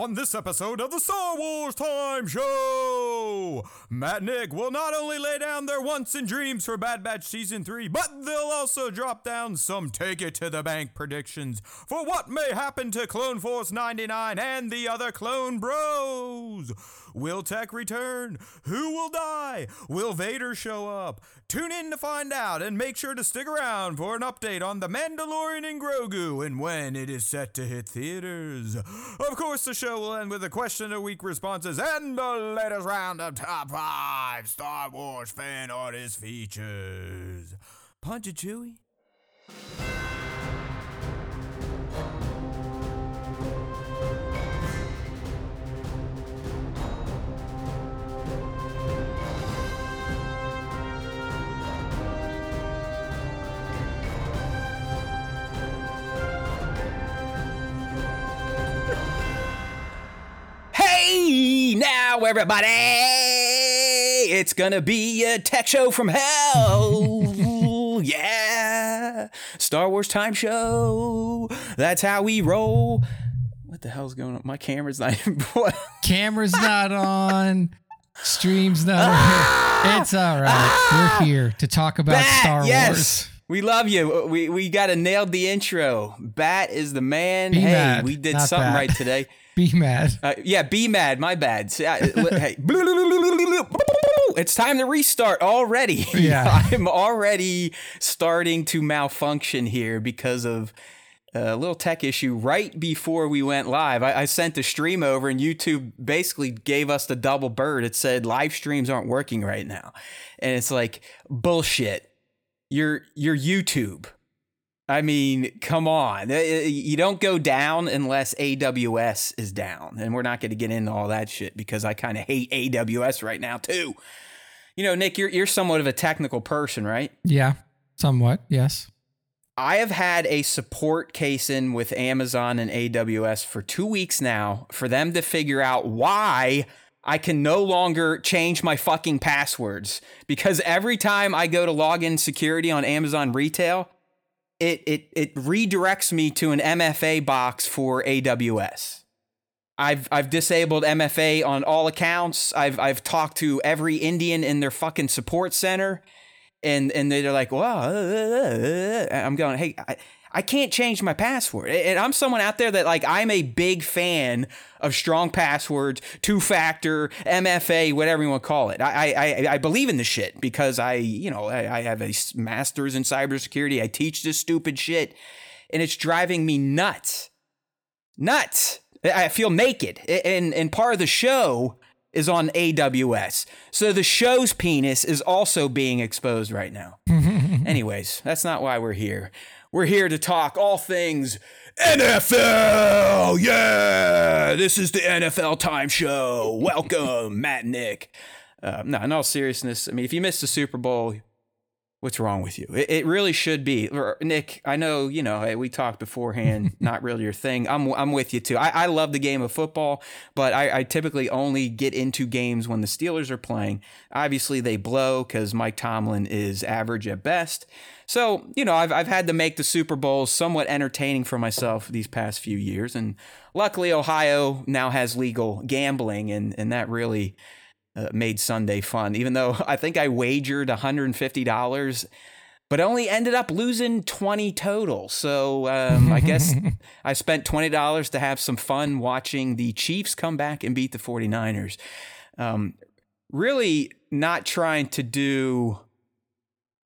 On this episode of the Star Wars Time Show, Matt Nick will not only lay down their wants and dreams for Bad Batch Season 3, but they'll also drop down some take it to the bank predictions for what may happen to Clone Force 99 and the other clone bros. Will Tech return? Who will die? Will Vader show up? Tune in to find out and make sure to stick around for an update on The Mandalorian and Grogu and when it is set to hit theaters. Of course, the show will end with a question of week responses and the latest round of top five Star Wars fan artist features. Punch it, Chewie. Now everybody, it's gonna be a tech show from hell. yeah, Star Wars time show. That's how we roll. What the hell's going on? My camera's not even. What? Camera's not on. Stream's not on. Ah! It's all right. We're ah! here to talk about Bat, Star yes. Wars. We love you. Uh, we we got to nailed the intro. Bat is the man. Be hey, mad, we did not something Bat. right today. Be mad. Uh, yeah, be mad. My bad. Hey, it's time to restart already. Yeah. I'm already starting to malfunction here because of a little tech issue right before we went live. I, I sent the stream over, and YouTube basically gave us the double bird. It said live streams aren't working right now, and it's like bullshit. You're you're YouTube. I mean, come on. Uh, You don't go down unless AWS is down. And we're not going to get into all that shit because I kind of hate AWS right now, too. You know, Nick, you're, you're somewhat of a technical person, right? Yeah, somewhat. Yes. I have had a support case in with Amazon and AWS for two weeks now for them to figure out why I can no longer change my fucking passwords. Because every time I go to log in security on Amazon retail, it it it redirects me to an MFA box for AWS. I've I've disabled MFA on all accounts. I've I've talked to every Indian in their fucking support center, and and they're like, "Well," uh, uh, uh, I'm going, "Hey, I, I can't change my password." And I'm someone out there that like I'm a big fan of strong passwords, two factor, MFA, whatever you want to call it. I I I believe in this shit because I you know I, I have a master's in cybersecurity. I teach this stupid shit, and it's driving me nuts nuts. I feel naked. And and part of the show is on AWS. So the show's penis is also being exposed right now. Anyways, that's not why we're here. We're here to talk all things NFL. Yeah, this is the NFL time show. Welcome, Matt Nick. Uh, no, in all seriousness, I mean, if you missed the Super Bowl, what's wrong with you? It, it really should be. Nick, I know, you know, hey, we talked beforehand, not really your thing. I'm, I'm with you too. I, I love the game of football, but I, I typically only get into games when the Steelers are playing. Obviously, they blow because Mike Tomlin is average at best. So, you know, I've, I've had to make the Super Bowl somewhat entertaining for myself these past few years. And luckily, Ohio now has legal gambling, and, and that really uh, made Sunday fun, even though I think I wagered $150, but only ended up losing 20 total. So um, I guess I spent $20 to have some fun watching the Chiefs come back and beat the 49ers. Um, really not trying to do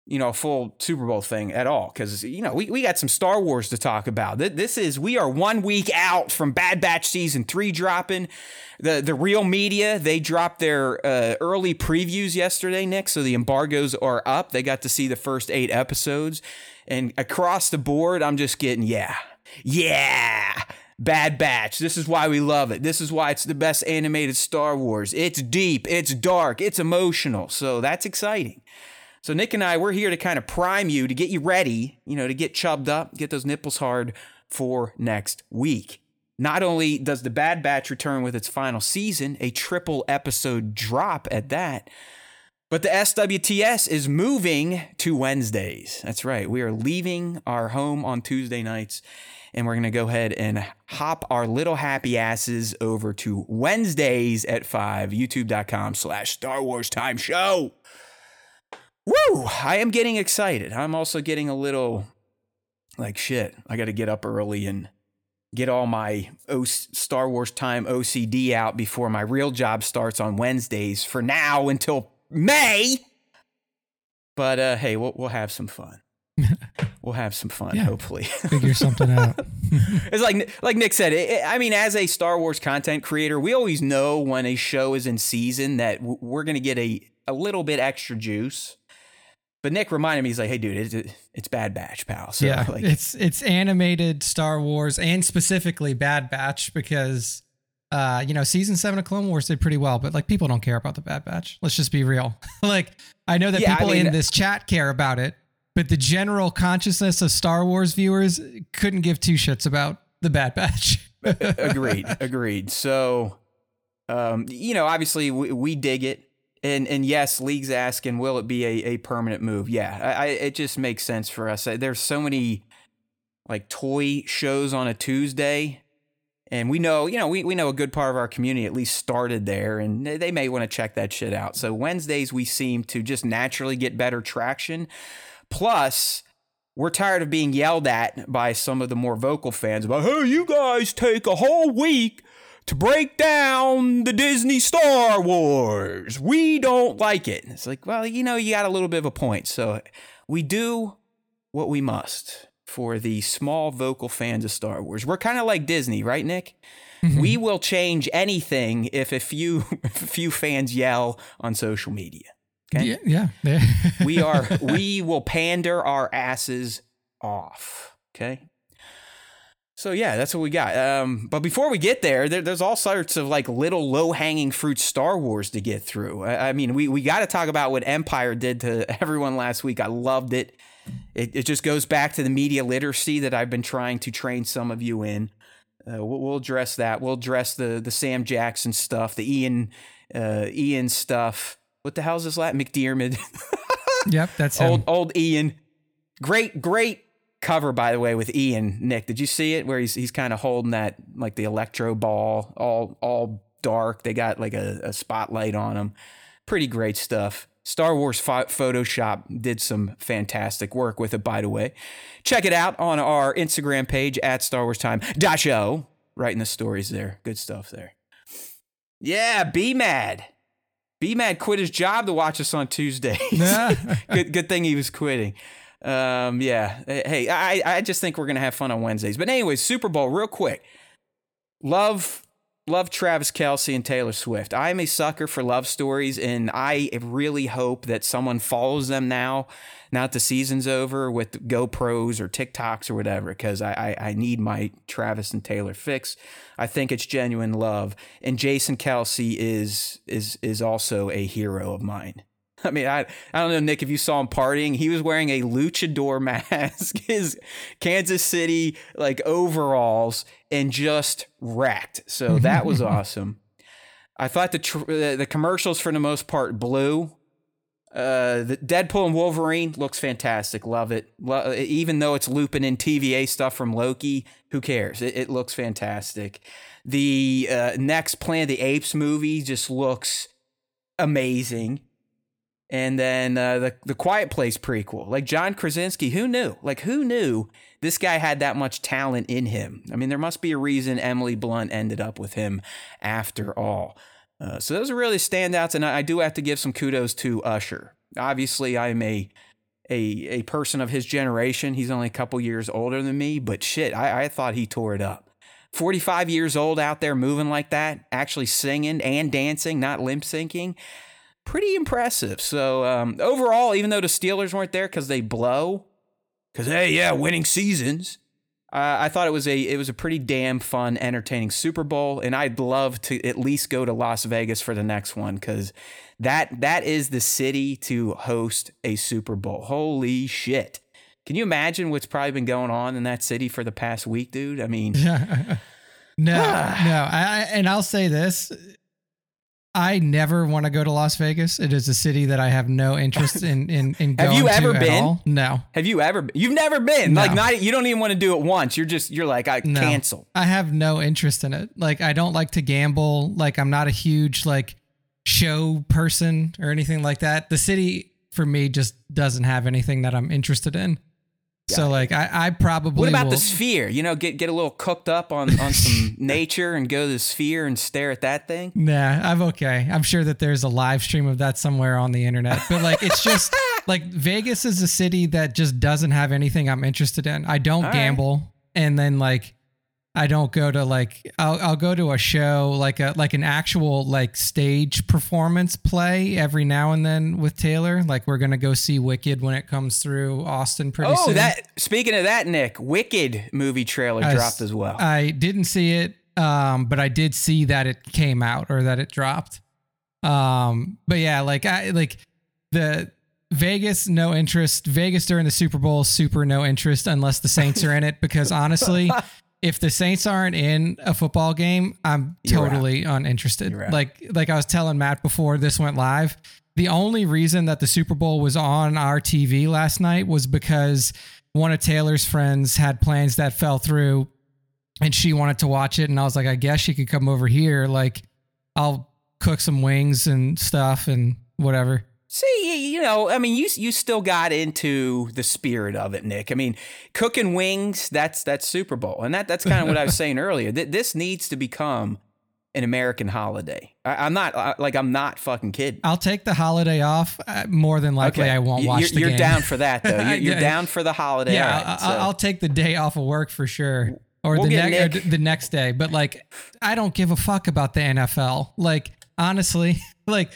you know, a full Super Bowl thing at all. Cause, you know, we, we got some Star Wars to talk about. This is, we are one week out from Bad Batch season three dropping. The, the real media, they dropped their uh, early previews yesterday, Nick. So the embargoes are up. They got to see the first eight episodes. And across the board, I'm just getting, yeah, yeah. Bad Batch. This is why we love it. This is why it's the best animated Star Wars. It's deep, it's dark, it's emotional. So that's exciting. So Nick and I, we're here to kind of prime you to get you ready, you know, to get chubbed up, get those nipples hard for next week. Not only does the Bad Batch return with its final season, a triple episode drop at that, but the SWTS is moving to Wednesdays. That's right. We are leaving our home on Tuesday nights and we're going to go ahead and hop our little happy asses over to Wednesdays at 5, youtube.com slash Star Wars Time Show. Woo! I am getting excited. I'm also getting a little like shit. I got to get up early and get all my o- Star Wars Time OCD out before my real job starts on Wednesdays for now until May. But uh, hey, we'll, we'll have some fun. we'll have some fun, Yeah. hopefully. Figure something out. It's like like Nick said. It, it- I mean, as a Star Wars content creator, we always know when a show is in season that w- we're going to get a a little bit extra juice. But Nick reminded me, he's like, "Hey, dude, it's, it's Bad Batch, pal." So, yeah, like, it's it's animated Star Wars and specifically Bad Batch because uh you know season 7 of Clone Wars did pretty well but like people don't care about the Bad Batch. Let's just be real. like I know that Yeah, I people mean- in this chat care about it, but the general consciousness of Star Wars viewers couldn't give two shits about the Bad Batch. agreed, agreed. So, um, you know, obviously we, we dig it. And, and yes, league's asking, will it be a, a permanent move? Yeah, I, I, it just makes sense for us. There's so many like toy shows on a Tuesday, and we know, you know, we, we know a good part of our community at least started there, and they may want to check that shit out. So Wednesdays we seem to just naturally get better traction. Plus, we're tired of being yelled at by some of the more vocal fans about, hey, you guys take a whole week to break down the Disney Star Wars. We don't like it. It's like, well, you know, you got a little bit of a point. So we do what we must for the small vocal fans of Star Wars. We're kind of like Disney, right, Nick? Mm-hmm. We will change anything if a few if a few fans yell on social media. Okay? yeah, yeah. we are we will pander our asses off okay so yeah that's what we got. Um, but before we get there, there there's all sorts of like little low-hanging fruit star wars to get through. I, I mean we, we got to talk about what empire did to everyone last week. I loved it. it it just goes back to the media literacy that i've been trying to train some of you in. Uh, we'll, we'll address that. We'll address the the sam jackson stuff the ian uh, ian stuff. What the hell's this last mcdiarmid? Yep, that's him. old old Ian. Great, great cover by the way with Ian. Nick, did you see it where he's he's kind of holding that like the electro ball, all all dark. They got like a, a spotlight on him. Pretty great stuff. Star Wars Pho- Photoshop did some fantastic work with it, by the way. Check it out on our Instagram page at Star Wars Time Show. Writing the stories there. Good stuff there. Yeah, be mad. Be mad quit his job to watch us on Tuesdays. good, good thing he was quitting. Um, yeah. Hey, I, I just think we're gonna have fun on Wednesdays. But anyways, Super Bowl, real quick. Love, love Travis Kelce and Taylor Swift. I'm a sucker for love stories, and I really hope that someone follows them now. Now that the season's over with GoPros or TikToks or whatever, because I, I I need my Travis and Taylor fix. I think it's genuine love, and Jason Kelce is is is also a hero of mine. I mean, I, I don't know, Nick, if you saw him partying, he was wearing a luchador mask, his Kansas City like overalls, and just wrecked. So that was awesome. I thought the tr- uh, the commercials for the most part blew. Uh, the Deadpool and Wolverine looks fantastic. Love it. Lo- even though it's looping in TVA stuff from Loki, who cares? It, it looks fantastic. The uh, next Planet of the Apes movie just looks amazing. And then uh, the the Quiet Place prequel, like John Krasinski, who knew? Like who knew this guy had that much talent in him? I mean, there must be a reason Emily Blunt ended up with him after all. Uh, so those are really standouts, and I, I do have to give some kudos to Usher. Obviously, I'm a a a person of his generation. He's only a couple years older than me, but shit, I, I thought he tore it up. 45 years old out there moving like that, actually singing and dancing, not limp syncing pretty impressive. So um, overall, even though the Steelers weren't there because they blow, because hey, yeah, winning seasons. Uh, I thought it was a it was a pretty damn fun, entertaining Super Bowl, and I'd love to at least go to Las Vegas for the next one because that that is the city to host a Super Bowl. Holy shit! Can you imagine what's probably been going on in that city for the past week, dude? I mean, no, no. I, I- and I'll say this: I never want to go to Las Vegas. It is a city that I have no interest in in, in Have going you ever to at been? all. No. Have you ever? You've never been No. like not. You don't even want to do it once. You're just. You're like I No. cancel. I have no interest in it. Like I don't like to gamble. Like I'm not a huge like show person or anything like that. The city for me just doesn't have anything that I'm interested in. So like I, I probably What about will, the sphere? You know, get get a little cooked up on on some nature and go to the sphere and stare at that thing. Nah, I'm okay. I'm sure that there's a live stream of that somewhere on the internet. But like it's just like Vegas is a city that just doesn't have anything I'm interested in. I don't All right. gamble and then like I don't go to like I'll I'll go to a show like a like an actual like stage performance play every now and then with Taylor. Like we're gonna go see Wicked when it comes through Austin pretty Oh, soon. Oh, that. Speaking of that, Nick, Wicked movie trailer I dropped as well. I didn't see it, um, but I did see that it came out or that it dropped. Um, but yeah, like I like the Vegas, no interest. Vegas during the Super Bowl, super no interest unless the Saints are in it. Because honestly, if the Saints aren't in a football game, I'm You're out. totally uninterested. You're. Like like I was telling Matt before this went live. The only reason that the Super Bowl was on our TV last night was because one of Taylor's friends had plans that fell through and she wanted to watch it and I was like I guess she could come over here like I'll cook some wings and stuff and whatever. See, you- know, I mean, you you still got into the spirit of it, Nick. I mean, cooking wings, that's that's Super Bowl, and that that's kind of what I was saying earlier. Th- This needs to become an American holiday. I, I'm not I, like I'm not fucking kidding. I'll take the holiday off. Uh, more than likely I won't You- watch you're, the you're game. down for that though. You're, you're down for the holiday. yeah, right, I, so- I'll take the day off of work for sure, or We'll the next Nick- the next day. But like, I don't give a fuck about the NFL. Like, honestly, like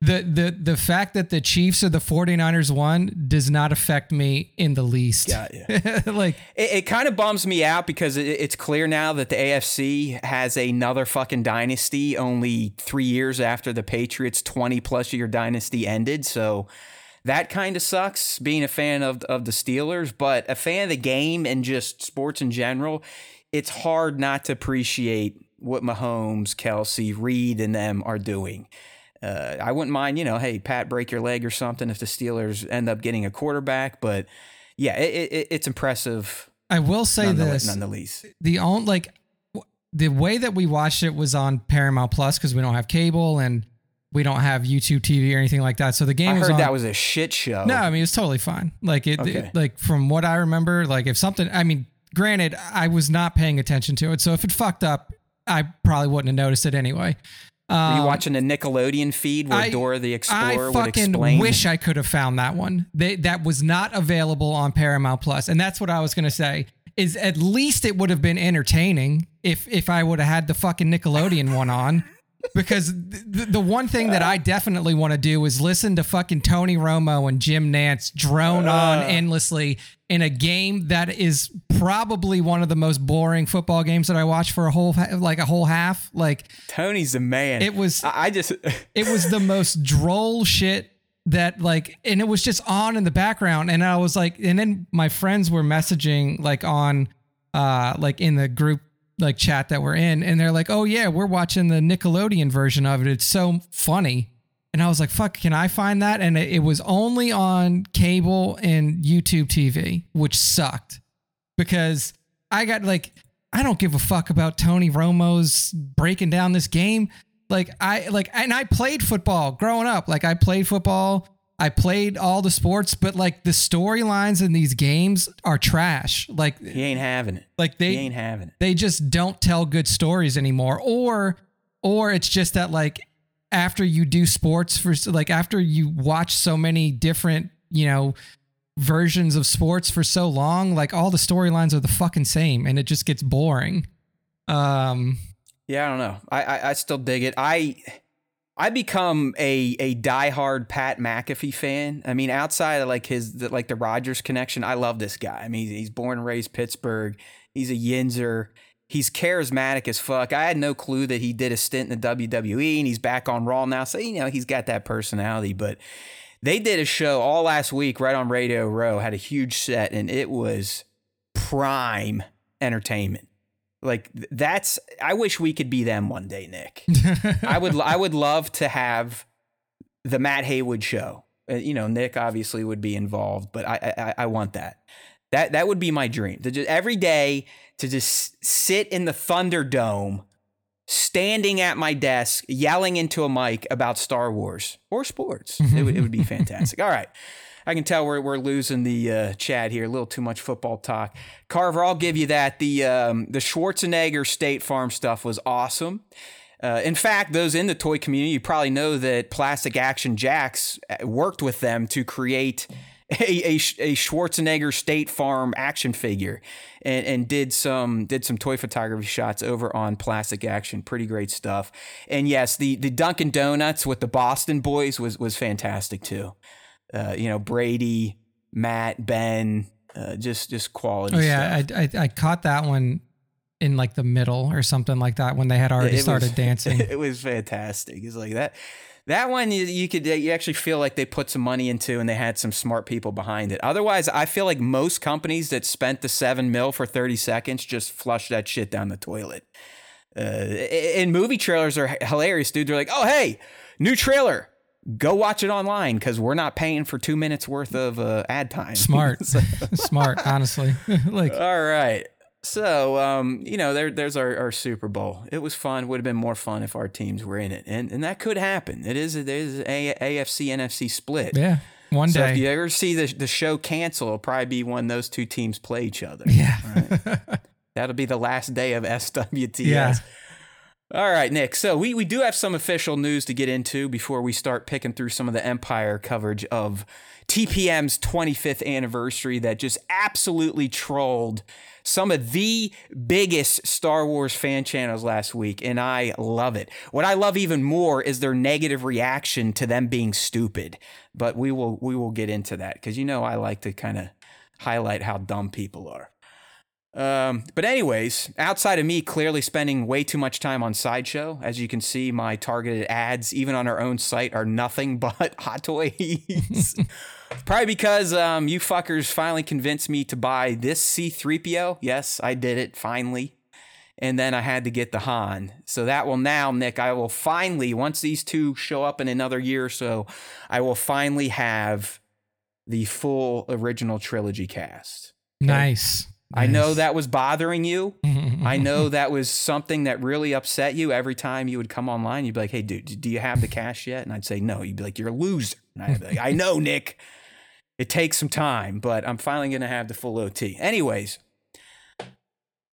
the the the fact that the Chiefs or the 49ers won does not affect me in the least. Got like, It, it kind of bums me out because it, it's clear now that the AFC has another fucking dynasty only three years after the Patriots' 20 plus year dynasty ended. So that kind of sucks being a fan of, of the Steelers, but a fan of the game and just sports in general, it's hard not to appreciate what Mahomes, Kelce, Reid, and them are doing. Uh, I wouldn't mind, you know, hey, Pat, break your leg or something if the Steelers end up getting a quarterback, but yeah, it, it, it's impressive. I will say nonetheless, this: nonetheless. the only like the way that we watched it was on Paramount Plus because we don't have cable and we don't have YouTube TV or anything like that. So the game I was heard on. that was a shit show. No, I mean it's totally fine. Like it, Okay. it- like from what I remember, like if something, I mean, granted, I was not paying attention to it, so if it fucked up, I probably wouldn't have noticed it anyway. Were Um, you watching the Nickelodeon feed where I- Dora the Explorer would explain I fucking explain? wish I could have found that one. They, that was not available on Paramount Plus, and that's what I was gonna say. Is at least it would have been entertaining if if I would have had the fucking Nickelodeon one on. Because the, the one thing that I definitely want to do is listen to fucking Tony Romo and Jim Nantz drone on endlessly in a game that is probably one of the most boring football games that I watched for a whole like a whole half. Like Tony's the man. it was I, I just it was the most droll shit that like and it was just on in the background and i was like and then my friends were messaging like on uh like in the group like chat that we're in and they're like oh yeah we're watching the nickelodeon version of it it's so funny and i was like fuck can i find that and it, was only on cable and youtube tv which sucked because I got like I don't give a fuck about Tony Romo's breaking down this game. Like I like and I played football growing up. Like I played football. I played all the sports, but like the storylines in these games are trash. Like he ain't having it. like He they ain't having it. they just don't tell good stories anymore or or it's just that like after you do sports for like after you watch so many different you know versions of sports for so long like all the storylines are the fucking same and it just gets boring um Yeah, I don't know. I, I I still dig it. I I become a a diehard Pat McAfee fan. I mean, outside of like his the, like the Rodgers connection, I love this guy. I mean, he's born and raised Pittsburgh. He's a Yinzer. He's charismatic as fuck. I had no clue that he did a stint in the WWE and he's back on Raw now. So, you know, he's got that personality. But they did a show all last week right on Radio Row, had a huge set, and it was prime entertainment. Like that's I wish we could be them one day, Nick. I would I would love to have the Matt Haywood show. Uh, you know, Nick obviously would be involved, but I I, I want that. That that would be my dream. To just every day to just sit in the Thunderdome, standing at my desk, yelling into a mic about Star Wars or sports. it, would, it would be fantastic. All right. I can tell we're, we're losing the uh, chat here. A little too much football talk. Carver, I'll give you that. The um, the Schwarzenegger State Farm stuff was awesome. Uh, in fact, those in the toy community, you probably know that Plastic Action Jacks uh, worked with them to create a, a, a Schwarzenegger State Farm action figure and, and did some did some toy photography shots over on Plastic Action. Pretty great stuff. And yes, the the Dunkin' Donuts with the Boston boys was was fantastic too. Uh, you know, Brady, Matt, Ben, uh, just just quality. Oh yeah, I, I, I caught that one in like the middle or something like that when they had already It started was- dancing. It was fantastic. It's like that. That one you, you could you actually feel like they put some money into and they had some smart people behind it. Otherwise, I feel like most companies that spent the seven mil for thirty seconds just flush that shit down the toilet. Uh, and movie trailers are hilarious, dude. They're like, "Oh, hey, new trailer. Go watch it online because we're not paying for two minutes worth of uh, ad time." Smart, smart. Honestly, like All right. So, um, you know, there, there's our, our Super Bowl. It was fun. Would have been more fun if our teams were in it, and and that could happen. It is it is a AFC NFC split. yeah, one So day. if you ever see the the show cancel, it'll probably be when those two teams play each other. yeah, That'll be the last day of SWTS. Yeah. All right, Nick. So we, we do have some official news to get into before we start picking through some of the Empire coverage of TPM's 25th anniversary that just absolutely trolled some of the biggest Star Wars fan channels last week, and I love it. What I love even more is their negative reaction to them being stupid. But we will we will get into that because you know I like to kind of highlight how dumb people are. Um, but anyways, outside of me clearly spending way too much time on Sideshow, as you can see, my targeted ads, even on our own site, are nothing but Hot Toys. Probably because um, you fuckers finally convinced me to buy this C3PO. Yes, I did it finally. And then I had to get the Han. So that will now, Nick, I will finally, once these two show up in another year or so, I will finally have the full original trilogy cast. nice. I know that was bothering you. I know that was something that really upset you every time you would come online. You'd be like, hey, dude, do you have the cash yet? And I'd say, no. You'd be like, you're a loser. And I'd be like, I know, Nick. It takes some time, but I'm finally going to have the full OT. Anyways,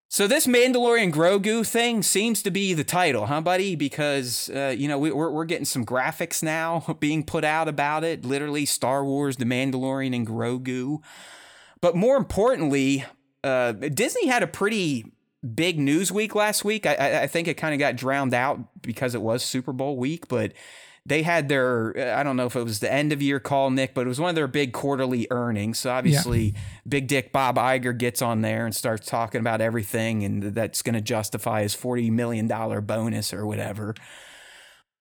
so this Mandalorian Grogu thing seems to be the title, huh, buddy? Because, uh, you know, we, we're, we're getting some graphics now being put out about it. Literally, Star Wars, The Mandalorian, and Grogu. But more importantly, uh, Disney had a pretty big news week last week. I, I, I think it kind of got drowned out because it was Super Bowl week, but they had their, I don't know if it was the end of year call, Nick, but it was one of their big quarterly earnings. So obviously, Big Dick Bob Iger gets on there and starts talking about everything, and that's going to justify his $40 million bonus or whatever.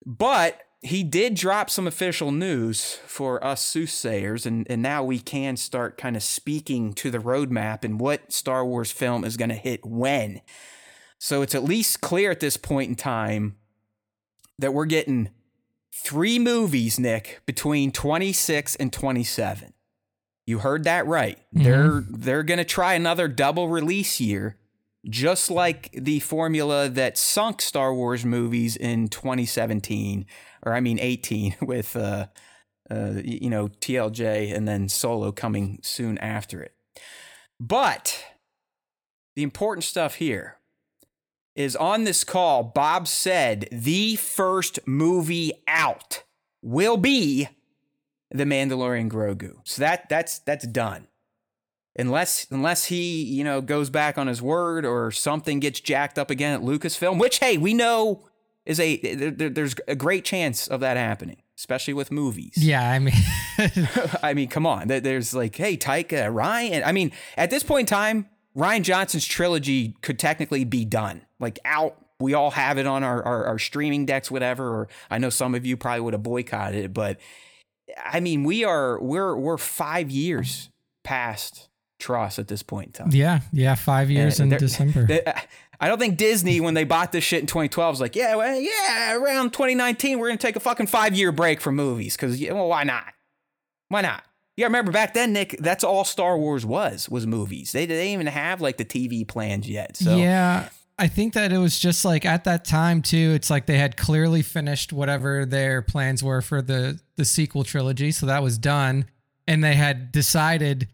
But he did drop some official news for us soothsayers, and, and now we can start kind of speaking to the roadmap and what Star Wars film is going to hit when. So it's at least clear at this point in time that we're getting three movies, Nick, between 26 and 27. You heard that right. Mm-hmm. They're they're going to try another double release year just like the formula that sunk Star Wars movies in 2017, or I mean 18, with uh, uh, you know TLJ and then Solo coming soon after it. But the important stuff here is on this call. Bob said the first movie out will be the Mandalorian Grogu. So that that's that's done unless unless he you know goes back on his word or something gets jacked up again at Lucasfilm, which hey we know is a there, there- there's a great chance of that happening, especially with movies. Yeah, I mean, I mean, come on, there's like hey Taika Rian. I mean, at this point in time, Rian Johnson's trilogy could technically be done, like out. We all have it on our, our, our streaming decks, whatever. Or I know some of you probably would have boycotted it, but I mean, we are we're we're five years past TROS at this point in time. yeah, yeah, five years And in December. Th- uh, I don't think Disney, when they bought this shit in 2012, was like, yeah, well, yeah, around 2019, we're gonna take a fucking five year break from movies because, well, why not? Why not? Yeah, remember back then, Nick. That's all Star Wars was was movies. They, they didn't even have like the TV plans yet. So Yeah. I think that it was just like at that time too, it's like they had clearly finished whatever their plans were for the the sequel trilogy. So that was done. And they had decided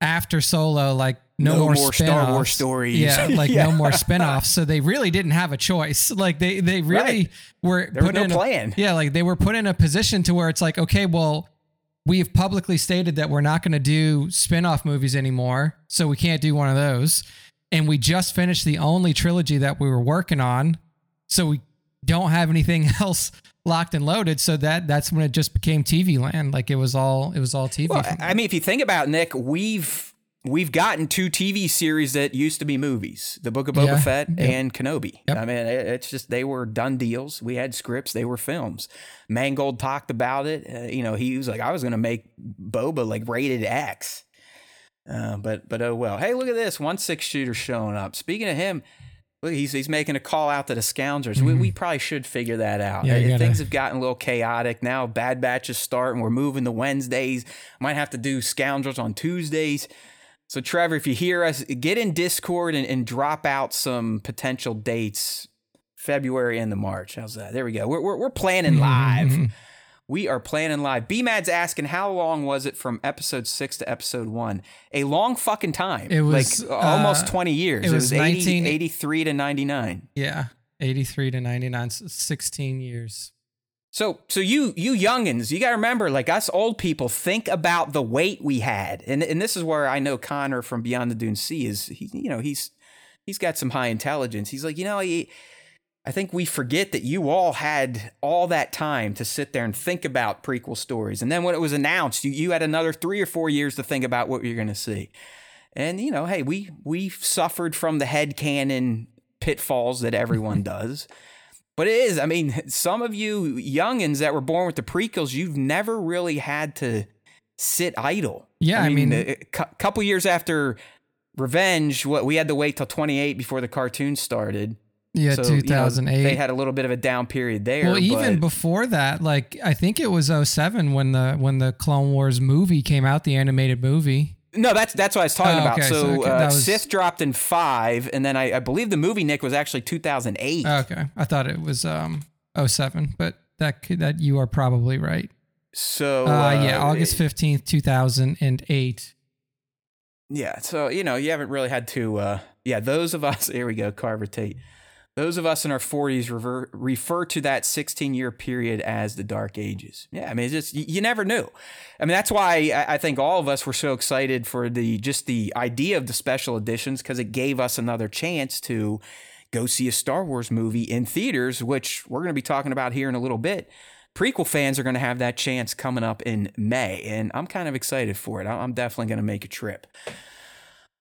after solo, like no, No more, more Star. Wars stories. Yeah, like Yeah. no more spin-offs. So they really didn't have a choice. Like they they really Right. were there was put no in a- plan. yeah, like they were put in a position to where it's like, okay, well, we've publicly stated that we're not going to do spin-off movies anymore, so we can't do one of those. And we just finished the only trilogy that we were working on, so we don't have anything else locked and loaded. So that that's when it just became TV land. Like it was all it was all TV. Well, I mean, if you think about it, Nick, we've we've gotten two TV series that used to be movies: The Book of Boba Yeah. Fett Yep. and Kenobi. Yep. I mean, it's just they were done deals. We had scripts; they were films. Mangold talked about it. Uh, you know, he was like, "I was going to make Boba like rated X." Uh, but but oh well. Hey, look at this one six shooter showing up. Speaking of him. Look, he's he's making a call out to the scoundrels. We, we probably should figure that out. Mm-hmm. Yeah, gotta- Things have gotten a little chaotic now. Bad batches start, and we're moving to Wednesdays. Might have to do scoundrels on Tuesdays. So Trevor, if you hear us, get in Discord and, and drop out some potential dates. February into March. How's that? There we go. We're we're, we're planning Mm-hmm, live. We are planning live. BMAD's asking how long was it from episode six to episode one? A long fucking time. It was, like almost uh, 20 years. it It was was, 80 83 to 99. yeah, eighty three to ninety nine, 16 years. So so you you youngins, you gotta remember, like us old people, think about the weight we had. And and this is where I know Connor from Beyond the Dune Sea is he you know, he's he's got some high intelligence. He's like, you know, he, I think we forget that you all had all that time to sit there and think about prequel stories. And then when it was announced, you, you had another three or four years to think about what you're gonna see. And you know, hey, we we suffered from the head canon pitfalls that everyone does. But it is, I mean, some of you youngins that were born with the prequels, you've never really had to sit idle. Yeah, I mean- a uh, cou- couple years after Revenge, what we had to wait till 28 before the cartoon started. Yeah, So, you know, two thousand eight. they had a little bit of a down period there. Well, even before that, like I think it was 07 when the when the Clone Wars movie came out, the animated movie. No, that's that's what I was talking Oh, about. okay, So, so, okay, uh, was- Sith dropped in five, and then I, I believe the movie Nick was actually 2008. Okay, I thought it was um 07, but that could, that you are probably right. so Uh, yeah, August 15th, 2008. Yeah, so you know, you haven't really had to. Uh, yeah, those of us. Here we go, Carver Tate. Those of us in our 40s rever, refer to that 16 year period as the Dark Ages. Yeah, I mean, it's just you, never knew. I mean, that's why I, I think all of us were so excited for the just the idea of the special editions because it gave us another chance to go see a Star Wars movie in theaters, which we're going to be talking about here in a little bit. Prequel fans are going to have that chance coming up in May, and I'm kind of excited for it. I'm definitely going to make a trip.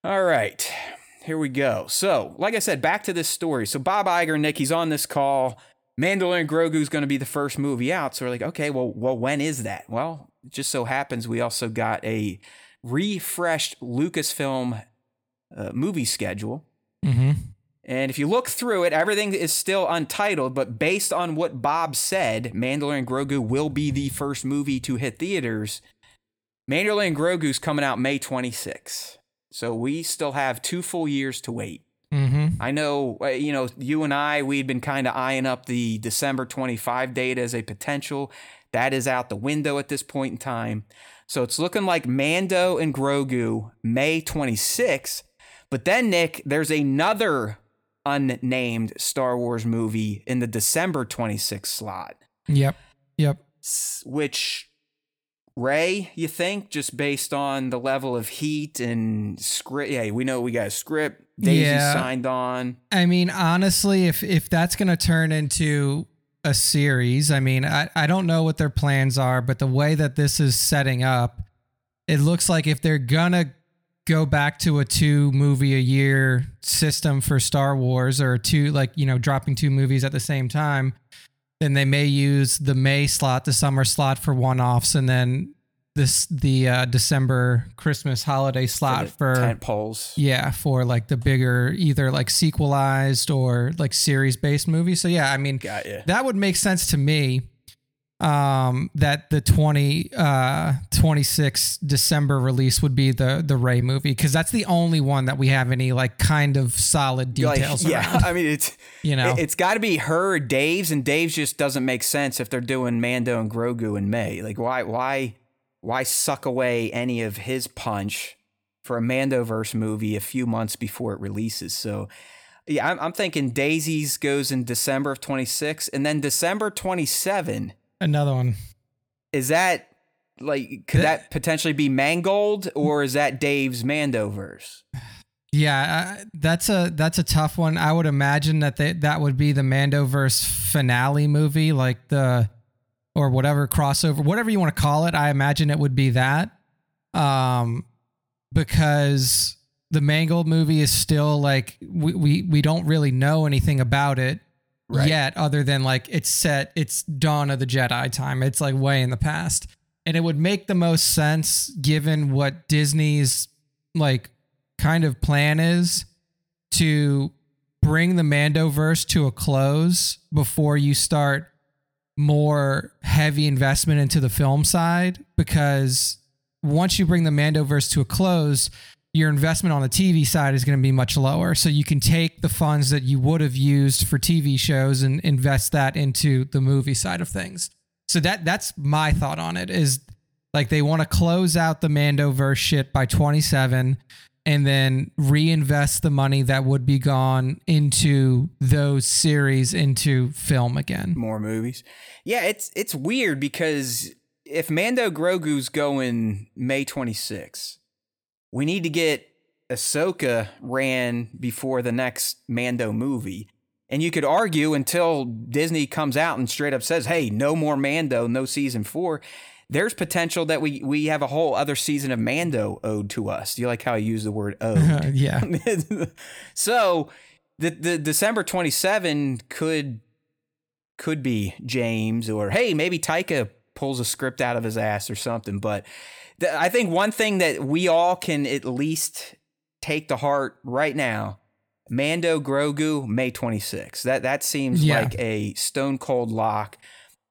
All right, here we go. So, like I said, back to this story. So, Bob Iger, Nick, he's on this call. Mandalorian Grogu is going to be the first movie out. So, we're like, okay, well, well, when is that? Well, it just so happens we also got a refreshed Lucasfilm uh, movie schedule. Mm-hmm. And if you look through it, everything is still untitled, but based on what Bob said, Mandalorian Grogu will be the first movie to hit theaters. Mandalorian Grogu's coming out May 26. So we still have two full years to wait. Mm-hmm. I know, uh, you know, you and I, we'd been kind of eyeing up the December 25 date as a potential. That is out the window at this point in time. So it's looking like Mando and Grogu May 26. But then, Nick, there's another unnamed Star Wars movie in the December 26 slot, Yep. Yep. which Rey, you think, just based on the level of heat and script? Yeah, we know we got a script. Daisy Yeah. signed on. I mean, honestly, if if that's gonna turn into a series, I mean, I, I don't know what their plans are, but the way that this is setting up, it looks like if they're gonna go back to a two movie a year system for Star Wars or two like, you know, dropping two movies at the same time, then they may use the May slot, the summer slot for one offs, and then this the uh, December Christmas holiday slot the for, tent poles. yeah for like the bigger either like sequelized or like series based movies. So yeah, I mean Got that would make sense to me. Um, that the 20 uh 26 December release would be the the Rey movie because that's the only one that we have any like kind of solid Like, details yeah, around. I mean it's You know, it, has got to be her, or Dave's, and Dave's just doesn't make sense if they're doing Mando and Grogu in May. Like why why why suck away any of his punch for a Mandoverse movie a few months before it releases? So yeah, I'm, I'm thinking Daisies goes in December of 26, and then December 27 another one. is that like could That- potentially be Mangold or is that Dave's Mandoverse? Yeah, uh, that's a that's a tough one. I would imagine that they, that would be the Mandoverse finale movie, like the or whatever crossover, whatever you want to call it. I imagine it would be that, um, because the Mangold movie is still like we we, we don't really know anything about it Right. yet, other than like it's set, it's Dawn of the Jedi time. It's like way in the past, and it would make the most sense given what Disney's like kind of plan is to bring the Mandoverse to a close before you start more heavy investment into the film side because once you bring the Mandoverse to a close, your investment on the TV side is going to be much lower. So you can take the funds that you would have used for TV shows and invest that into the movie side of things. So that that's my thought on it is like they want to close out the Mandoverse shit by 27 and then reinvest the money that would be gone into those series into film again. more movies. Yeah, it's it's weird because if Mando Grogu's going May 26, we need to get Ahsoka ran before the next Mando movie. And you could argue until Disney comes out and straight up says, "Hey, no more Mando, no season 4." There's potential that we we have a whole other season of Mando owed to us. Do you like how I use the word owed? yeah. so the the December 27 could could be James or hey maybe Taika pulls a script out of his ass or something but the, I think one thing that we all can at least take to heart right now Mando Grogu May 26 that that seems Yeah. like a stone cold lock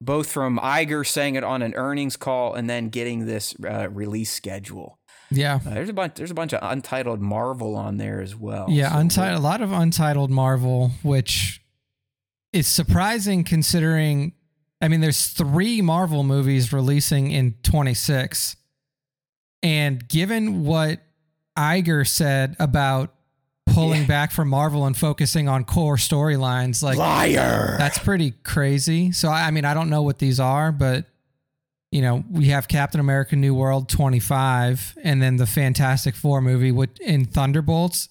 both from Iger saying it on an earnings call and then getting this uh, release schedule Yeah. uh, there's a bunch. There's a bunch of untitled Marvel on there as well. Yeah, So untitled, a lot of untitled Marvel, which is surprising considering. I mean, there's three Marvel movies releasing in 26, and given what Iger said about pulling Yeah. back from Marvel and focusing on core storylines, like liar. that's pretty crazy. So I mean, I don't know what these are, but you know, we have Captain America: New World 25, and then the Fantastic Four movie with in Thunderbolts.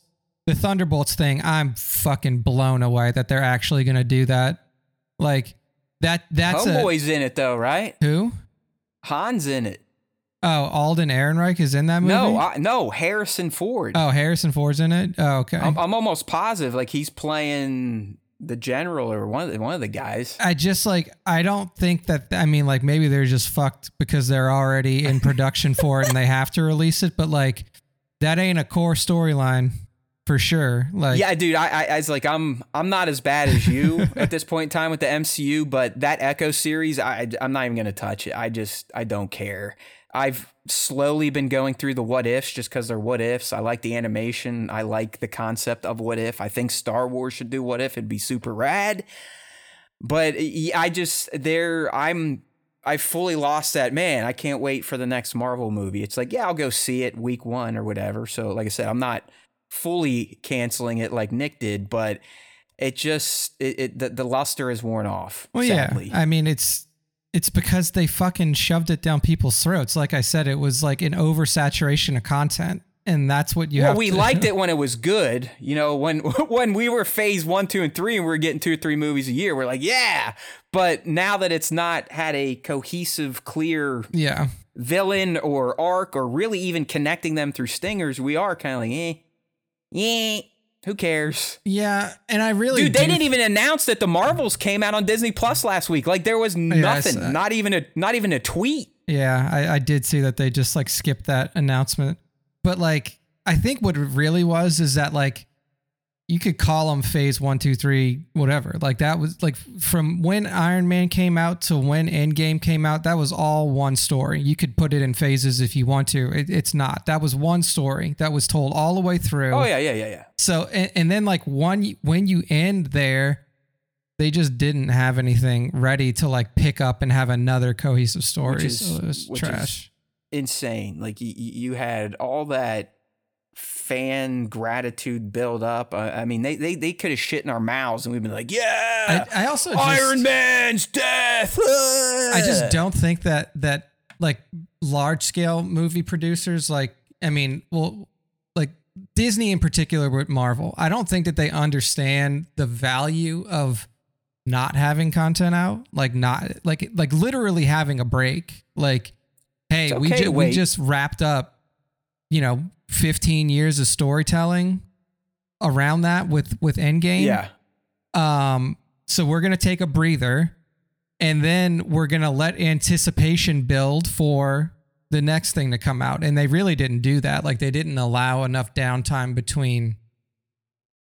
The Thunderbolts thing, I'm fucking blown away that they're actually going to do that. Like that. That's a Homeboy's in it though, right? who? Han's in it. Oh, Alden Ehrenreich is in that movie. No, I, no, Harrison Ford. oh, Harrison Ford's in it. Oh, okay. I'm, I'm almost positive, like he's playing the general or one of the, one of the guys. I just like I don't think that I mean like maybe they're just fucked because they're already in production for it and they have to release it, but like that ain't a core storyline for sure. Like Yeah, dude, I, I, I was like, I'm, I'm not as bad as you at this point in time with the MCU, but that Echo series, I, I'm not even gonna touch it. I just, I don't care. I've slowly been going through the what ifs just because they're what ifs. I like the animation. I like the concept of what if. I think Star Wars should do what if. It'd be super rad. But I just, there, I'm, I fully lost that man. I can't wait for the next Marvel movie. It's like, yeah, I'll go see it week one or whatever. So, like I said, I'm not fully canceling it like Nick did, but it just it, it the, the luster is worn off. well sadly. yeah. I mean it's it's because they fucking shoved it down people's throats. Like I said, it was like an oversaturation of content. And that's what you well, have we to liked it when it was good. You know, when when we were phase one, two, and three, and we were getting two or three movies a year, we're like, yeah. But now that it's not had a cohesive, clear Yeah. villain or arc, or really even connecting them through stingers, we are kind of like, eh, yeah. Who cares? Yeah, and I really Dude, they didn't even announce that the Marvels came out on Disney Plus last week. Like there was nothing, saw- not even a not even a tweet. Yeah, I, I did see that they just like skipped that announcement. But like, I think what it really was is that like you could call them phase one, two, three, whatever. Like that was like from when Iron Man came out to when Endgame came out, that was all one story. You could put it in phases if you want to. It, it's not. That was one story that was told all the way through. Oh yeah, yeah, yeah, yeah. So and, and then like one when you end there, they just didn't have anything ready to like pick up and have another cohesive story. is- so it was which is- trash. Insane. Like you, you had all that fan gratitude build up. I, I mean, they they they could have shit in our mouths and we've been like, yeah, I, I also just, Iron Man's death. I just don't think that that like large scale movie producers like I mean, well like Disney in particular with Marvel, I don't think that they understand the value of not having content out, like not like like literally having a break. Like, hey, It's we ju- we just wrapped up, you know, 15 years of storytelling around that with with Endgame. Yeah. Um, so we're gonna take a breather, and then we're gonna let anticipation build for the next thing to come out. And they really didn't do that. Like they didn't allow enough downtime between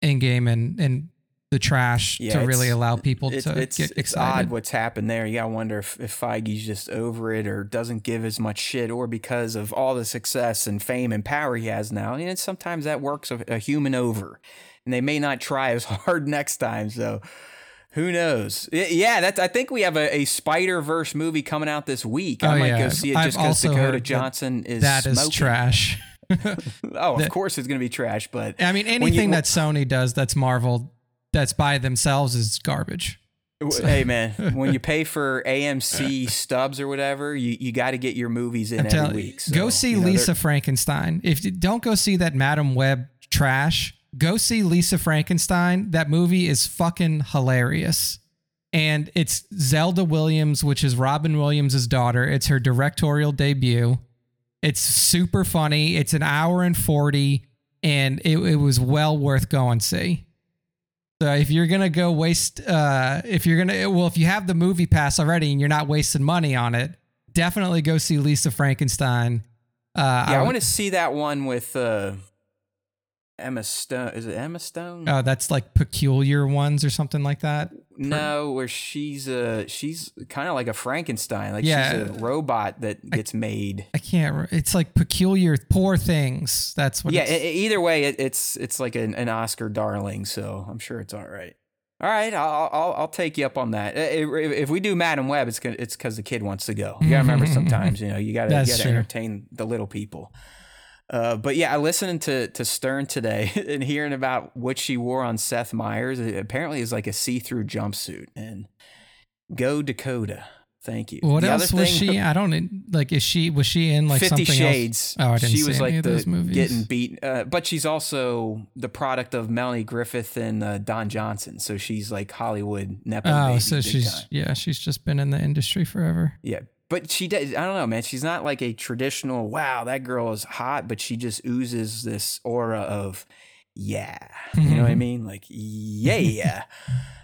Endgame and and the trash Yeah, to really allow people It's, to it's, get it's odd what's happened there. You gotta wonder if, if Feige's just over it or doesn't give as much shit, or because of all the success and fame and power he has now. And sometimes that works a, a human over, and they may not try as hard next time. So who knows? Yeah, that's. I think we have a, a Spider Verse movie coming out this week. I Oh, might yeah. go see it just because Dakota heard that Johnson is that is trash. Oh, of that- course it's gonna be trash, but I mean, anything you- that Sony does that's Marvel that's by themselves is garbage. Hey man, when you pay for AMC stubs or whatever, you, you got to get your movies in every week. So, go see you know, Lisa they're- Frankenstein. If you don't go see that Madame Web trash, go see Lisa Frankenstein. That movie is fucking hilarious. And it's Zelda Williams, which is Robin Williams' daughter. It's her directorial debut. It's super funny. It's an hour and 40, and it, it was well worth going see. So if you're gonna go waste, uh, if you're gonna, well, if you have the movie pass already and you're not wasting money on it, definitely go see Lisa Frankenstein. Uh, Yeah, I would- want to see that one with uh, Emma Stone. Is it Emma Stone? Oh, that's like peculiar ones or something like that. No, where she's a she's kind of like a Frankenstein. Like Yeah. she's a robot that gets made. I can't. It's like peculiar, poor things. That's what. Yeah, it's- e- either way, it, it's it's like an, an Oscar darling, so I'm sure it's all right. All right, I'll I'll, I'll take you up on that. If, if we do Madame Web, it's gonna, it's because the kid wants to go. You gotta remember sometimes, you know, you gotta, you gotta true. entertain the little people. Uh, but yeah, I listened to to Stern today and hearing about what she wore on Seth Meyers. It apparently is like a see through jumpsuit. And go Dakota, thank you. what The else was thing- she? I don't like. Is she was she in like Fifty something Shades. else? Oh, I didn't she see was any like of the those movies. getting beat, uh, but she's also the product of Melanie Griffith and uh, Don Johnson. So she's like Hollywood nepo. Oh, so she's time. yeah, she's just been in the industry forever. yeah. But she does. I don't know, man. She's not like a traditional. Wow, that girl is hot. But she just oozes this aura of, yeah. You know what I mean? Like, yeah.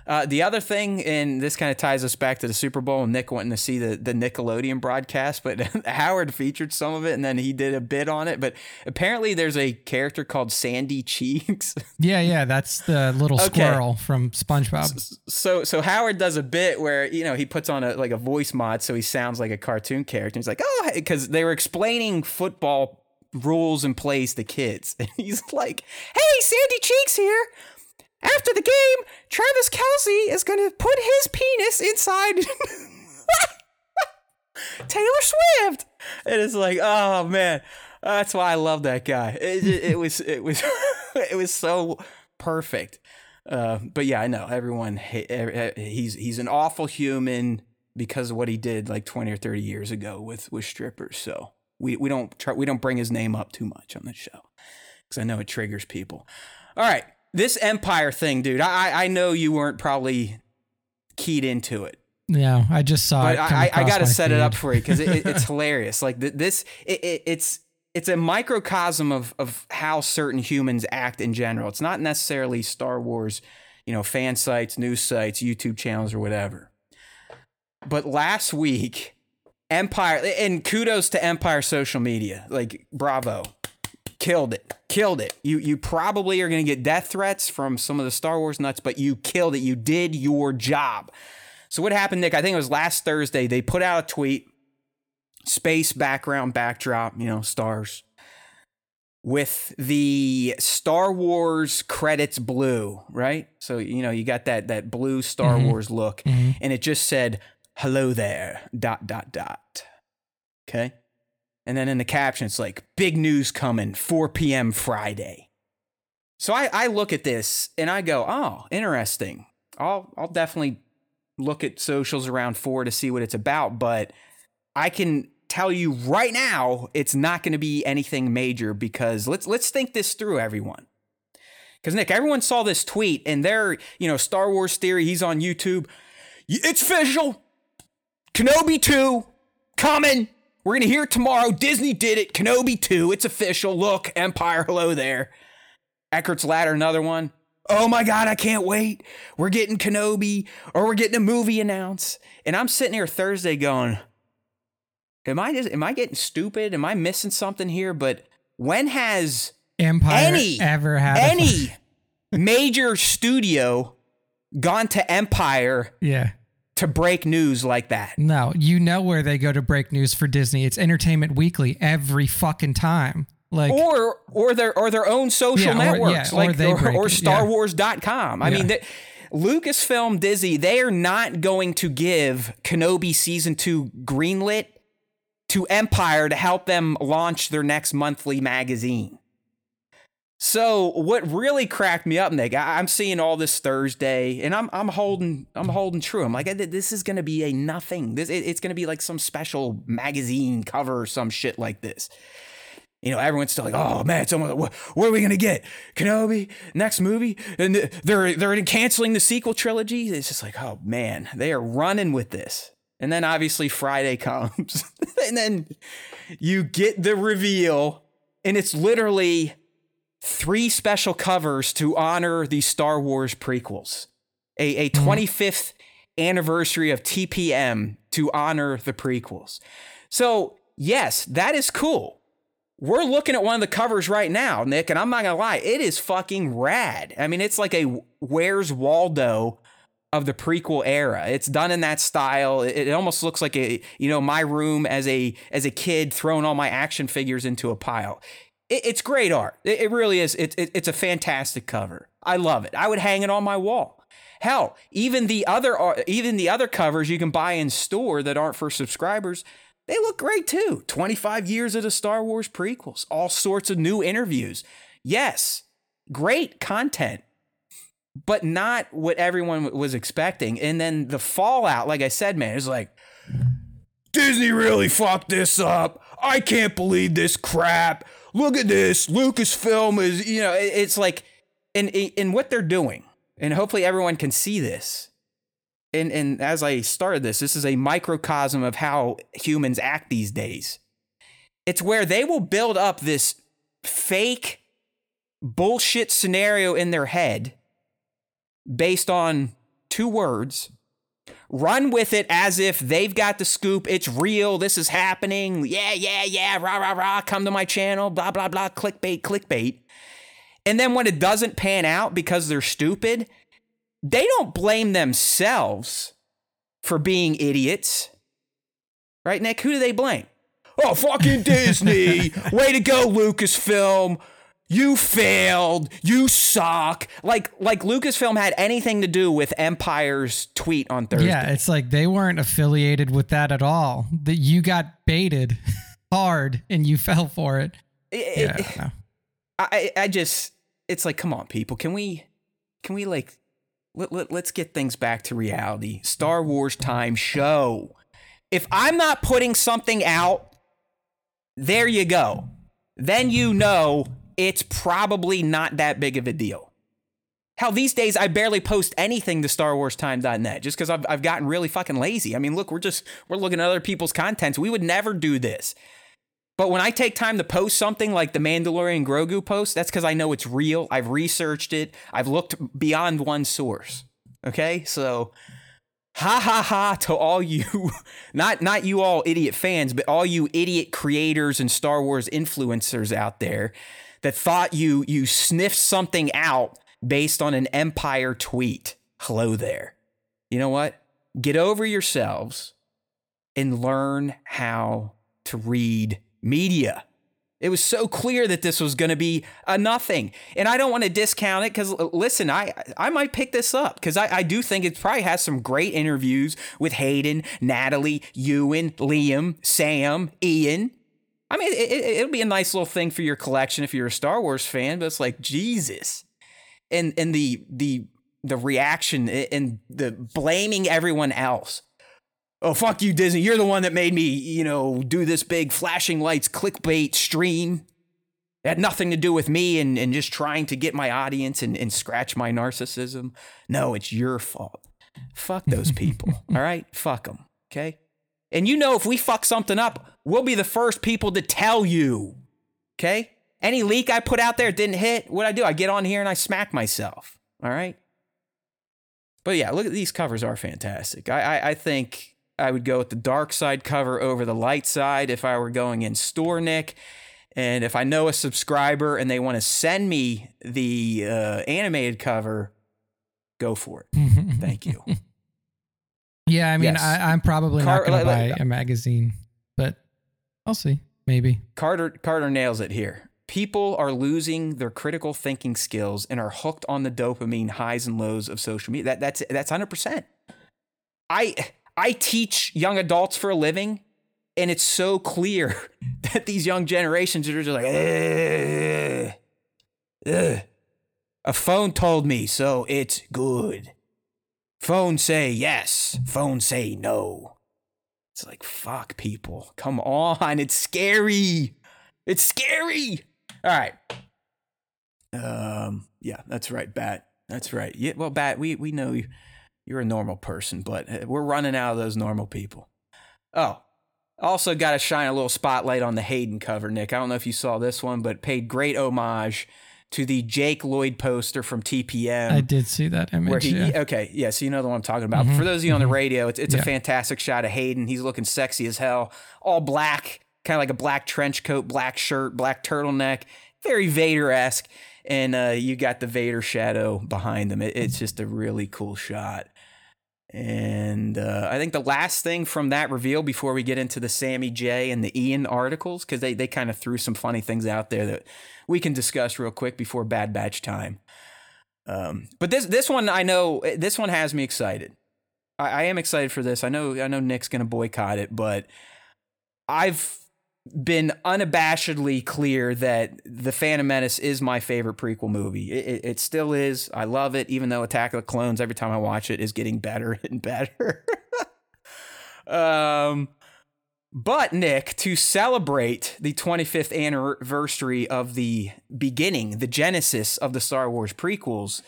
Uh, the other thing, and this kind of ties us back to the Super Bowl and Nick wanting to see the, the Nickelodeon broadcast, but Howard featured some of it and then he did a bit on it. But apparently, there's a character called Sandy Cheeks. Yeah, yeah, that's the little Okay. squirrel from SpongeBob. so so Howard does a bit where you know he puts on a like a voice mod so he sounds like a cartoon character. He's like, oh, because they were explaining football rules and plays to kids, and he's like, hey, Sandy Cheeks here. After the game, Travis Kelce is gonna put his penis inside Taylor Swift. And it's like, oh man, that's why I love that guy. It, it, it was it was it was so perfect. Uh, but yeah, I know everyone. He's he's an awful human because of what he did like twenty or thirty years ago with with strippers. So we we don't try we don't bring his name up too much on the show because I know it triggers people. All right, this Empire thing, dude. I I- I know you weren't probably keyed into it Yeah, I just saw but it. I, I got to set it up for you because it, it, it's hilarious. Like th- this, it, it's it's a microcosm of of how certain humans act in general. It's not necessarily Star Wars, you know, fan sites, news sites, YouTube channels, or whatever. But last week, Empire and kudos to Empire social media. Like bravo. Killed it. Killed it. You you probably are going to get death threats from some of the Star Wars nuts, but you killed it. You did your job. So what happened, Nick? I think it was last Thursday. They put out a tweet, space background backdrop, you know, stars, with the Star Wars credits blue, right? So you know you got that that blue Star Mhm. Wars look, Mhm. and it just said "Hello there." Dot dot dot. Okay, and then in the caption it's like "Big news coming, 4 p.m. Friday." So I I look at this and I go, "Oh, interesting." I'll I'll definitely look at socials around four to see what it's about, but I can tell you right now it's not going to be anything major because let's let's think this through, everyone. Because Nick, everyone saw this tweet and their you know Star Wars theory. He's on YouTube. It's official. Kenobi two coming. We're gonna hear it tomorrow. Disney did it. Kenobi two. It's official. Look, Empire. Hello there. Eckhart's Ladder, another one. Oh my God, I can't wait. We're getting Kenobi or we're getting a movie announced. And I'm sitting here Thursday going, Am I just am I getting stupid? Am I missing something here? But when has Empire Any- ever had any major studio gone to Empire yeah. To break news like that? No, you know where they go to break news for Disney. It's Entertainment Weekly every fucking time. Like or or their or their own social Yeah, or- networks yeah, or like they or, or it, yeah. starwars.com i mean lucasfilm disney they are not going to give kenobi season 2 greenlit to empire to help them launch their next monthly magazine so what really cracked me up nick I, i'm seeing all this thursday and i'm i'm holding i'm holding true i'm like this is going to be a nothing this it- it's going to be like some special magazine cover or some shit like this you know, everyone's still like, "Oh man, it's almost, what, what are we gonna get? Kenobi next movie?" And they're they're canceling the sequel trilogy. It's just like, oh man, they are running with this. And then obviously Friday comes, and then you get the reveal, and it's literally three special covers to honor the Star Wars prequels, a a mm-hmm. 25th anniversary of TPM to honor the prequels. So yes, that is cool. We're looking at one of the covers right now, Nick, and I'm not gonna lie, it is fucking rad. I mean, it's like a Where's Waldo of the prequel era. It's done in that style. It, it almost looks like a you know my room as a as a kid throwing all my action figures into a pile. It, it's great art. It, it really is. It, it, it's a fantastic cover. I love it. I would hang it on my wall. Hell, even the other even the other covers you can buy in store that aren't for subscribers, they look great too. 25 years of the Star Wars prequels, all sorts of new interviews. Yes, great content, but not what everyone was expecting. And then the fallout, like I said, man, is like, Disney really fucked this up. I can't believe this crap. Look at this. Lucasfilm is, you know, it- it's like, and, and what they're doing, and hopefully everyone can see this. And, and as I started this, this is a microcosm of how humans act these days. It's where they will build up this fake bullshit scenario in their head based on two words run with it as if they've got the scoop. It's real. This is happening. Yeah, yeah, yeah. Rah, rah, rah. Come to my channel. Blah, blah, blah. Clickbait, clickbait. And then when it doesn't pan out because they're stupid, they don't blame themselves for being idiots. Right, Nick? Who do they blame? Oh, fucking Disney. Way to go, Lucasfilm. You failed. You suck. Like like Lucasfilm had anything to do with Empire's tweet on Thursday. Yeah, it's like they weren't affiliated with that at all. That you got baited hard and you fell for it. It- Yeah, no. I I just it's like come on people, can we can we like let, let, let's get things back to reality. Star Wars time show. If I'm not putting something out, there you go. Then you know it's probably not that big of a deal. Hell, these days I barely post anything to StarWarsTime.net just because I've, I've gotten really fucking lazy. I mean, look, we're just we're looking at other people's contents. We would never do this. But when I take time to post something like the Mandalorian Grogu post, that's because I know it's real. I've researched it. I've looked beyond one source. Okay, so ha ha ha to all you, not not you all idiot fans, but all you idiot creators and Star Wars influencers out there that thought you you sniffed something out based on an Empire tweet. Hello there. You know what? Get over yourselves and learn how to read media. It was so clear that this was going to be a nothing. And I don't want to discount it because, listen, I, I might pick this up because I, I do think it probably has some great interviews with Hayden, Natalie, Ewan, Liam, Sam, Ian. I mean, it, it, it'll be a nice little thing for your collection if you're a Star Wars fan, but it's like, Jesus. And, and the, the, the reaction and the blaming everyone else. Oh fuck you disney. You're the one that made me you know do this big flashing lights clickbait stream. It had nothing to do with me and, and just trying to get my audience and, and scratch my narcissism. No it's your fault. Fuck those people all right? Fuck them okay and you know if we fuck something up we'll be the first people to tell you okay any leak i put out there didn't hit what i do i get on here and i smack myself all right but yeah look at these covers are fantastic i, I, I think I would go with the dark side cover over the light side if I were going in store, Nick. And if I know a subscriber and they want to send me the uh, animated cover, go for it. Thank you. Yeah, I mean, yes. I, am probably Car- not going to buy a magazine, but I'll see. Maybe Carter Carter nails it here. People are losing their critical thinking skills and are hooked on the dopamine highs and lows of social media. That that's that's hundred percent. I I teach young adults for a living, and it's so clear that these young generations are just like, ugh, ugh. a phone told me, so it's good. Phone say yes, phone say no. It's like, fuck people. Come on, it's scary. It's scary. All right. Um, yeah, that's right, Bat. That's right. Yeah, well, Bat, we we know you you're a normal person, but uh, we're running out of those normal people. Oh, also got to shine a little spotlight on the Hayden cover, Nick. I don't know if you saw this one, but paid great homage to the Jake Lloyd poster from TPM. I did see that image. He, yeah. okay, yeah, so you know the one I'm talking about. Mm-hmm, For those of you mm-hmm. on the mm-hmm. radio, it's, it's yeah. a fantastic shot of Hayden. He's looking sexy as hell, all black, kind of like a black trench coat, black shirt, black turtleneck, very Vader esque. And uh, you got the Vader shadow behind him. It, it's just a really cool shot. And uh, I think the last thing from that reveal before we get into the Sammy J and the Ian articles, because they, they kind of threw some funny things out there that we can discuss real quick before Bad Batch time. Um, but this this one I know this one has me excited. I, I am excited for this. I know I know Nick's gonna boycott it, but I've been unabashedly clear that The Phantom Menace is my favorite prequel movie. It, it, it, still is. I love it, even though Attack of the Clones, every time I watch it, is getting better and better. um, but, Nick, to celebrate the 25th anniversary of the beginning, the genesis of the Star Wars prequels,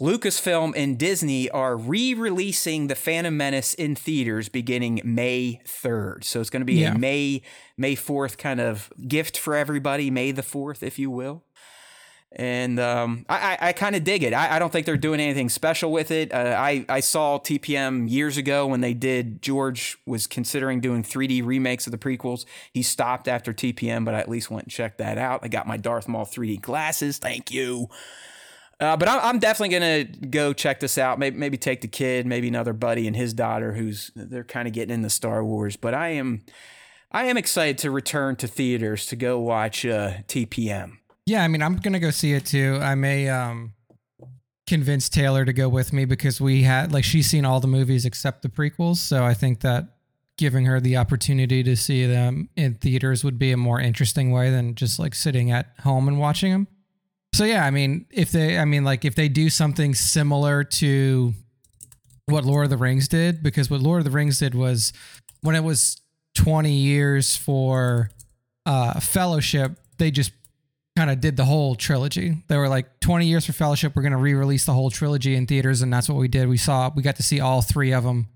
Lucasfilm and Disney are re-releasing The Phantom Menace in theaters beginning May 3rd. So it's going to be yeah. a May May 4th kind of gift for everybody, May the 4th, if you will. And um, I, I, I kind of dig it. I, I, don't think they're doing anything special with it. Uh, I, I saw TPM years ago when they did, George was considering doing 3D remakes of the prequels. He stopped after TPM, but I at least went and checked that out. I got my Darth Maul 3D glasses. Thank you. Uh, but I'm, I'm, definitely gonna go check this out. Maybe maybe take the kid, maybe another buddy and his daughter, who's they're kind of getting into Star Wars. But I am I am excited to return to theaters to go watch uh, TPM. Yeah, I mean I'm gonna go see it too. I may um, convince Taylor to go with me because we had like she's seen all the movies except the prequels, so I think that giving her the opportunity to see them in theaters would be a more interesting way than just like sitting at home and watching them. So yeah, I mean, if they, I mean, like if they do something similar to what Lord of the Rings did, because what Lord of the Rings did was when it was 20 years for uh, Fellowship, they just kind of did the whole trilogy. They were like 20 years for Fellowship. We're going to re-release the whole trilogy in theaters, and that's what we did. We saw, we got to see all three of them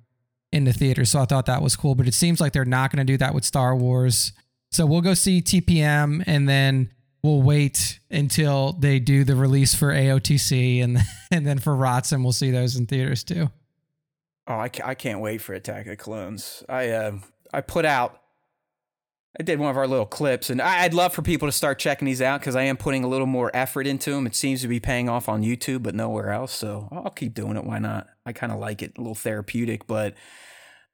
in the theater. So I thought that was cool. But it seems like they're not going to do that with Star Wars. So we'll go see TPM and then we'll wait until they do the release for AOTC and and then for ROTS and we'll see those in theaters too. Oh, I, I can't wait for Attack of the Clones. I uh, I put out I did one of our little clips, and I'd love for people to start checking these out because I am putting a little more effort into them. It seems to be paying off on YouTube, but nowhere else. So I'll keep doing it. Why not? I kind of like it, a little therapeutic, but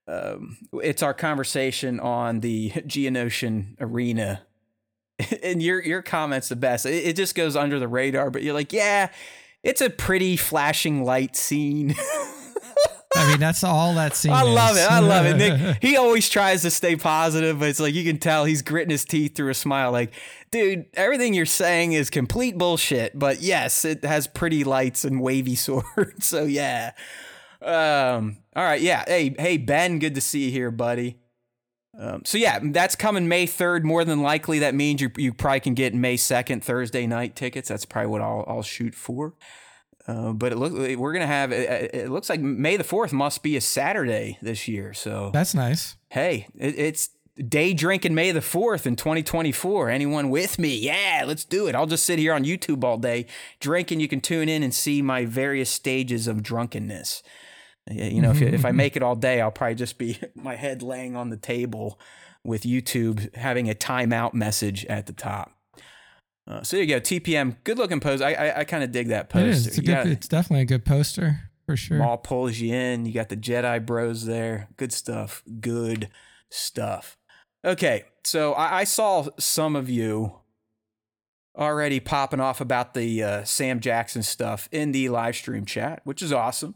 um, it's our conversation on the Geonosian arena. and your your comments the best. It, it just goes under the radar, but you're like, yeah, it's a pretty flashing light scene. I mean, that's all that scene. I love it. I love it. Nick, he always tries to stay positive, but it's like you can tell he's gritting his teeth through a smile. Like, dude, everything you're saying is complete bullshit. But yes, it has pretty lights and wavy swords. so yeah. Um. All right. Yeah. Hey, hey, Ben. Good to see you here, buddy. Um, so yeah, that's coming May third. More than likely, that means you you probably can get May second Thursday night tickets. That's probably what I'll I'll shoot for. Uh, but it looks we're gonna have it, it, looks like May the fourth must be a Saturday this year. So that's nice. Hey, it, it's day drinking May the fourth in 2024. Anyone with me? Yeah, let's do it. I'll just sit here on YouTube all day drinking. You can tune in and see my various stages of drunkenness. You know, if if I make it all day, I'll probably just be my head laying on the table with YouTube having a timeout message at the top. Uh, so there you go, TPM, good looking poster. I I, I kind of dig that poster. It is. It's, good, it's definitely a good poster for sure. Maul pulls you in. You got the Jedi Bros there. Good stuff. Good stuff. Okay, so I, I saw some of you already popping off about the uh, Sam Jackson stuff in the live stream chat, which is awesome.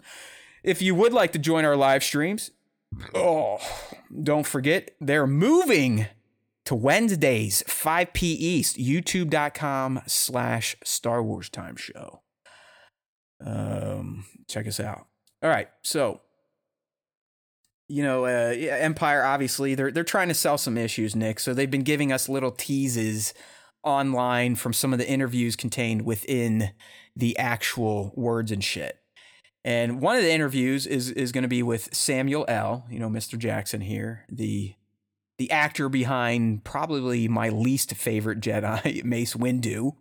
If you would like to join our live streams, oh, don't forget they're moving to Wednesdays, 5 p. East, youtube.com slash Star Wars Time Show. Um, check us out. All right, so you know, uh, Empire obviously they're they're trying to sell some issues, Nick. So they've been giving us little teases online from some of the interviews contained within the actual words and shit. And one of the interviews is is going to be with Samuel L. You know, Mr. Jackson here, the the actor behind probably my least favorite Jedi, Mace Windu.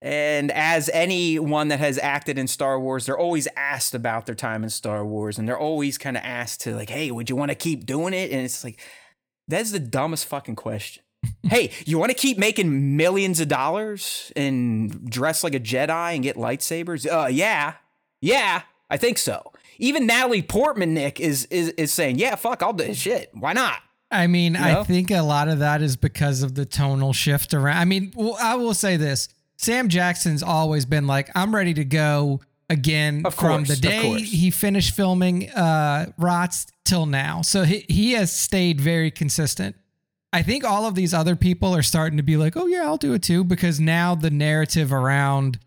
And as anyone that has acted in Star Wars, they're always asked about their time in Star Wars, and they're always kind of asked to like, "Hey, would you want to keep doing it?" And it's like, that's the dumbest fucking question. hey, you want to keep making millions of dollars and dress like a Jedi and get lightsabers? Uh, yeah, yeah, I think so. Even Natalie Portman, Nick, is is is saying, "Yeah, fuck, I'll do shit. Why not?" I mean, you know? I think a lot of that is because of the tonal shift around. I mean, well, I will say this Sam Jackson's always been like, I'm ready to go again of from the day he finished filming uh, ROTS till now. So he, he has stayed very consistent. I think all of these other people are starting to be like, oh, yeah, I'll do it too, because now the narrative around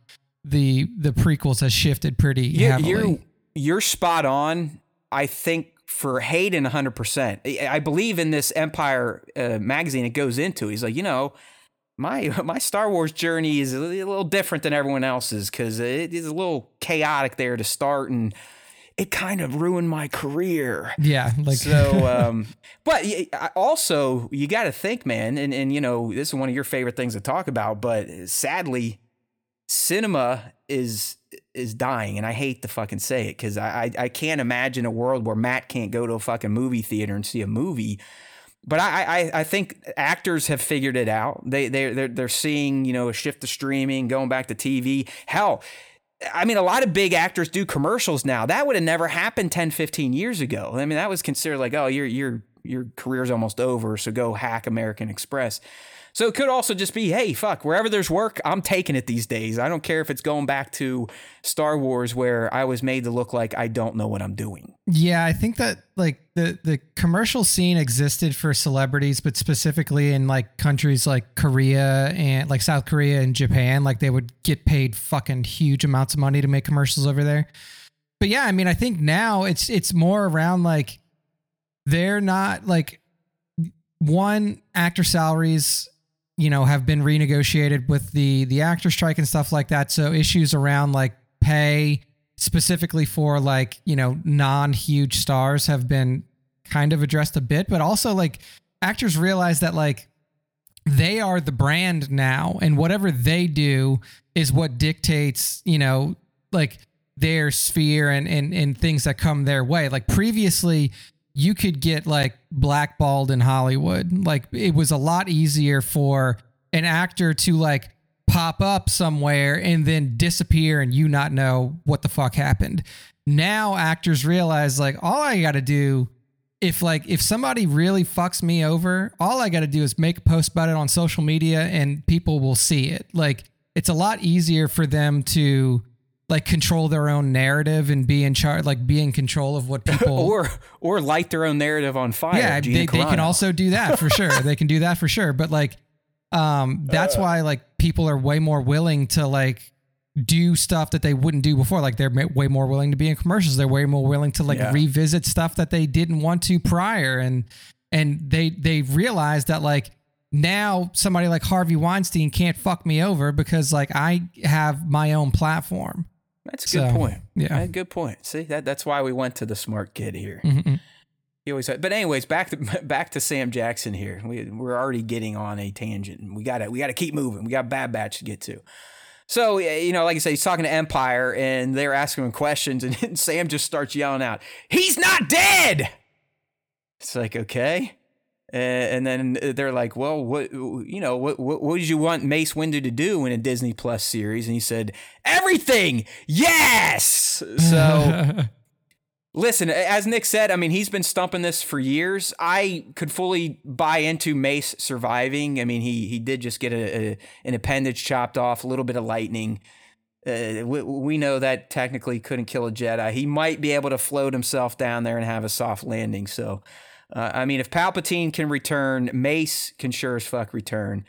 the the prequels has shifted pretty you're, heavily. You're, you're spot on. I think for Hayden 100%. I believe in this Empire uh, magazine it goes into. He's like, you know, my my Star Wars journey is a little different than everyone else's cuz it is a little chaotic there to start and it kind of ruined my career. Yeah, like so. Um, but also, you got to think, man, and and you know, this is one of your favorite things to talk about. But sadly, cinema is is dying, and I hate to fucking say it because I, I, I can't imagine a world where Matt can't go to a fucking movie theater and see a movie. But I, I, I think actors have figured it out. They they they're, they're seeing you know a shift to streaming, going back to TV. Hell, I mean, a lot of big actors do commercials now. That would have never happened 10, 15 years ago. I mean, that was considered like, oh, your your your career's almost over, so go hack American Express. So it could also just be, hey, fuck, wherever there's work, I'm taking it these days. I don't care if it's going back to Star Wars where I was made to look like I don't know what I'm doing. Yeah, I think that like the the commercial scene existed for celebrities, but specifically in like countries like Korea and like South Korea and Japan, like they would get paid fucking huge amounts of money to make commercials over there. But yeah, I mean, I think now it's it's more around like they're not like one actor salaries you know, have been renegotiated with the the actor strike and stuff like that. So issues around like pay specifically for like, you know, non-huge stars have been kind of addressed a bit, but also like actors realize that like they are the brand now and whatever they do is what dictates you know like their sphere and and, and things that come their way like previously you could get like blackballed in hollywood like it was a lot easier for an actor to like pop up somewhere and then disappear and you not know what the fuck happened now actors realize like all i gotta do if like if somebody really fucks me over, all I got to do is make a post about it on social media and people will see it. Like it's a lot easier for them to like control their own narrative and be in charge, like be in control of what people or or light their own narrative on fire. yeah, Gina they, they can also do that for sure. they can do that for sure. But like, um, that's why like people are way more willing to like do stuff that they wouldn't do before. Like they're way more willing to be in commercials. They're way more willing to like Yeah. revisit stuff that they didn't want to prior. And and they they realize that like now somebody like Harvey Weinstein can't fuck me over because like I have my own platform. That's a good So, point. yeah. Good point. See that that's why we went to the smart kid here. Mhm. He always, said, but anyways, back to back to Sam Jackson here. We, we're already getting on a tangent. We got to we got to keep moving. We got Bad Batch to get to. So you know, like I said, he's talking to Empire, and they're asking him questions, and Sam just starts yelling out, "He's not dead!" It's like okay, and then they're like, "Well, what you know, what, what what did you want Mace Windu to do in a Disney Plus series?" And he said, "Everything, yes." So. Listen, as Nick said, I mean, he's been stumping this for years. I could fully buy into Mace surviving. I mean, he he did just get a, a an appendage chopped off, a little bit of lightning. Uh, we, we know that technically couldn't kill a Jedi. He might be able to float himself down there and have a soft landing. So, uh, I mean, if Palpatine can return, Mace can sure as fuck return.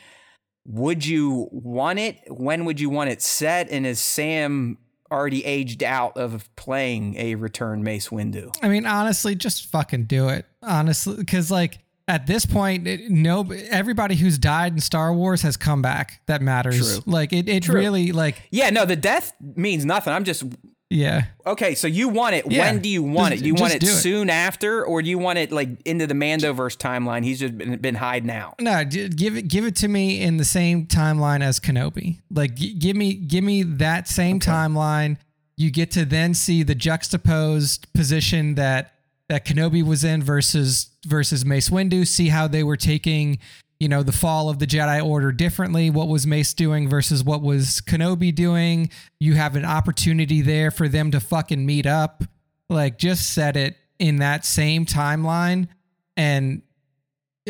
Would you want it? When would you want it set? And is Sam already aged out of playing a return Mace Windu? I mean, honestly, just fucking do it. Honestly, because like at this point, it, no, everybody who's died in Star Wars has come back. That matters. True. Like it, it True. really like Yeah, no, the death means nothing. I'm just yeah. okay. So you want it? Yeah. When do you want Just- it? Do you want it do it. soon after, or do you want it like into the Mandoverse timeline? He's just been, been hiding out. No, give it give it to me in the same timeline as Kenobi. Like give me give me that same timeline. You get to then see the juxtaposed position that that Kenobi was in versus versus Mace Windu. See how they were taking, you know, the fall of the Jedi Order differently. What was Mace doing versus what was Kenobi doing? You have an opportunity there for them to fucking meet up. Like just set it in that same timeline and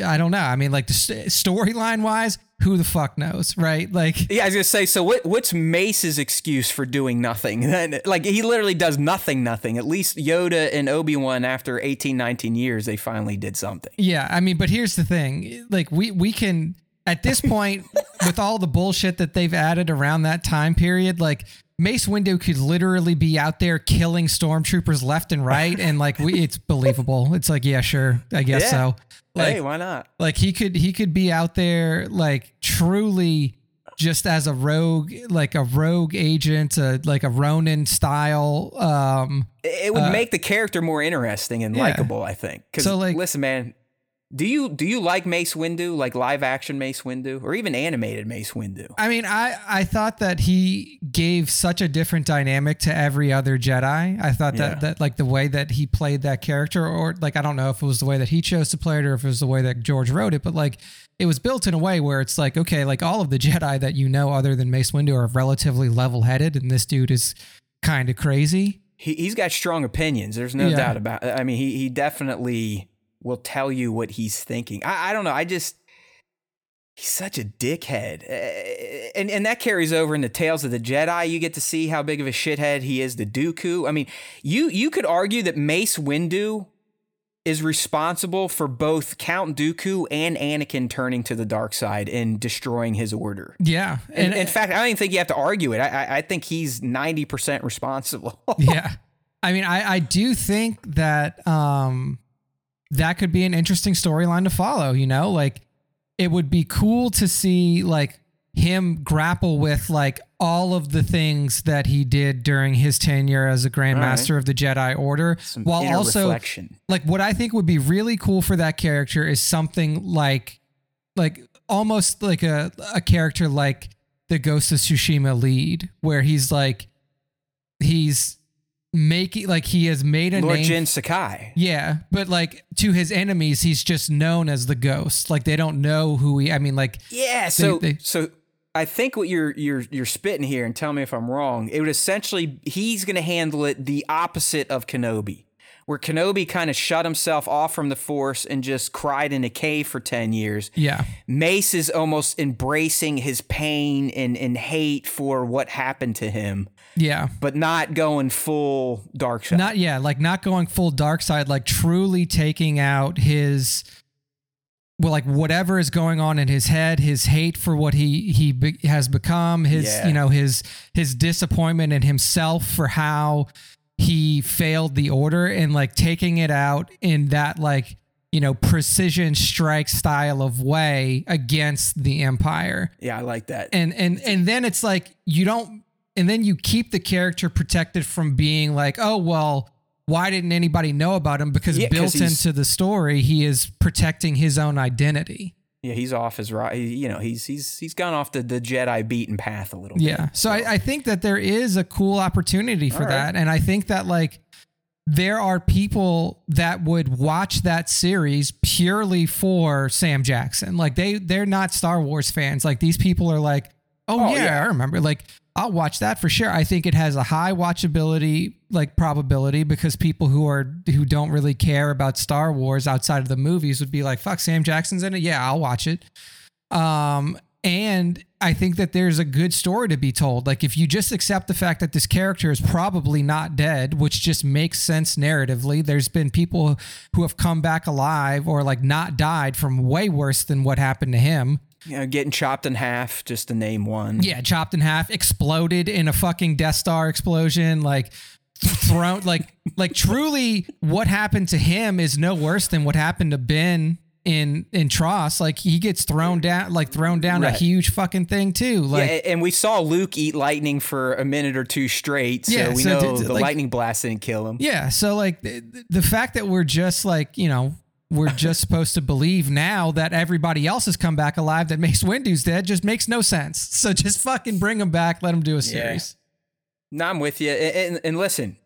I don't know. I mean, like the st- storyline wise, who the fuck knows, right? Like, Yeah, I was gonna say. So what? What's Mace's excuse for doing nothing? Then, like he literally does nothing, nothing. At least Yoda and Obi Wan, after 18, 19 years, they finally did something. yeah. I mean, but here's the thing: like, we we can at this point, with all the bullshit that they've added around that time period, like. Mace Windu could literally be out there killing stormtroopers left and right, and like we, it's believable. It's like, yeah, sure, I guess Yeah. so. Like, hey, why not? like he could he could be out there like truly just as a rogue like a rogue agent uh, like a ronin style um It would make the character more interesting and yeah. likable, I think. Because So, like- listen, man, do you do you like Mace Windu, like live action Mace Windu, or even animated Mace Windu? i mean i i thought that he gave such a different dynamic to every other jedi i thought that Yeah. that like the way that he played that character or like i don't know if it was the way that he chose to play it or if it was the way that george wrote it but like it was built in a way where it's like okay like all of the jedi that you know other than mace windu are relatively level-headed and this dude is kind of crazy He he's got strong opinions. There's no Yeah. doubt about. It. I mean, he he definitely will tell you what he's thinking. I I don't know. I just he's such a dickhead, Uh, and and that carries over into Tales of the Jedi. You get to see how big of a shithead he is to Dooku. I mean, you you could argue that Mace Windu is responsible for both Count Dooku and Anakin turning to the dark side and destroying his order. yeah And, in fact, I don't even think you have to argue it. I, I, I think he's ninety percent responsible. yeah. I mean, I, I do think that um that could be an interesting storyline to follow, you know? Like it would be cool to see like him grapple with like all of the things that he did during his tenure as a Grand All right. Master of the Jedi Order Some while also reflection. like what I think would be really cool for that character is something like like almost like a a character like the Ghost of Tsushima lead, where he's like he's making like he has made a Lord name. Jin Sakai. yeah, but like to his enemies, he's just known as the Ghost. Like they don't know who he. I mean, like Yeah, so they- so I think what you're you're you're spitting here, and tell me if I'm wrong. It would essentially he's going to handle it the opposite of Kenobi, where Kenobi kind of shut himself off from the Force and just cried in a cave for ten years. yeah, Mace is almost embracing his pain and and hate for what happened to him, yeah. but not going full dark side. Not yeah, like not going full dark side, like truly taking out his well, like whatever is going on in his head, his hate for what he he be, has become, his Yeah. you know his his disappointment in himself for how he failed the order, and like taking it out in that like you know precision strike style of way against the empire yeah, I like that. and and and then it's like you don't and then you keep the character protected from being like oh well why didn't anybody know about him because Yeah, built into the story he is protecting his own identity yeah, he's off his right. You know, he's he's he's gone off the, the Jedi beaten path a little bit. yeah so I, I think that there is a cool opportunity for All right. that and i think that like there are people that would watch that series purely for Sam Jackson. Like they they're not Star Wars fans. Like these people are like, "Oh, Oh, yeah, yeah. I remember." Like I'll watch that for sure. I think it has a high watchability like probability because people who are who don't really care about Star Wars outside of the movies would be like, "Fuck, Sam Jackson's in it. Yeah, I'll watch it." Um and I think that there's a good story to be told. Like if you just accept the fact that this character is probably not dead, which just makes sense narratively. There's been people who have come back alive or like not died from way worse than what happened to him. You know, getting chopped in half, just to name one. Yeah, chopped in half, exploded in a fucking Death Star explosion, like thrown like like truly what happened to him is no worse than what happened to Ben in in TROS. Like he gets thrown down like thrown down a huge fucking thing too. Like yeah, and we saw Luke eat lightning for a minute or two straight, so Yeah, we so know d- d- the like- lightning blast didn't kill him. Yeah. So like the, the fact that we're just like, you know, we're just supposed to believe now that everybody else has come back alive that Mace Windu's dead just makes no sense. So just fucking bring him back, let him do a series. No, I'm with you. And, and, and listen,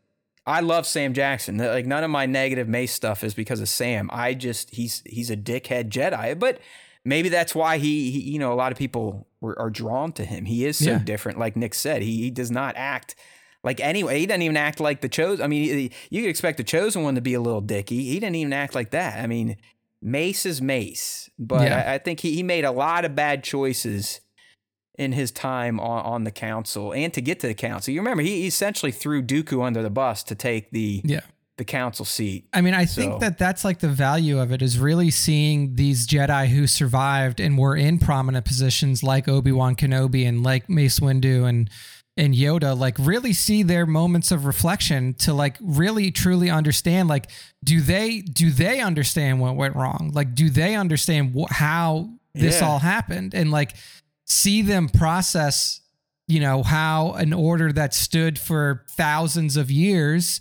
I love Sam Jackson. Like none of my negative Mace stuff is because of Sam. I just he's he's a dickhead Jedi, but maybe that's why he, he you know a lot of people were, are drawn to him. He is so Yeah. different. Like Nick said, he he does not act. Like anyway, he doesn't even act like the chosen. I mean, he- you could expect the chosen one to be a little dicky. He didn't even act like that. I mean, Mace is Mace, but Yeah. I, I think he, he made a lot of bad choices in his time on, on the council and to get to the council. You remember he essentially threw Dooku under the bus to take the Yeah. the council seat. I mean, I think that that's like the value of it is really seeing these Jedi who survived and were in prominent positions like Obi-Wan Kenobi and like Mace Windu and and Yoda like really see their moments of reflection to like really truly understand like do they do they understand what went wrong? Like do they understand wh- how this Yeah. all happened and like see them process you know how an order that stood for thousands of years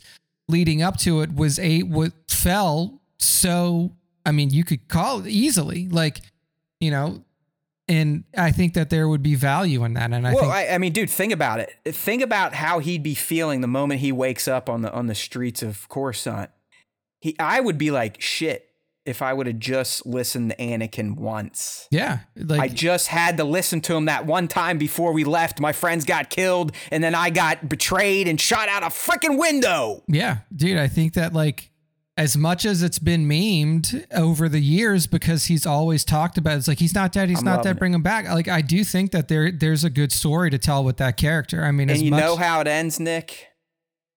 leading up to it was a what fell so i mean you could call it easily like you know and i think that there would be value in that and i well, think I, I mean, dude, think about it. Think about how he'd be feeling the moment he wakes up on the on the streets of Coruscant. He, I would be like, shit. If I would have just listened to Anakin once. yeah like I just had to listen to him that one time before we left. My friends got killed, and then I got betrayed and shot out a freaking window. Yeah, dude, I think that like as much as it's been memed over the years because he's always talked about it's like he's not dead, he's I'm not dead, bring him back. Like I do think that there there's a good story to tell with that character. I mean, And you know how it ends, Nick?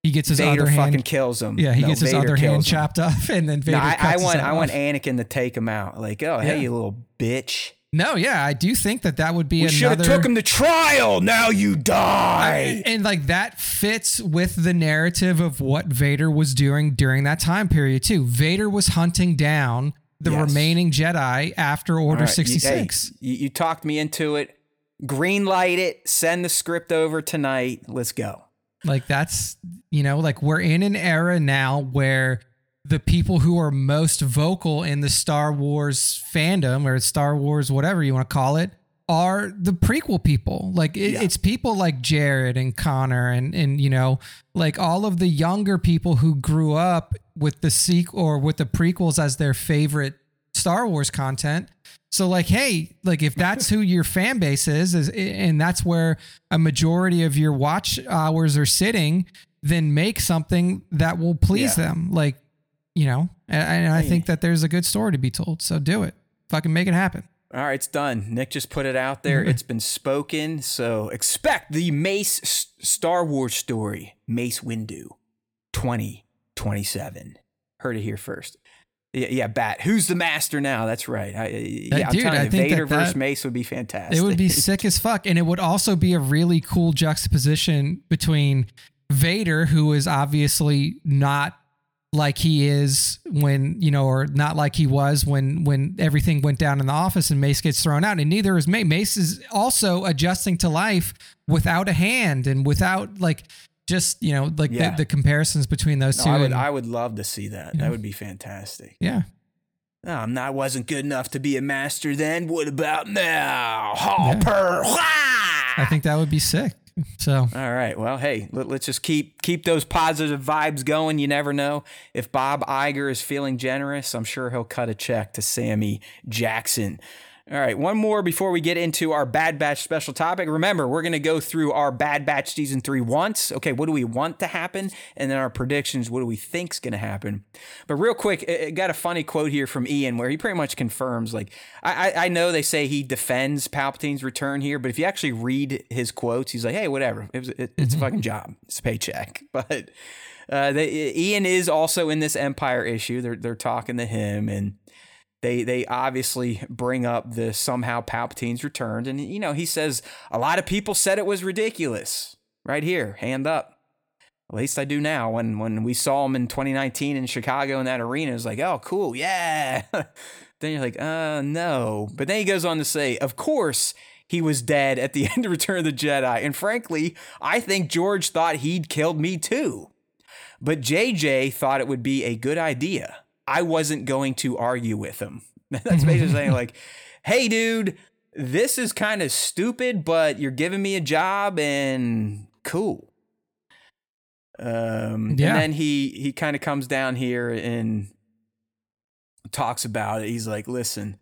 he gets his Vader other fucking hand, kills him. yeah, he No, gets his Vader other hand him. chopped off, and then Vader No, I, I his want I want. Anakin to take him out. Like, oh hey, you little bitch. No, yeah, I do think that that would be We should have took him to trial. Now you die. and like that fits with the narrative of what Vader was doing during that time period too. Vader was hunting down the Yes. remaining Jedi after Order right, you- hey, 66. You, you talked me into it. Green light it. Send the script over tonight. Let's go. Like that's you know, like we're in an era now where the people who are most vocal in the Star Wars fandom or Star Wars, whatever you want to call it, are the prequel people. Like it, Yeah. it's people like Jared and Connor and and you know like all of the younger people who grew up with the sequel or with the prequels as their favorite Star Wars content. So like, hey, like if that's who your fan base is, is and that's where a majority of your watch hours are sitting, then make something that will please Yeah. them. Like, you know, and, and I think that there's a good story to be told. So do it. Fucking make it happen. All right, it's done. Nick just put it out there. It's been spoken. So expect the Mace S- Star Wars story, Mace Windu 2027. Heard it here first. Yeah, yeah, Bat. Who's the master now? That's right. I, yeah, I'm dude, telling I you, think Vader that versus that- Mace would be fantastic. It would be sick as fuck. And it would also be a really cool juxtaposition between Vader, who is obviously not like he is when, you know, or not like he was when when everything went down in the office and Mace gets thrown out. And neither is Mace. Mace is also adjusting to life without a hand and without like just, you know, like Yeah. the, the comparisons between those No, two. I would, and- I would love to see that. That would be fantastic. yeah. No, I'm not. wasn't good enough to be a master then. What about now? Hopper. I think that would be sick. So All right. Well, hey, let, us just keep keep those positive vibes going. You never know if Bob Iger is feeling generous. I'm sure he'll cut a check to Sammy Jackson. All right, one more before we get into our Bad Batch special topic. Remember, we're going to go through our Bad Batch season three once. Okay, what do we want to happen? And then our predictions, what do we think's going to happen? But real quick, it, got a funny quote here from Ian where he pretty much confirms, like, I, I, I know they say he defends Palpatine's return here, but if you actually read his quotes, he's like, hey, whatever. It was, it, it's a fucking job. It's a paycheck. But uh, they, Ian is also in this Empire issue. They're, they're talking to him and they they obviously bring up the somehow Palpatine's returned, and you know he says a lot of people said it was ridiculous. Right here, hand up. At least I do now. When when we saw him in 2019 in Chicago in that arena, it was like, oh, cool, yeah. then you're like, uh, no. But then he goes on to say, of course. He was dead at the end of Return of the Jedi. And frankly, I think George thought he'd killed me too. But JJ thought it would be a good idea. I wasn't going to argue with him. That's basically saying, like, hey, dude, this is kind of stupid, but you're giving me a job and cool. Um, Yeah. And then he he kind of comes down here and talks about it. He's like, listen,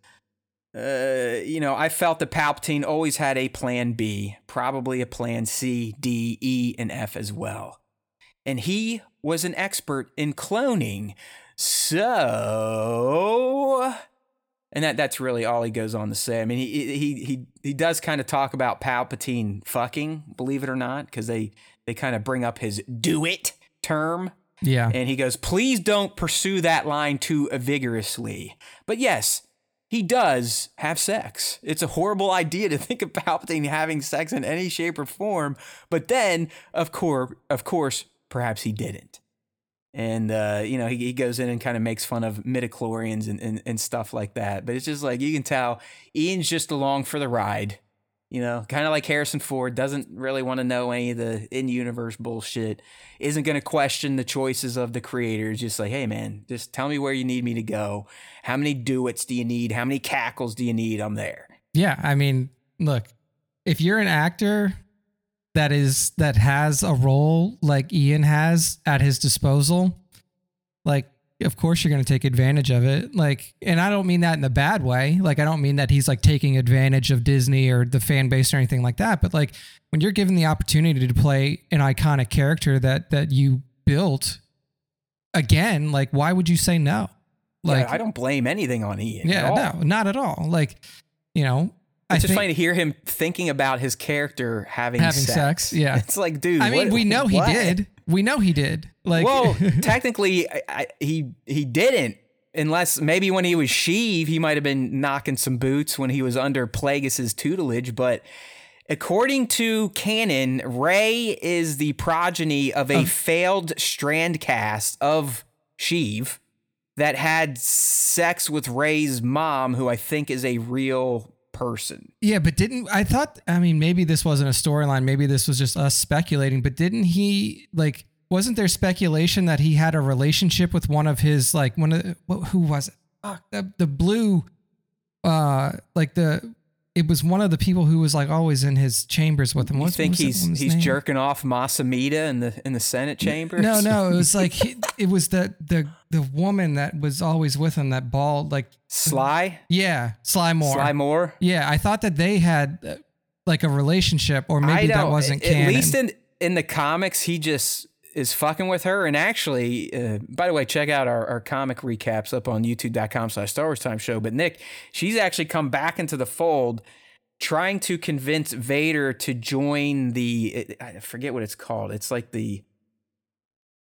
uh, you know, I felt that Palpatine always had a plan B, probably a plan C, D, E, and F as well. And he was an expert in cloning. So and that that's really all he goes on to say. I mean, he he he he does kind of talk about Palpatine fucking, believe it or not, because they they kind of bring up his do it term. yeah. And he goes, please don't pursue that line too vigorously. But yes, he does have sex. It's a horrible idea to think of Palpatine having sex in any shape or form. But then, of course, of course, perhaps he didn't. And uh, you know, he, he goes in and kind of makes fun of midichlorians and, and, and stuff like that. But it's just like you can tell Ian's just along for the ride. You know, kind of like Harrison Ford doesn't really want to know any of the in-universe bullshit. Isn't going to question the choices of the creators. Just like, hey man, just tell me where you need me to go. How many duets do you need? How many cackles do you need? I'm there. Yeah, I mean, look, if you're an actor that is that has a role like Ian has at his disposal, like of course you're going to take advantage of it. Like and I don't mean that in a bad way. Like I don't mean that he's like taking advantage of Disney or the fan base or anything like that, but like when you're given the opportunity to play an iconic character that that you built again, like why would you say no? Like, Like I don't blame anything on Ian. yeah, no, not at all. Like, you know, I It's just think- funny to hear him thinking about his character having Having sex, yeah. It's like, dude. I mean, what- we know he did. We know he did. Like, well, technically, I, I, he he didn't. Unless maybe when he was Sheev, he might have been knocking some boots when he was under Plagueis's tutelage. But according to canon, Rey is the progeny of a failed strandcast of Sheev that had sex with Rey's mom, who I think is a real person. yeah, but didn't I thought? I mean, maybe this wasn't a storyline. Maybe this was just us speculating. But didn't he like wasn't there speculation that he had a relationship with one of his like one of wh- who was it? Fuck, the, the blue, uh, like the it was one of the people who was like always in his chambers with him. What, do you think he's he's name? jerking off Mas Amedda in the in the Senate chambers? No, no, it was like he, it was the the the woman that was always with him, that bald, like Sly, yeah, Sly Moore. Sly Moore. Yeah, I thought that they had uh, like a relationship, or maybe that wasn't at canon. least in in the comics, he just is fucking with her. And actually, uh, by the way, check out our, our comic recaps up on youtube.com slash Star Wars Time Show. But Nick, she's actually come back into the fold trying to convince Vader to join the, I forget what it's called. It's like the,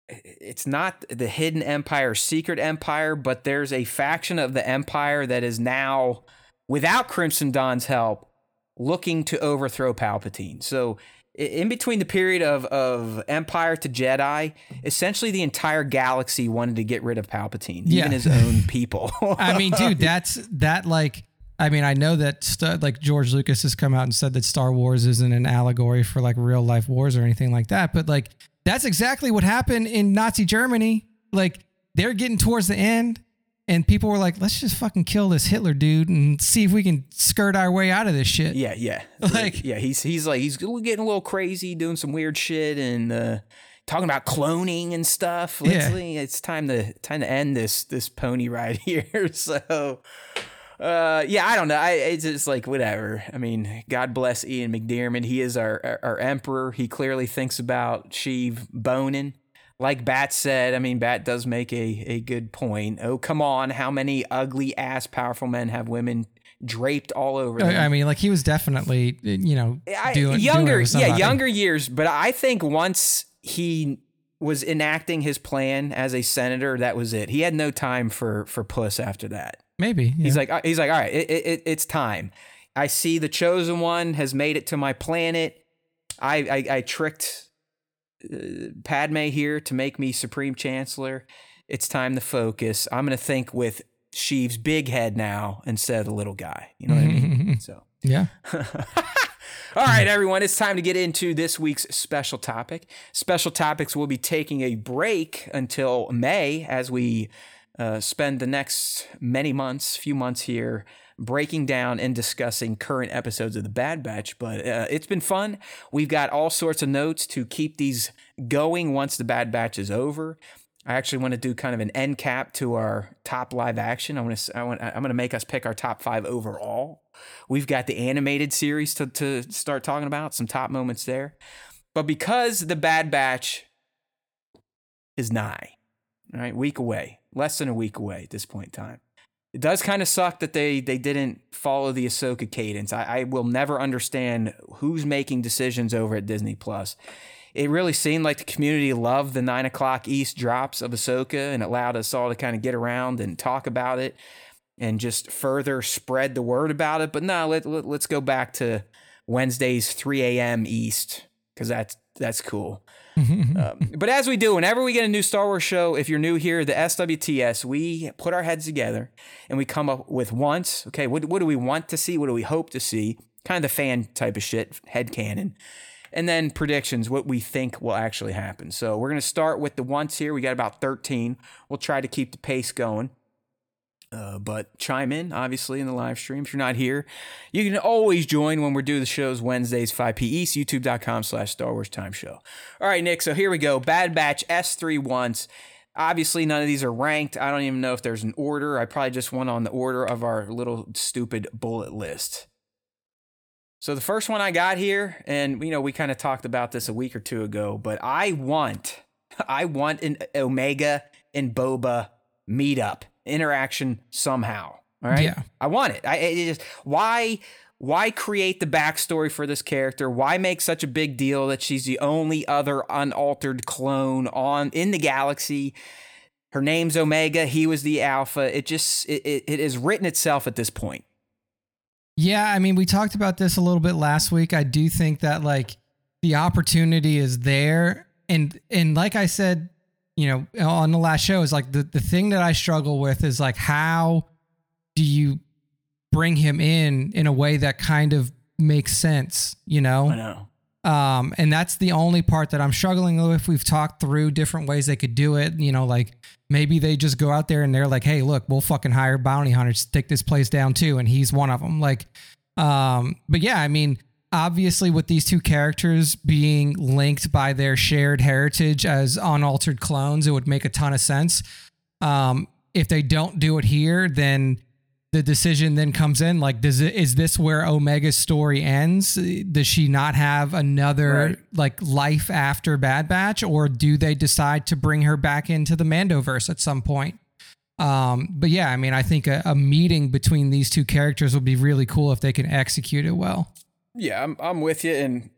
it's not the hidden empire, secret empire, but there's a faction of the empire that is now, without Crimson Dawn's help, looking to overthrow Palpatine. So in between the period of, of Empire to Jedi, essentially the entire galaxy wanted to get rid of Palpatine, Yeah. even his own people. I mean, dude, that's that like. I mean, I know that st- like George Lucas has come out and said that Star Wars isn't an allegory for like real life wars or anything like that, but like that's exactly what happened in Nazi Germany. Like they're getting towards the end, and people were like, "Let's just fucking kill this Hitler dude and see if we can skirt our way out of this shit." yeah, yeah, Like- yeah. He's he's like he's getting a little crazy, doing some weird shit, and uh, talking about cloning and stuff. Let's, Yeah. it's time to time to end this this pony ride here. so. Uh, yeah, I don't know. I it's just like whatever. I mean, God bless Ian McDiarmid. He is our, our our emperor. He clearly thinks about Sheev boning. Like Bat said, I mean, Bat does make a a good point. Oh, come on, how many ugly ass powerful men have women draped all over them? I mean, like he was definitely, you know, doing doing younger, with yeah, younger years. But I think once he was enacting his plan as a senator, that was it. He had no time for for puss after that. Maybe yeah. He's like, he's like, all right, it, it, it's time. I see the chosen one has made it to my planet. I I, I tricked uh, Padme here to make me supreme chancellor. It's time to focus. I'm gonna think with Sheev's big head now instead of the little guy. You know what I mean? So. yeah. All right, everyone, it's time to get into this week's special topic. Special topics will be taking a break until May as we uh, spend the next many months, few months here, breaking down and discussing current episodes of The Bad Batch. But uh, it's been fun. We've got all sorts of notes to keep these going once The Bad Batch is over. I actually want to do kind of an end cap to our top live action. I want to. I want. I'm going to make us pick our top five overall. We've got the animated series to to start talking about some top moments there, but because the Bad Batch is nigh, all right, week away, less than a week away at this point in time. It does kind of suck that they they didn't follow the Ahsoka cadence. I, I will never understand who's making decisions over at Disney Plus it really seemed like the community loved the nine o'clock East drops of Ahsoka and allowed us all to kind of get around and talk about it and just further spread the word about it. But no, let, let, us go back to Wednesdays, 3 a.m. East, because that's, that's cool. Um, but as we do, whenever we get a new Star Wars show, if you're new here, the SWTS, we put our heads together and we come up with once, okay, what, what do we want to see? What do we hope to see? Kind of the fan type of shit, head canon and then predictions, what we think will actually happen. So we're going to start with the once here. We got about 13. We'll try to keep the pace going. Uh, but chime in, obviously, in the live stream. If you're not here, you can always join when we do the shows Wednesdays, 5 p. East, youtube.com slash Star Wars Time Show. All right, Nick, so here we go. Bad Batch S3 once. Obviously, none of these are ranked. I don't even know if there's an order. I probably just went on the order of our little stupid bullet list. So the first one I got here, and you know, we kind of talked about this a week or two ago, but I want, I want an Omega and Boba meetup interaction somehow. All right, Yeah. I want it. I it just why why create the backstory for this character? Why make such a big deal that she's the only other unaltered clone on in the galaxy? Her name's Omega. He was the Alpha. It just it, it, it has written itself at this point. Yeah, I mean, we talked about this a little bit last week. I do think that like the opportunity is there, and and like I said, you know, on the last show is like the the thing that I struggle with is like how do you bring him in in a way that kind of makes sense, you know? I know? Um, and that's the only part that I'm struggling with. We've talked through different ways they could do it. You know, like maybe they just go out there and they're like, "Hey, look, we'll fucking hire bounty hunters to take this place down too," and he's one of them. Like, um, but yeah, I mean, obviously with these two characters being linked by their shared heritage as unaltered clones, it would make a ton of sense. Um, if they don't do it here, then the decision then comes in like does it is this where omega's story ends does she not have another Right. like life after bad batch or do they decide to bring her back into the mandoverse at some point um but yeah i mean i think a, a meeting between these two characters would be really cool if they can execute it well Yeah, I'm I'm with you, and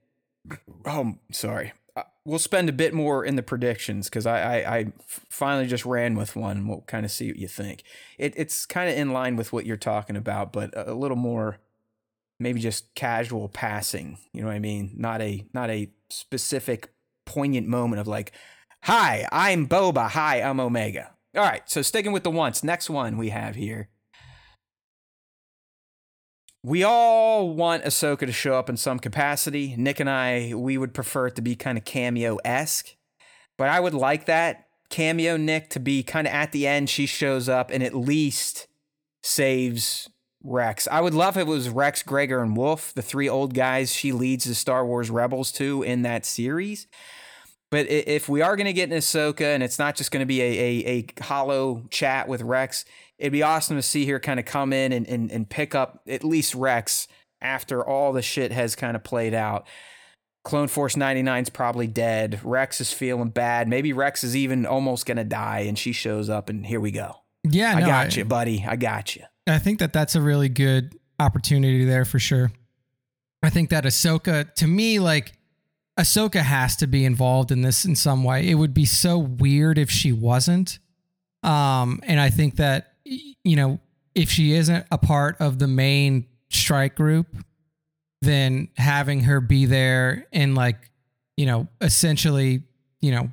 oh, sorry. Uh, We'll spend a bit more in the predictions because I I finally just ran with one. We'll kind of see what you think. It it's kind of in line with what you're talking about, but a, a little more, maybe just casual passing. You know what I mean? Not a not a specific poignant moment of like, "Hi, I'm Boba. Hi, I'm Omega." All right, so sticking with the once. Next one we have here. We all want Ahsoka to show up in some capacity. Nick and I, we would prefer it to be kind of cameo esque, but I would like that cameo Nick to be kind of at the end. She shows up and at least saves Rex. I would love if it was Rex, Gregor, and Wolffe, the three old guys she leads the Star Wars Rebels to in that series. But if we are going to get an Ahsoka and it's not just going to be a, a, a hollow chat with Rex, it'd be awesome to see her kind of come in and, and, and pick up at least Rex after all the shit has kind of played out. Clone Force 99's probably dead. Rex is feeling bad. Maybe Rex is even almost going to die and she shows up and here we go. yeah I no, got you, buddy. I got you. I think that that's a really good opportunity there for sure. I think that Ahsoka, to me, like Ahsoka has to be involved in this in some way. It would be so weird if she wasn't. Um, and I think that you know, if she isn't a part of the main strike group, then having her be there and like, you know, essentially, you know,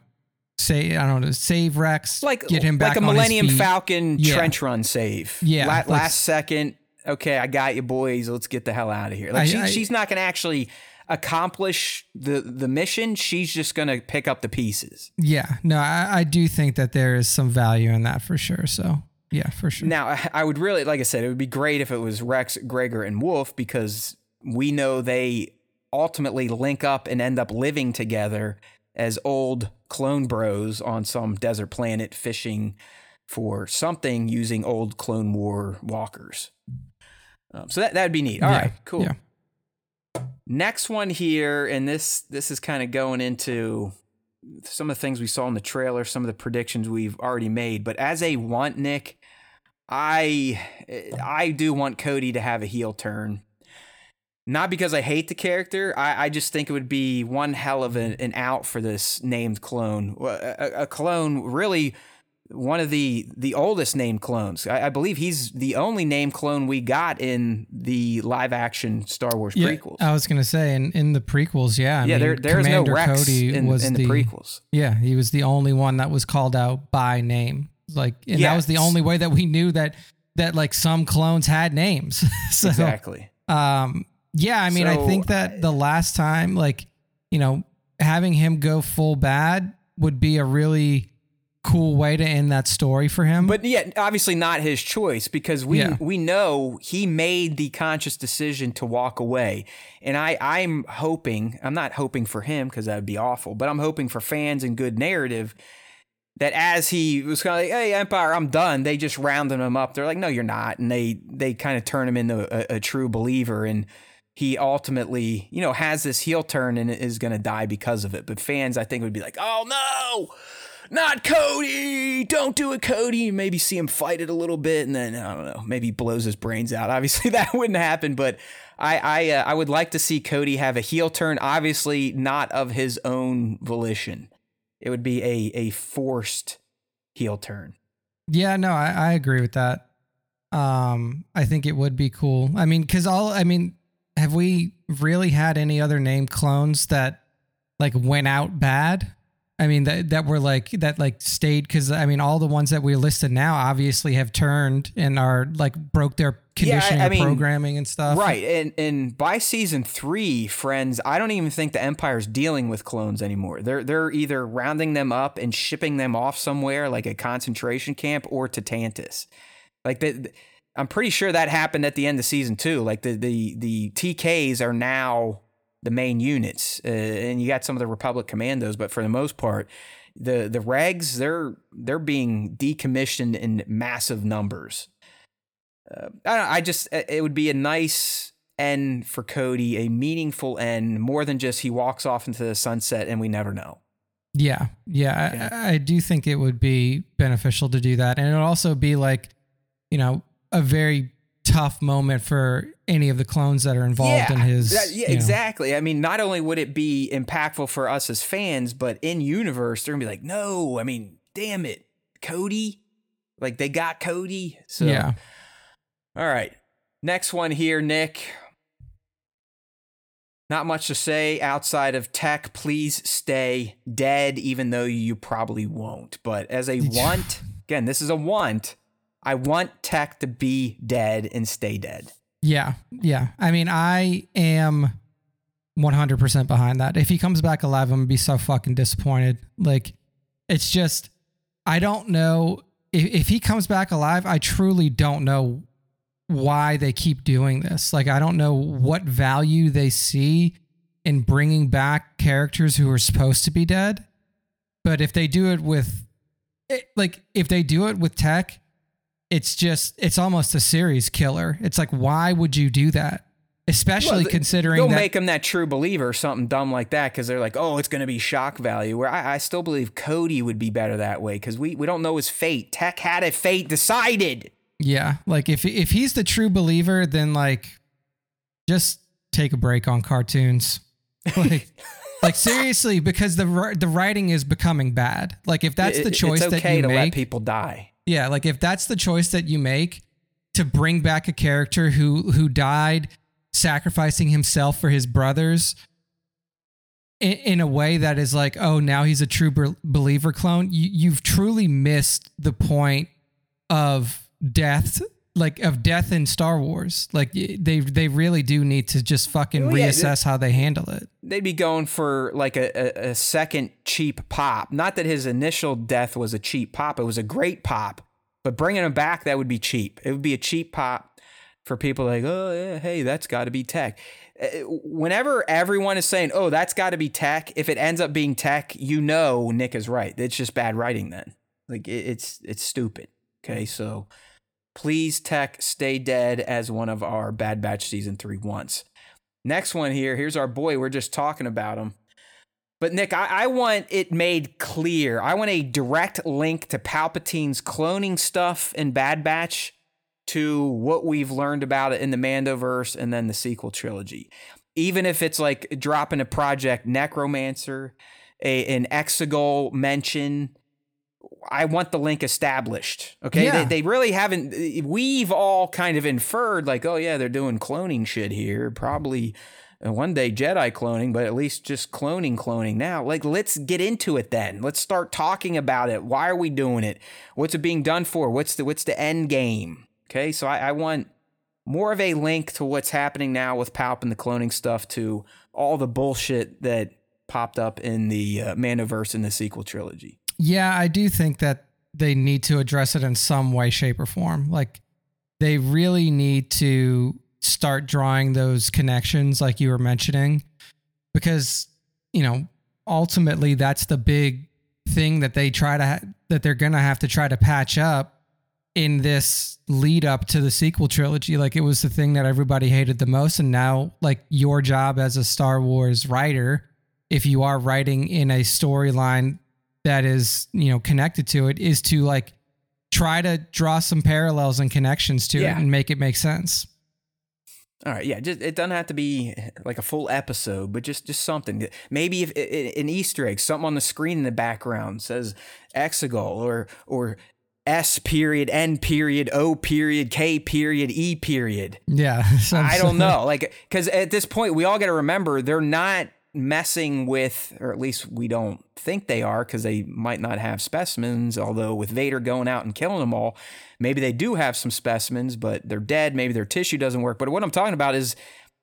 say I don't know, save Rex, like get him back like a Millennium. Falcon Yeah. trench run save. Yeah, La- like- last second. Okay, I got you, boys. Let's get the hell out of here. Like I- she, I- she's not going to actually accomplish the the mission. She's just going to pick up the pieces. Yeah, no, I, I do think that there is some value in that for sure. So yeah, for sure. Now, I- I would really, like I said, it would be great if it was Rex, Gregor, and Wolffe because we know they ultimately link up and end up living together as old clone bros on some desert planet fishing for something using old Clone War walkers. Um, so that that'd be neat. All right, Yeah, cool. yeah. Next one here, and this this is kind of going into some of the things we saw in the trailer, some of the predictions we've already made. But as a want, Nick, I I do want Cody to have a heel turn. Not because I hate the character, I, I just think it would be one hell of an, an out for this named clone. A, a- a clone, really, one of the the oldest named clones. I, I believe he's the only named clone we got in the live action Star Wars yeah, prequels. I was gonna say in, in the prequels, yeah. I yeah, mean, there there's Commander no Rex Cody in, was in the, prequels. Yeah, he was the only one that was called out by name. Like, and that was the only way that we knew that that like some clones had names. so, Exactly. um, yeah, I mean, I think that the last time, like, you know, having him go full bad would be a really cool way to end that story for him. But yeah, obviously not his choice because we Yeah. we know he made the conscious decision to walk away. And I I'm hoping, I'm not hoping for him because that would be awful, but I'm hoping for fans and good narrative that as he was kind of like, "Hey, Empire, I'm done," they just rounded him up. They're like, "No, you're not," and they they kind of turn him into a, a true believer and. He ultimately, you know, has this heel turn and is going to die because of it. But fans, I think, would be like, "Oh no, not Cody! Don't do it, Cody!" Maybe see him fight it a little bit, and then I don't know, maybe blows his brains out. Obviously, that wouldn't happen, but I I uh, I would like to see Cody have a heel turn. Obviously, not of his own volition. It would be a a forced heel turn. Yeah, no, I, I agree with that. Um, I think it would be cool. I mean, because all I mean, have we really had any other name clones that like went out bad? I mean that that were like that like stayed because I mean all the ones that we listed now obviously have turned and are like broke their conditioning I and mean, programming and stuff. Right. And and by season three, friends, I don't even think the Empire's dealing with clones anymore. They're they're either rounding them up and shipping them off somewhere like a concentration camp or to Tantiss. Like the, I'm pretty sure that happened at the end of season two. Like the the the TKs are now the main units, uh, and you got some of the Republic commandos, but for the most part, the the regs they're they're being decommissioned in massive numbers. Uh, I, don't know, I just it would be a nice end for Cody, a meaningful end, more than just he walks off into the sunset and we never know. Yeah, yeah, Yeah. I, I do think it would be beneficial to do that, and it would also be like, you know, a very tough moment for any of the clones that are involved in his. that- yeah, you know- exactly. I mean, not only would it be impactful for us as fans, but in universe, they're gonna be like, no, I mean, damn it, Cody, like they got Cody. So Yeah. All right. Next one here, Nick. Not much to say outside of tech. Please stay dead, even though you probably won't. But as a want, again, this is a want. I want tech to be dead and stay dead. Yeah, yeah. I mean, I am 100% behind that. If he comes back alive, I'm gonna be so fucking disappointed. Like, it's just, I don't know if, if he comes back alive. I truly don't know why they keep doing this. Like, I don't know what value they see in bringing back characters who are supposed to be dead. But if they do it with, it, like, if they do it with tech, it's just it's almost a series killer. It's like why would you do that? Especially Well, considering They'll that make him that true believer or something dumb like that because they're like, oh, it's going to be shock value. Where I, I still believe Cody would be better that way because we, we don't know his fate. Tech had a fate decided. yeah, like if if he's the true believer, then like just take a break on cartoons. Like like seriously, because the the writing is becoming bad. Like if that's the it's choice okay that you to let make, people die. Yeah, like if that's the choice that you make to bring back a character who who died sacrificing himself for his brothers in, in a way that is like, oh, now he's a true be- believer clone. You, you've truly missed the point of death, like of death in Star Wars. Like they they really do need to just fucking Well, yeah, reassess how they handle it. They'd be going for like a, a, a second cheap pop. Not that his initial death was a cheap pop, it was a great pop. But bringing him back, that would be cheap. It would be a cheap pop for people like, oh, yeah, hey, that's got to be tech. Uh, Whenever everyone is saying, oh, that's got to be tech, if it ends up being tech, you know Nick is right. It's just bad writing then. Like, it, it's, it's stupid. Okay, so please, tech, stay dead as one of our Bad Batch Season 3 once. Next one here. Here's our boy. We're just talking about him. But Nick, I, I want it made clear. I want a direct link to Palpatine's cloning stuff in Bad Batch to what we've learned about it in the Mandoverse and then the sequel trilogy. Even if it's like dropping a project Necromancer, a, an Exegol mention, I want the link established. Okay. Yeah. They, they really haven't. We've all kind of inferred, like, oh, yeah, they're doing cloning shit here. Probably uh, one day Jedi cloning, but at least just cloning, cloning now. Like, let's get into it then. Let's start talking about it. Why are we doing it? What's it being done for? What's the what's the end game? Okay. So I, I want more of a link to what's happening now with Palp and the cloning stuff to all the bullshit that popped up in the uh, Mandoverse in the sequel trilogy. Yeah, I do think that they need to address it in some way, shape, or form. Like they really need to start drawing those connections, like you were mentioning, because you know ultimately that's the big thing that they try to ha- that they're gonna have to try to patch up in this lead up to the sequel trilogy. Like it was the thing that everybody hated the most, and now like your job as a Star Wars writer, if you are writing in a storyline that is you know connected to it is to like try to draw some parallels and connections to Yeah. it and make it make sense All right, yeah, just it doesn't have to be eh, like a full episode, but just just something. Maybe if an Easter egg, something on the screen in the background says Exegol or or S period N period O period K period E period. yeah I don't know, like because at this point we all got to remember they're not messing with, or at least we don't think they are, because they might not have specimens. Although with Vader going out and killing them all, maybe they do have some specimens, but they're dead. Maybe their tissue doesn't work. But what I'm talking about is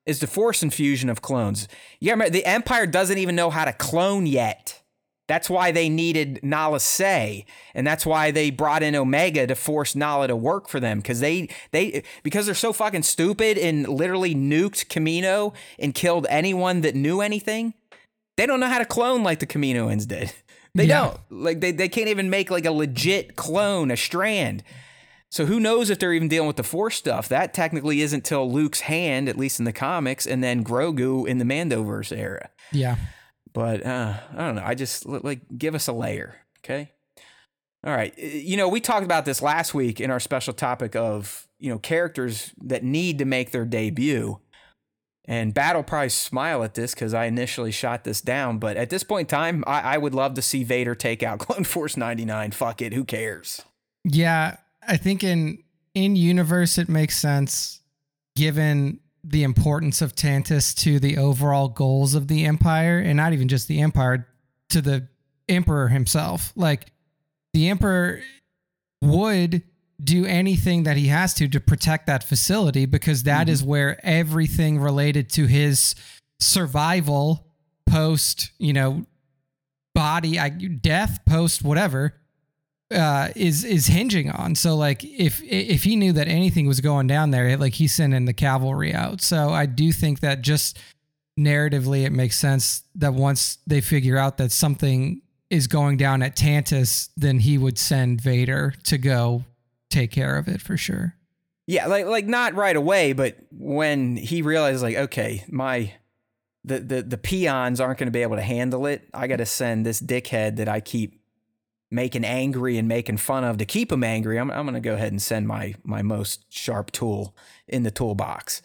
is the force infusion of clones. Yeah, the Empire doesn't even know how to clone yet. That's why they needed Nala Se, and that's why they brought in Omega to force Nala to work for them because they they because they're so fucking stupid and literally nuked Kamino and killed anyone that knew anything. They don't know how to clone like the Kaminoans did. They Yeah. don't like they they can't even make like a legit clone, a strand. So who knows if they're even dealing with the Force stuff? That technically isn't till Luke's hand, at least in the comics, and then Grogu in the Mandoverse era. Yeah. But uh, I don't know. I just like give us a layer, okay? All right. You know, we talked about this last week in our special topic of you know characters that need to make their debut. And Bat will probably smile at this because I initially shot this down. But at this point in time, I, I would love to see Vader take out Clone Force 99. Fuck it. Who cares? Yeah, I think in in universe it makes sense given the importance of Tantiss to the overall goals of the empire and not even just the empire to the emperor himself. Like the emperor would do anything that he has to to protect that facility because that mm-hmm. is where everything related to his survival post, you know, body I, death post whatever uh, is is hinging on. So like if if he knew that anything was going down there, like he's sending the cavalry out. So I do think that just narratively, it makes sense that once they figure out that something is going down at Tantiss, then he would send Vader to go take care of it for sure. Yeah, like like not right away, but when he realizes like, okay, my the the the peons aren't going to be able to handle it. I got to send this dickhead that I keep making angry and making fun of to keep him angry. I'm I'm going to go ahead and send my my most sharp tool in the toolbox.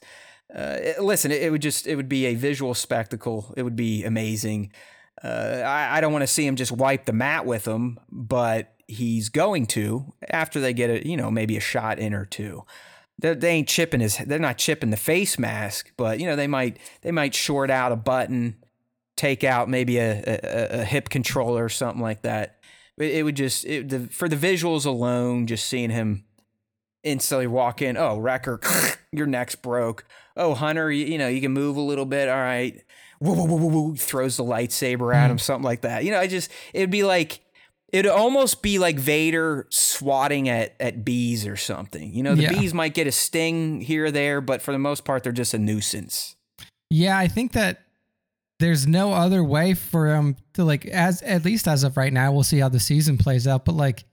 Uh, it- listen, it, it would just it would be a visual spectacle. It would be amazing. Uh, I, I don't want to see him just wipe the mat with them, but he's going to after they get a you know maybe a shot in or two. They, they ain't chipping his. They're not chipping the face mask, but you know they might they might short out a button, take out maybe a a, a hip controller or something like that. It, it would just it, the, for the visuals alone, just seeing him instantly walk in. Oh, Wrecker, your neck's broke. Oh, Hunter, you, you know you can move a little bit. All right. Woo, woo, woo, woo, woo, throws the lightsaber at him, mm-hmm. something like that. You know, I just it'd be like it'd almost be like Vader swatting at at bees or something. You know, the Yeah. bees might get a sting here or there, but for the most part, they're just a nuisance. Yeah, I think that there's no other way for him to like as at least as of right now, we'll see how the season plays out, but like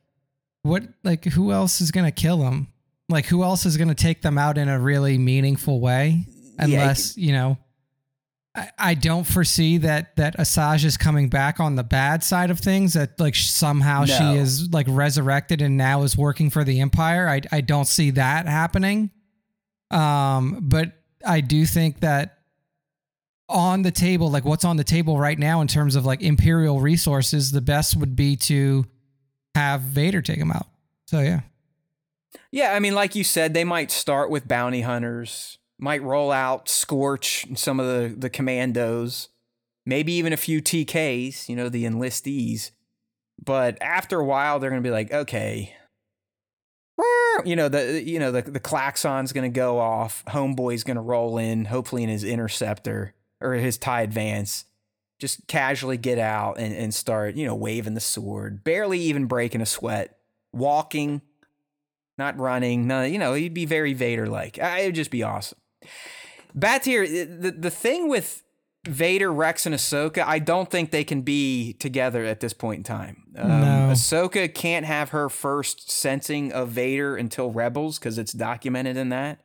what like who else is gonna kill him? Like who else is gonna take them out in a really meaningful way? Yeah, Unless, you know I, I don't foresee that that Asajj is coming back on the bad side of things. That like somehow No. she is like resurrected and now is working for the Empire. I I don't see that happening. Um, but I do think that on the table, like what's on the table right now in terms of like imperial resources, the best would be to have Vader take him out. So yeah, Yeah, I mean, like you said, they might start with bounty hunters, might roll out Scorch and some of the, the commandos, maybe even a few TKs, you know, the enlistees. But after a while, they're to be like, okay, you know, the you know the the klaxon's going to go off. Homeboy's going to roll in, hopefully in his interceptor or his tie advance. Just casually get out and, and start, you know, waving the sword, barely even breaking a sweat, walking, not running. No, you know, he'd be very Vader like. It would just be awesome. Batir, the the thing with Vader, Rex, and Ahsoka, I don't think they can be together at this point in time. Um, No. Ahsoka can't have her first sensing of Vader until Rebels because it's documented in that.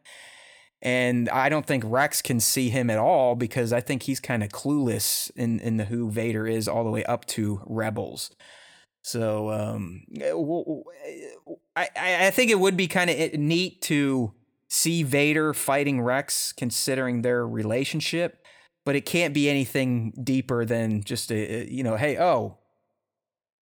And I don't think Rex can see him at all because I think he's kind of clueless in, in the who Vader is all the way up to Rebels. So um, I, I think it would be kind of neat to see Vader fighting Rex, considering their relationship, but it can't be anything deeper than just a, you know, hey, oh,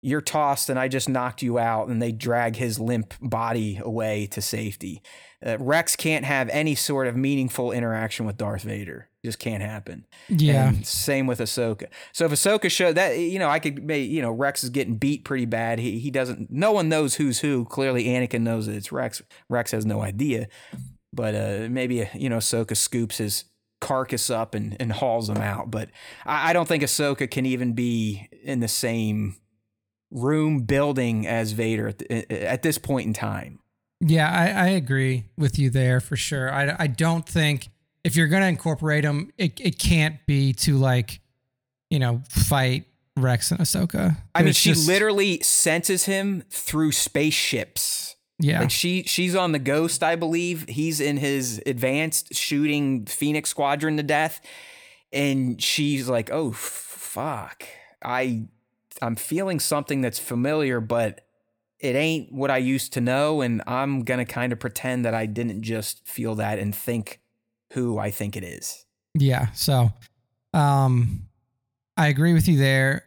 you're tossed and I just knocked you out, and they drag his limp body away to safety. Uh, Rex can't have any sort of meaningful interaction with Darth Vader. just can't happen. Yeah. And same with Ahsoka. So if Ahsoka showed that, you know, I could, may, you know, Rex is getting beat pretty bad. He he doesn't. No one knows who's who. Clearly, Anakin knows that it's Rex. Rex has no idea. But uh, maybe you know, Ahsoka scoops his carcass up and, and hauls him out. But I, I don't think Ahsoka can even be in the same room building as Vader at, the, at this point in time. Yeah, I, I agree with you there for sure. I, I don't think if you're gonna incorporate them, it, it can't be to like, you know, fight Rex and Ahsoka. I mean, she just- literally senses him through spaceships. yeah, Like she she's on the Ghost, I believe. He's in his advanced shooting Phoenix Squadron to death, and she's like, "Oh fuck, I I'm feeling something that's familiar, but it ain't what I used to know, and I'm gonna kind of pretend that I didn't just feel that and think who I think it is." yeah. So, um, I agree with you there.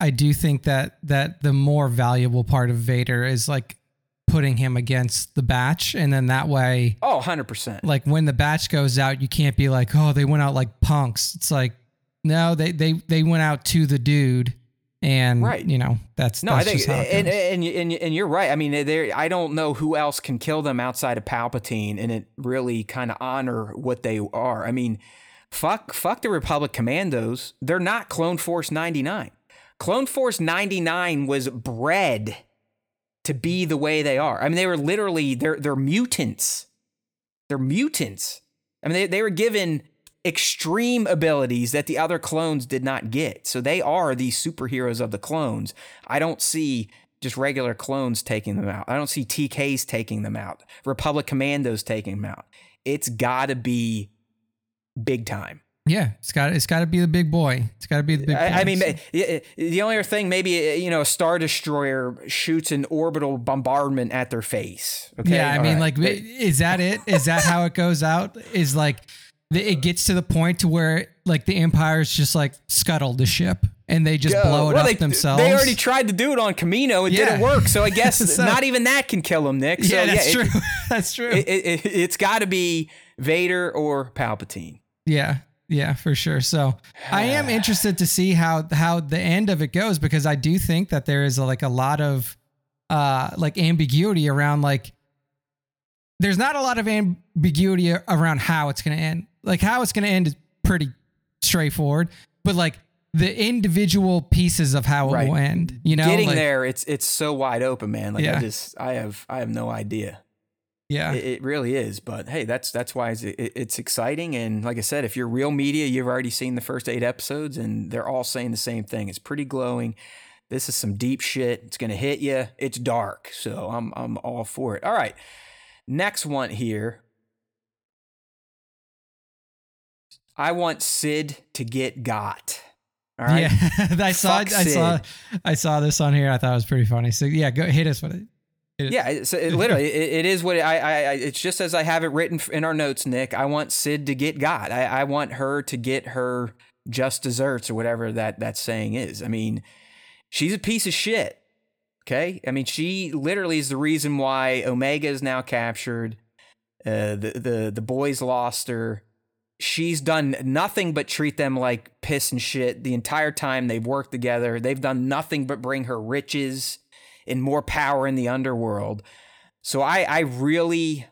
I do think that that the more valuable part of Vader is like putting him against the batch, and then that way, Oh, 100 percent. like when the batch goes out, you can't be like, oh, they went out like punks. It's like, no, they they they went out to the dude, and Right. you know that's No, that's I think, just how it and, and and and you're right. I mean, there. I don't know who else can kill them outside of Palpatine, and it really kind of honor what they are. I mean, fuck, fuck the Republic Commandos. They're not Clone Force 99. Clone Force 99 was bred to be the way they are. I mean, they were literally they're they're mutants. They're mutants. I mean, they, they were given extreme abilities that the other clones did not get. So they are the superheroes of the clones. I don't see just regular clones taking them out. I don't see TKs taking them out. Republic Commandos taking them out. It's got to be big time. yeah, it's got it's got to be the big boy. It's got to be the big. I, I mean, So- ma- y- the only other thing, maybe uh, you know, a star destroyer shoots an orbital bombardment at their face. Okay, yeah, I All mean, right. like, is that it? Is that how it goes out? Is like, it gets to the point to where like the Empire's just like scuttled the ship and they just Go. blow it well, up they, themselves. They already tried to do it on Kamino. It Yeah. didn't work. So I guess So- not even that can kill him, Nick. So, yeah, that's it- true. that's true. It, it, it, has got to be Vader or Palpatine. Yeah, yeah, for sure. So I am interested to see how how the end of it goes because I do think that there is like a lot of uh like ambiguity around like there's not a lot of ambiguity around how it's going to end. Like how it's going to end is pretty straightforward, but like the individual pieces of how Right. it will end, you know, Getting like, there, it's it's so wide open, man. Like Yeah. I just, I have, I have no idea. Yeah. It, it really is. But hey, that's that's why it's, it, it's exciting. And like I said, if you're real media, you've already seen the first eight episodes, and they're all saying the same thing. It's pretty glowing. This is some deep shit. It's gonna hit you. It's dark, so I'm I'm all for it. All right, next one here. I want Cid to get got. All right. Yeah, I saw Fuck I saw I saw this on here. I thought it was pretty funny. So yeah, go hit us with it. Hit. Yeah, it literally, it, it is what I, I, I. It's just as I have it written in our notes, Nick. I want Cid to get God. I, I want her to get her just desserts or whatever that that saying is. I mean, she's a piece of shit. Okay, I mean, she literally is the reason why Omega is now captured. Uh, the the the boys lost her. She's done nothing but treat them like piss and shit the entire time they've worked together. They've done nothing but bring her riches and more power in the underworld. So I I really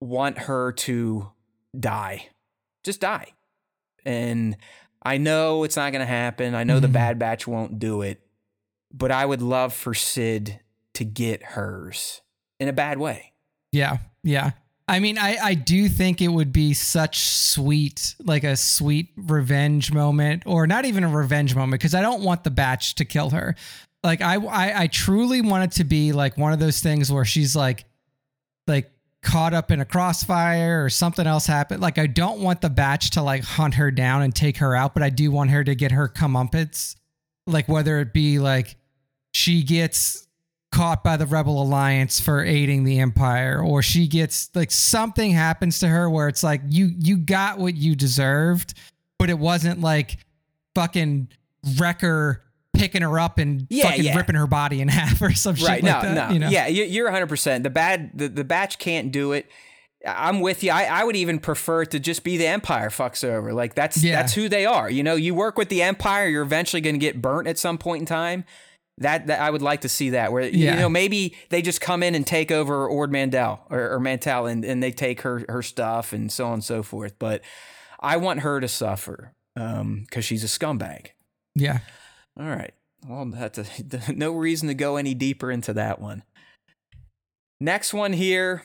want her to die. Just die. And I know it's not going to happen. I know the Mhm. Bad Batch won't do it. But I would love for Cid to get hers in a bad way. Yeah, yeah. I mean, I I do think it would be such sweet, like a sweet revenge moment, or not even a revenge moment, because I don't want the batch to kill her. Like I, I I truly want it to be like one of those things where she's like, like caught up in a crossfire or something else happened. Like I don't want the batch to like hunt her down and take her out, but I do want her to get her comeuppance. Like whether it be like she gets caught by the rebel alliance for aiding the empire or she gets like something happens to her where it's like you you got what you deserved but it wasn't like fucking wrecker picking her up and Yeah, fucking yeah. ripping her body in half or some shit right. like no, that no. you know Yeah, you- you're 100%. The bad the, the batch can't do it. I'm with you. I, I would even prefer to just be the Empire fucks over. Like that's Yeah. that's who they are. You know, you work with the Empire, you're eventually going to get burnt at some point in time. That, that I would like to see that where Yeah. you know maybe they just come in and take over Ord Mandel or, or Mantell and, and they take her her stuff and so on and so forth. But I want her to suffer um, because she's a scumbag. Yeah. All right. Well, that's a, no reason to go any deeper into that one. Next one here,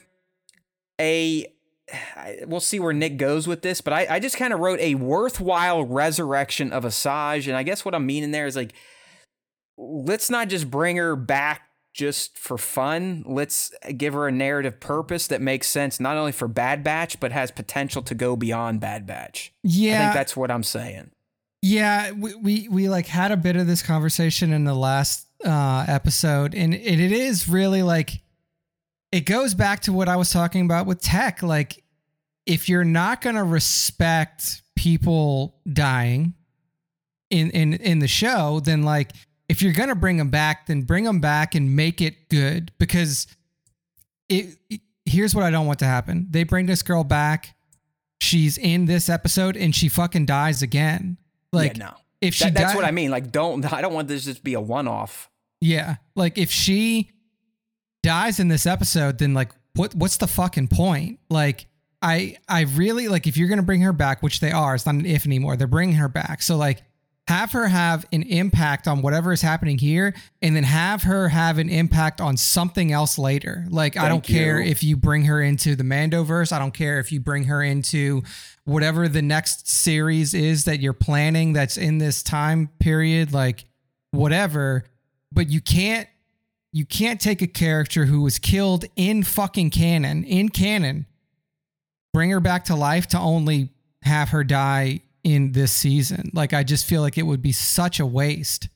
a I- we'll see where Nick goes with this, but I, I just kind of wrote a worthwhile resurrection of Asajj, and I guess what I'm meaning there is like, let's not just bring her back just for fun. Let's give her a narrative purpose that makes sense not only for Bad Batch but has potential to go beyond Bad Batch. Yeah, I think that's what I'm saying. Yeah, we, we we like had a bit of this conversation in the last uh episode and it, it is really like it goes back to what I was talking about with tech like if you're not going to respect people dying in in in the show then like if you're going to bring them back then bring them back and make it good because it, it here's what I don't want to happen. They bring this girl back she's in this episode and she fucking dies again. Like yeah, no. if she That- that's what I mean. Like, don't I don't want this to just be a one-off. Yeah. Like if she dies in this episode, then like what what's the fucking point? Like I I really like if you're gonna bring her back, which they are, it's not an if anymore. They're bringing her back. So like have her have an impact on whatever is happening here, and then have her have an impact on something else later. Like I don't Thank care if you bring her into the Mandoverse. I don't care if you bring her into whatever the next series is that you're planning that's in this time period. Like whatever but you can't you can't take a character who was killed in fucking canon in canon bring her back to life to only have her die in this season like i just feel like it would be such a waste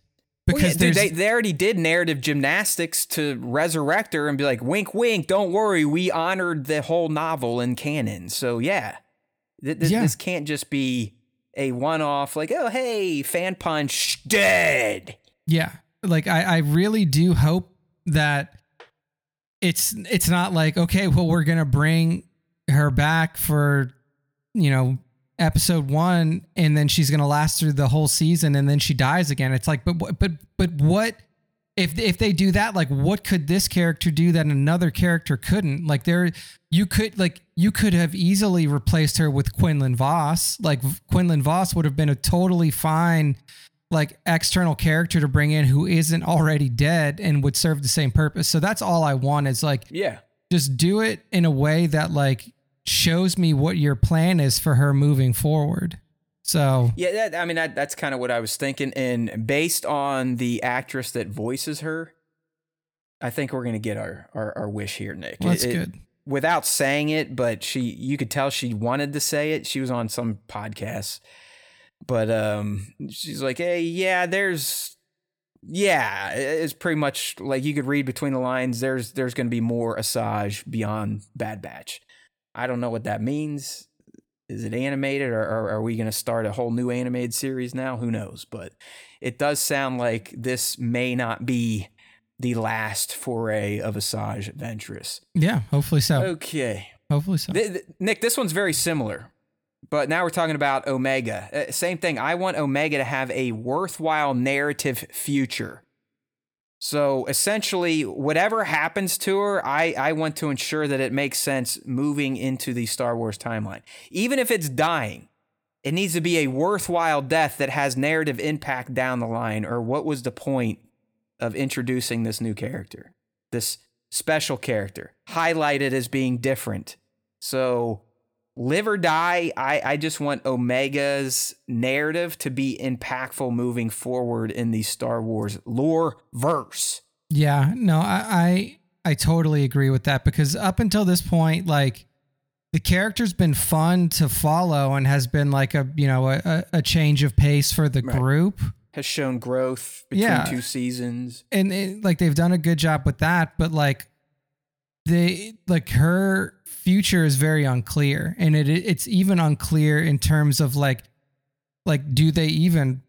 Well, yeah, because they, they already did narrative gymnastics to resurrect her and be like, wink, wink, don't worry, we honored the whole novel in canon. So yeah, Th- th- Yeah. this can't just be a one-off. Like, oh hey, fan punch dead. Yeah. Like I, I really do hope that it's it's not like, okay, well, we're gonna bring her back for, you know, episode one and then she's gonna last through the whole season and then she dies again. It's like, but but but what if if they do that, like what could this character do that another character couldn't? Like there you could like you could have easily replaced her with Quinlan Vos. Like Quinlan Vos would have been a totally fine like external character to bring in who isn't already dead and would serve the same purpose. So that's all I want is like Yeah. just do it in a way that like shows me what your plan is for her moving forward. So Yeah, that, I mean that that's kind of what I was thinking. And based on the actress that voices her, I think we're gonna get our our, our wish here, Nick. well, that's It- it- good. without saying it, but she you could tell she wanted to say it. She was on some podcast. But um she's like, "Hey, yeah, there's yeah, it's pretty much like you could read between the lines. There's there's going to be more Asajj beyond Bad Batch. I don't know what that means. Is it animated or, or are we going to start a whole new animated series now? Who knows? But it does sound like this may not be the last foray of Asajj Ventress. Yeah, hopefully so. Okay. hopefully so. Th- th- Nick, this one's very similar, but now we're talking about Omega. Uh, same thing. I want Omega to have a worthwhile narrative future. So essentially, whatever happens to her, I, I want to ensure that it makes sense moving into the Star Wars timeline. Even if it's dying, it needs to be a worthwhile death that has narrative impact down the line. Or what was the point of introducing this new character? This special character, highlighted as being different. So, live or die, I, I just want Omega's narrative to be impactful moving forward in the Star Wars lore verse. Yeah, no, I, I I totally agree with that because up until this point, like the character's been fun to follow and has been like a you know a, a- change of pace for the Right. group. Has shown growth between Yeah. two seasons. and it, like they've done a good job with that but like they like her future is very unclear. And it it's even unclear in terms of like like do they even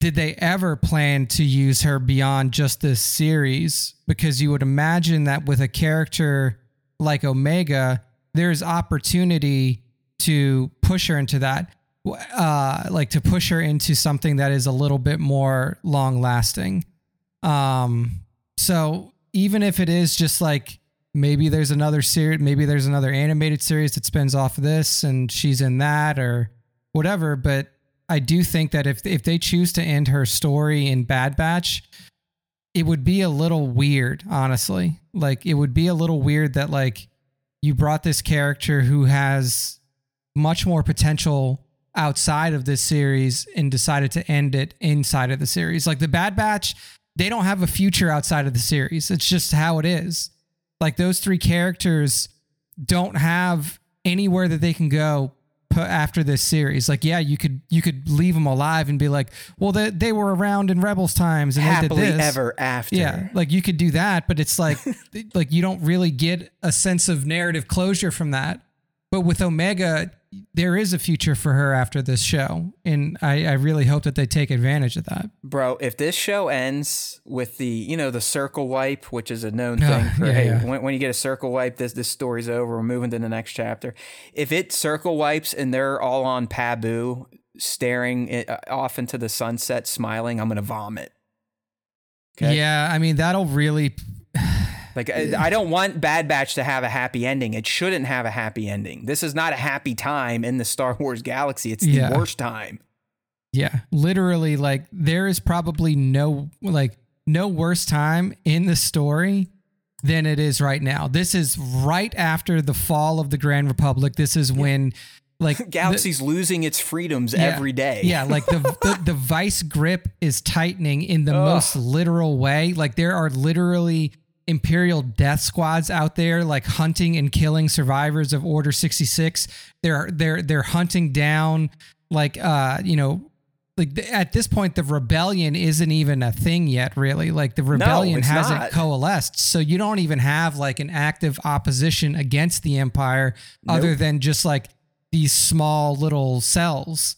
did they ever plan to use her beyond just this series? Because you would imagine that with a character like omega there's opportunity to push her into that uh like to push her into something that is a little bit more long lasting um so even if it is just like maybe there's another series maybe there's another animated series that spins off of this and she's in that or whatever but i do think that if if they choose to end her story in bad batch it would be a little weird honestly like it would be a little weird that like you brought this character who has much more potential outside of this series and decided to end it inside of the series. Like the Bad Batch, they don't have a future outside of the series. It's just how it is. Like those three characters don't have anywhere that they can go put after this series. Like, yeah, you could you could leave them alive and be like, well, they they were around in Rebels times and Happily they did this. ever after. Yeah, like you could do that, but it's like like you don't really get a sense of narrative closure from that. But with Omega, there is a future for her after this show, and I, I really hope that they take advantage of that. Bro, if this show ends with the, you know, the circle wipe, which is a known Oh, thing for, yeah, hey, yeah. When, when you get a circle wipe, this this story's over. We're moving to the next chapter. If it circle wipes and they're all on Pabu, staring it, uh, off into the sunset, smiling, I'm gonna vomit. Okay. Yeah, I mean that'll really. Like uh, I, I don't want Bad Batch to have a happy ending. It shouldn't have a happy ending. This is not a happy time in the Star Wars galaxy. It's the Yeah. worst time. Yeah, literally, like there is probably no like no worse time in the story than it is right now. This is right after the fall of the Grand Republic. This is when like the- Galaxy's losing its freedoms Yeah. every day. Yeah, like the, the the vice grip is tightening in the Ugh. most literal way. Like there are literally imperial death squads out there like hunting and killing survivors of order 66. They're they're they're hunting down like uh, you know, like at this point the rebellion isn't even a thing yet really. Like the rebellion it's hasn't not. coalesced. So you don't even have like an active opposition against the empire other than just like these small little cells.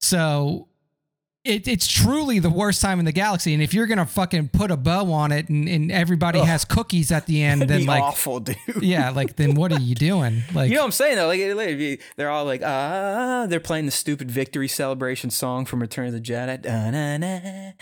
So it, it's truly the worst time in the galaxy. And if you're gonna fucking put a bow on it and, and everybody Ugh. has cookies at the end, It'd then be like awful, dude. yeah, like then what are you doing? Like You know what I'm saying though? Like they're all like, ah, they're playing the stupid victory celebration song from Return of the Jedi, da, na, na,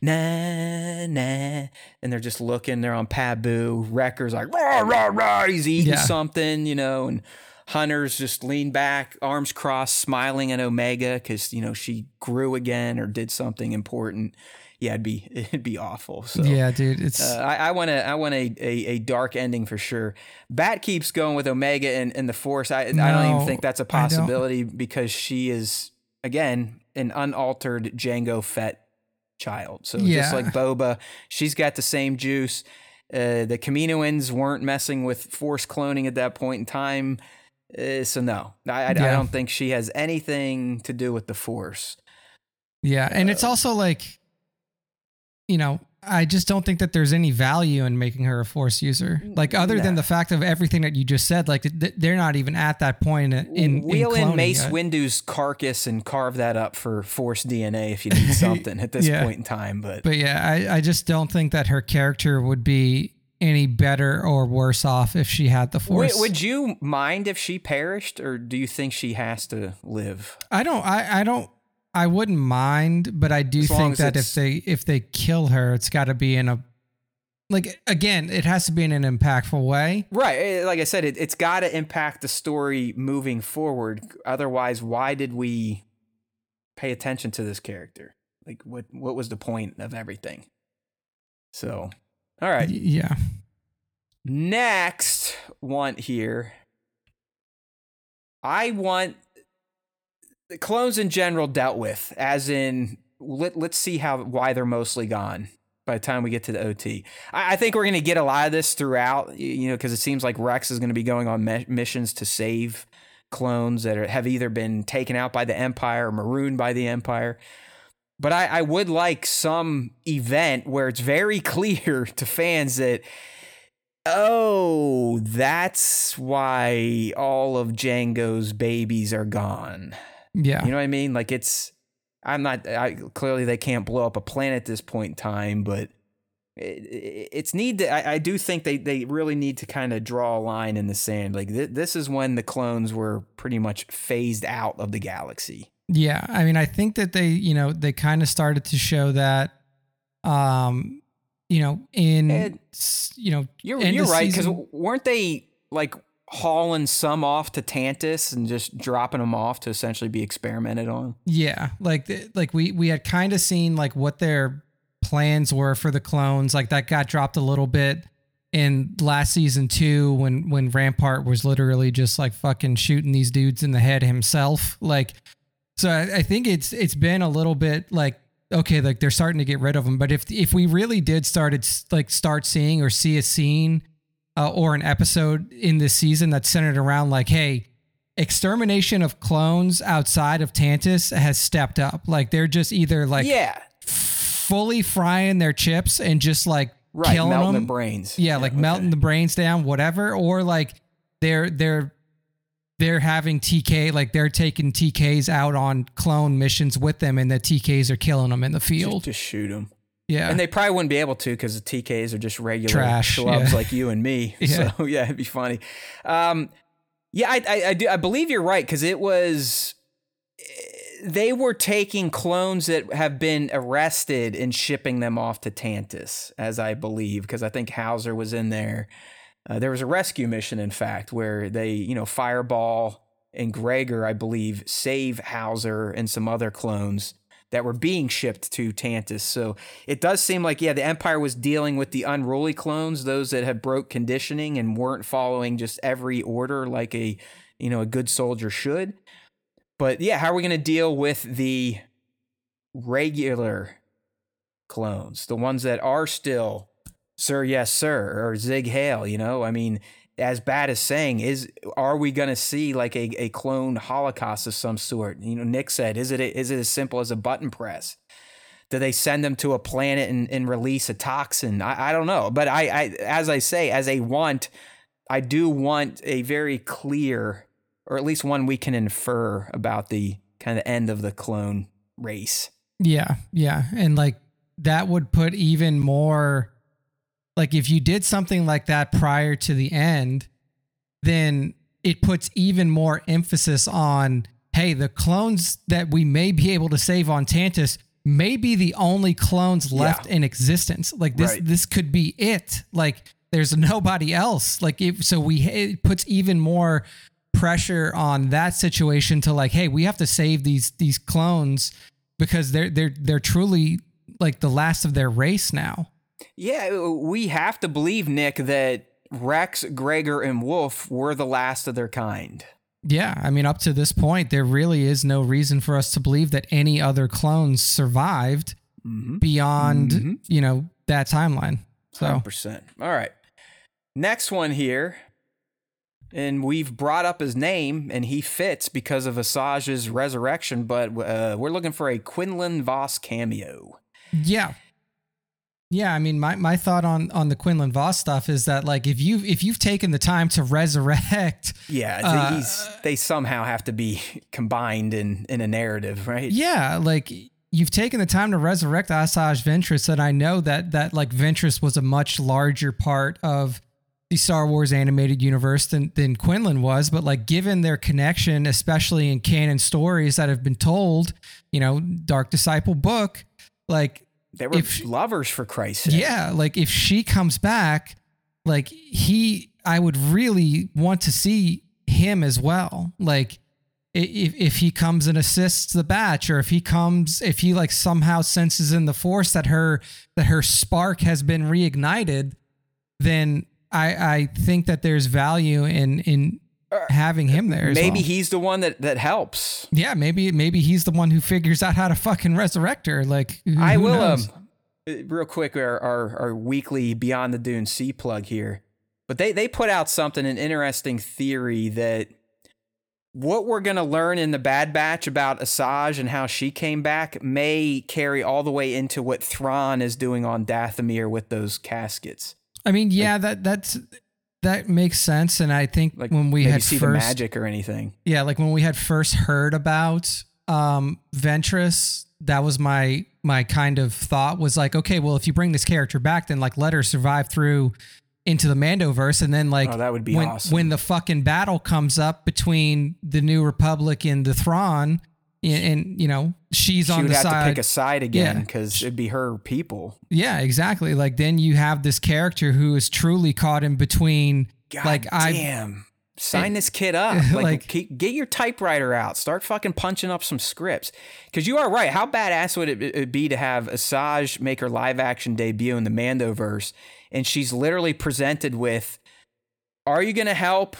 na, na, and they're just looking. They're on Pabu. Wrecker's like, rah, rah, rah. He's eating Yeah. something, you know, and Hunter's just lean back, arms crossed, smiling at Omega because you know she grew again or did something important. Yeah, it'd be it'd be awful. So yeah, dude, it's uh, I, I want a I want a, a a dark ending for sure. Bat keeps going with Omega and, and the Force. I I don't even think that's a possibility because she is again an unaltered Jango Fett child. So Yeah. just like Boba, she's got the same juice. Uh, the Kaminoans weren't messing with Force cloning at that point in time. Uh, so no, I, I, I don't think she has anything to do with the Force. yeah, and it's also like, you know, I just don't think that there's any value in making her a force user. Like other than the fact of everything that you just said, like th- they're not even at that point in in, Wheel in in Mace yet. Windu's carcass and carve that up for Force DNA if you need something at this Yeah. point in time. But, But yeah, I, I just don't think that her character would be any better or worse off if she had the force. would you mind if she perished, or do you think she has to live? I don't I, I don't I wouldn't mind, but I do As think that if they if they kill her, it's got to be in a like again, it has to be in an impactful way. Right. eh, Like I said, it, it's got to impact the story moving forward. Otherwise, why did we pay attention to this character? Like, what what was the point of everything? So, all right. Yeah. Next one here. I want the clones in general dealt with, as in let, let's see how why they're mostly gone by the time we get to the OT. I, I think we're gonna get a lot of this throughout, you know, because it seems like Rex is gonna be going on me- missions to save clones that are, have either been taken out by the Empire or marooned by the Empire. But I, I would like some event where it's very clear to fans that Oh, that's why all of Jango's babies are gone. Yeah. You know what I mean? Like it's I'm not I clearly they can't blow up a planet at this point in time, but it, it's need to. I, I, do think they they really need to kind of draw a line in the sand. Like th- this is when the clones were pretty much phased out of the galaxy. Yeah, I mean, I think that they, you know, they kind of started to show that, um, you know, in you know, you're you're right because weren't they like hauling some off to Tantiss and just dropping them off to essentially be experimented on? Yeah, like like we we had kind of seen like what their plans were for the clones. Like that got dropped a little bit in last season two when when Rampart was literally just like fucking shooting these dudes in the head himself. Like, so I, I think it's it's been a little bit like okay, like they're starting to get rid of them. But if if we really did started like start seeing or see a scene uh, or an episode in this season that's centered around like, hey, extermination of clones outside of Tantiss has stepped up. Like they're just either like yeah fully frying their chips and just like right, killing melting them. the brains. Yeah, like okay. melting the brains down, whatever. Or like they're they're they're having TK like they're taking TKs out on clone missions with them, and the TKs are killing them in the field. Just, shoot them. Yeah, and they probably wouldn't be able to because the TKs are just regular trash schlubs yeah. like you and me. yeah. So yeah, it'd be funny. Um, yeah, I, I, I do. I believe you're right because it was they were taking clones that have been arrested and shipping them off to Tantiss, as I believe, because I think Howzer was in there. Uh, there was a rescue mission, in fact, where they, you know, Fireball and Gregor, I believe, save Howzer and some other clones that were being shipped to Tantiss. So it does seem like, yeah, the Empire was dealing with the unruly clones, those that have broke conditioning and weren't following just every order like a, you know, a good soldier should. But yeah, how are we going to deal with the regular clones, the ones that are still Sir Yes Sir or Sieg Heil? You know, I mean, as bad as saying is, are we going to see like a, a clone holocaust of some sort? You know, Nick said, is it is it as simple as a button press? Do they send them to a planet and, and release a toxin? I, I don't know, but I, I as I say, as a want, I do want a very clear or at least one we can infer about the kind of end of the clone race. Yeah, yeah. And like that would put even more like if you did something like that prior to the end, then it puts even more emphasis on hey, the clones that we may be able to save on Tantiss may be the only clones left yeah. in existence. Like this right. this could be it. Like there's nobody else. Like if so we it puts even more pressure on that situation to like, hey, we have to save these these clones because they're they're they're truly like the last of their race now. Yeah, we have to believe Nick that Rex, Gregor, and Wolffe were the last of their kind. Yeah, I mean, up to this point, there really is no reason for us to believe that any other clones survived mm-hmm. beyond, mm-hmm. you know, that timeline. So, 100%. All right. Next one here and we've brought up his name, and he fits because of Asajj's resurrection. But uh, we're looking for a Quinlan Vos cameo. Yeah, yeah. I mean, my, my thought on on the Quinlan Vos stuff is that like if you if you've taken the time to resurrect, yeah, uh, they somehow have to be combined in in a narrative, right? Yeah, like you've taken the time to resurrect Asajj Ventress, and I know that that like Ventress was a much larger part of the Star Wars animated universe than than Quinlan was, but like given their connection, especially in canon stories that have been told, you know, Dark Disciple book, like they were if, lovers for Christ's sake. Yeah, like if she comes back, like he, I would really want to see him as well. Like if if he comes and assists the batch, or if he comes, if he like somehow senses in the Force that her that her spark has been reignited, then I I think that there's value in in having him there. Maybe well. he's the one that that helps. Yeah, maybe maybe he's the one who figures out how to fucking resurrect her. Like who, I will. Um, real quick, our, our our weekly Beyond the Dune Sea plug here, but they they put out something an interesting theory that what we're going to learn in the Bad Batch about Asajj and how she came back may carry all the way into what Thrawn is doing on Dathomir with those caskets. I mean, yeah, like, that that's that makes sense. And I think like when we had see first, the magic or anything, yeah, like when we had first heard about um Ventress, that was my my kind of thought was like, okay, well, if you bring this character back, then like let her survive through into the Mandoverse, and then like Oh, that would be when awesome. when the fucking battle comes up between the New Republic and the Thrawn, and, and you know she's she on would the have side. to pick a side again Yeah. because it'd be her people. yeah, exactly. Like then you have this character who is truly caught in between. God like I damn. Sign this kid up. Like, Like- ke- get your typewriter out. Start fucking punching up some scripts. Because you are right. How badass would it, it be to have Asajj make her live action debut in the Mandoverse, and she's literally presented with, "Are you gonna help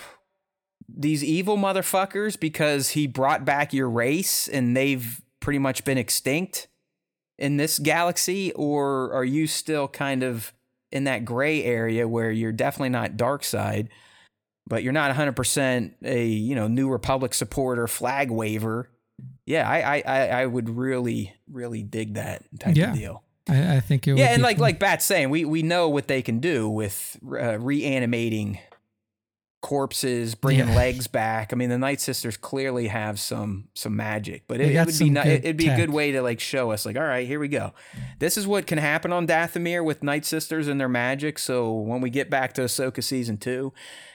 these evil motherfuckers because he brought back your race and they've pretty much been extinct in this galaxy, or are you still kind of in that gray area where you're definitely not dark side?" but you're not 100% a you know new republic supporter flag waver yeah i i i would really really dig that type Yeah. of deal I, I think it yeah and like cool. like bat's saying we we know what they can do with uh, reanimating corpses bringing Yeah. legs back. I mean the night sisters clearly have some some magic but it, it would be good it'd be a good way to like show us like all right here we go. This is what can happen on dathomir with night sisters and their magic. So when we get back to ahsoka season two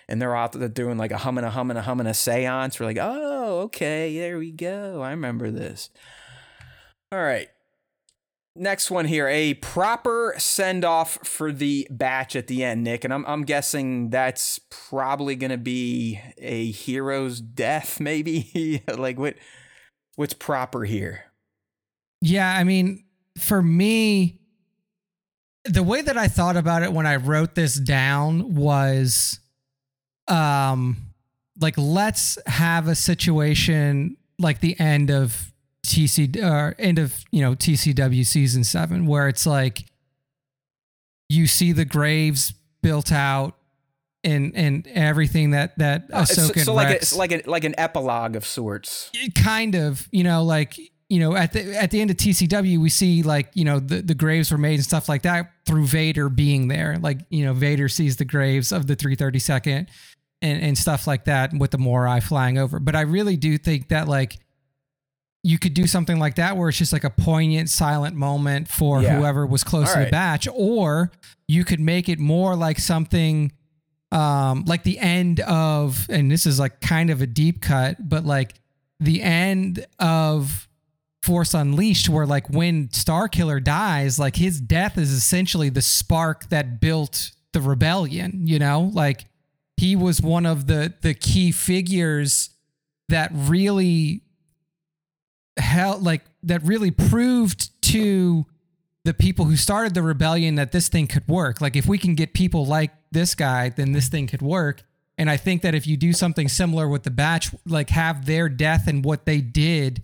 and they're out there doing like a humming a humming a humming a seance we're like oh okay there we go. I remember this. All right Next one here, a proper send off for the batch at the end, Nick. And I'm, I'm guessing that's probably going to be a hero's death, maybe. like, what what's proper here? Yeah, I mean, for me, the way that I thought about it when I wrote this down was um like let's have a situation like the end of TC or end of, you know, TCW season 7 where it's like you see the graves built out and and everything that that Uh, so so like, a, Rex- like, a, like an epilogue of sorts. kind of you know like you know at the at the end of TCW we see like you know the the graves were made and stuff like that through Vader being there. Like you know Vader sees the graves of the 332nd and and stuff like that with the Morai flying over. But I really do think that like you could do something like that where it's just like a poignant silent moment for Yeah. whoever was close All to the batch or you could make it more like something um like the end of and this is like kind of a deep cut but like the end of Force Unleashed where like when Star Killer dies like his death is essentially the spark that built the rebellion you know like he was one of the the key figures that really held like that really proved to the people who started the rebellion that this thing could work. Like if we can get people like this guy, then this thing could work. And I think that if you do something similar with the batch, like have their death and what they did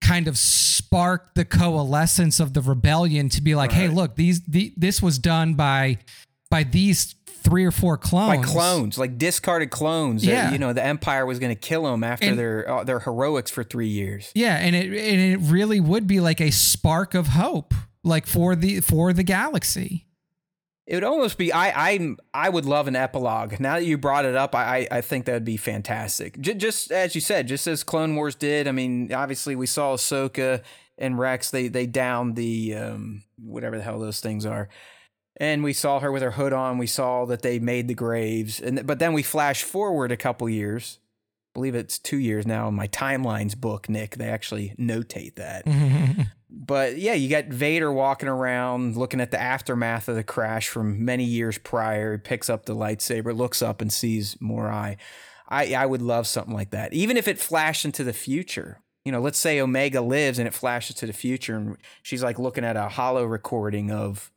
kind of spark the coalescence of the rebellion to be like, hey, look, these the, this was done by by these three or four clones. Like clones, like discarded clones. that, Yeah. you know, the Empire was going to kill them after And- their uh, their heroics for three years. Yeah, and it and it really would be like a spark of hope, like for the for the galaxy. It would almost be. I I I would love an epilogue. Now that you brought it up, I I I think that would be fantastic. J- just as you said, just as Clone Wars did. I mean, obviously we saw Ahsoka and Rex. They they downed the um whatever the hell those things are, and we saw her with her hood on. We saw that they made the graves, and but then we flash forward a couple years. I believe it's two years now in my timelines book, Nick. They actually notate that. But yeah, you got Vader walking around looking at the aftermath of the crash from many years prior. He picks up the lightsaber, looks up and sees Morai. I, I would love something like that. Even if it flashed into the future. You know, let's say Omega lives and it flashes to the future and she's like looking at a hollow recording of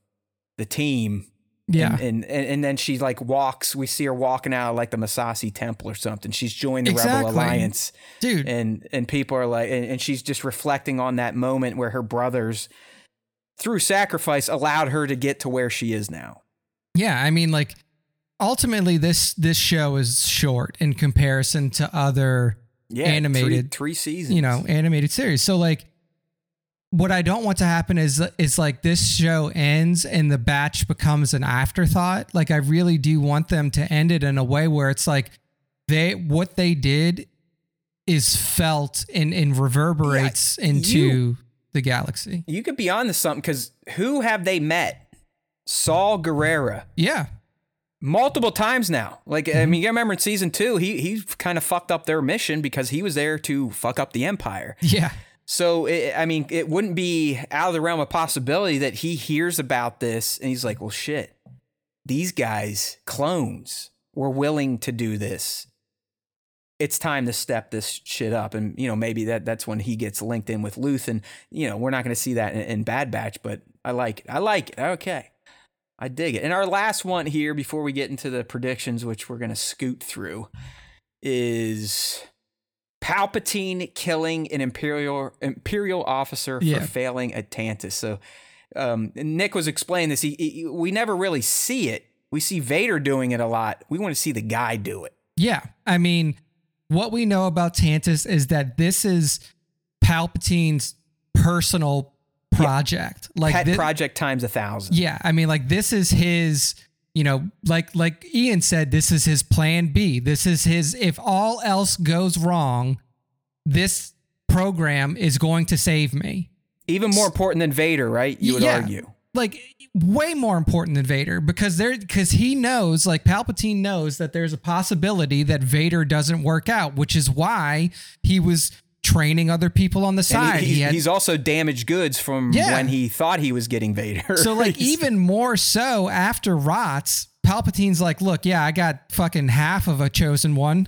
the team. yeah, And, and, and, then she like walks, we see her walking out of like the Massassi temple or something. She's joined the Rebel Alliance dude. and and people are like and, and she's just reflecting on that moment where her brothers through sacrifice allowed her to get to where she is now yeah, I mean, like ultimately, this this show is short in comparison to other yeah Animated, three, three seasons you know animated series. So like, what I don't want to happen is is like this show ends and the batch becomes an afterthought. Like I really do want them to end it in a way where it's like they what they did is felt and, and reverberates into you- the galaxy. You could be on to something because who have they met? Saw Gerrera. Yeah. multiple times now. Like I mm-hmm. mean, you remember in season two, he he kind of fucked up their mission because he was there to fuck up the empire. Yeah. So it, I mean, it wouldn't be out of the realm of possibility that he hears about this and he's like, "Well, shit, these guys, clones, were willing to do this. It's time to step this shit up." And you know, maybe that that's when he gets linked in with Luth. And you know, we're not going to see that in, in Bad Batch, but I like it. I like it. Okay. I dig it. And our last one here before we get into the predictions, which we're going to scoot through, is Palpatine killing an imperial imperial officer Yeah. for failing at Tantiss. So um, Nick was explaining this. He, he- we never really see it. We see Vader doing it a lot. We want to see the guy do it. Yeah. I mean, what we know about Tantiss is that this is Palpatine's personal project. like Pet thi- project times a thousand. Yeah, I mean like this is his, you know, like like Ian said this is his plan B. This is his if all else goes wrong, this program is going to save me. Even more important than Vader, right? You would Yeah. argue. Like way more important than Vader because there because he knows like Palpatine knows that there's a possibility that Vader doesn't work out, which is why he was training other people on the side. he- He he's, had- he's also damaged goods from Yeah. when he thought he was getting Vader. So like even more so after Rots, Palpatine's like, look, yeah, I got fucking half of a chosen one,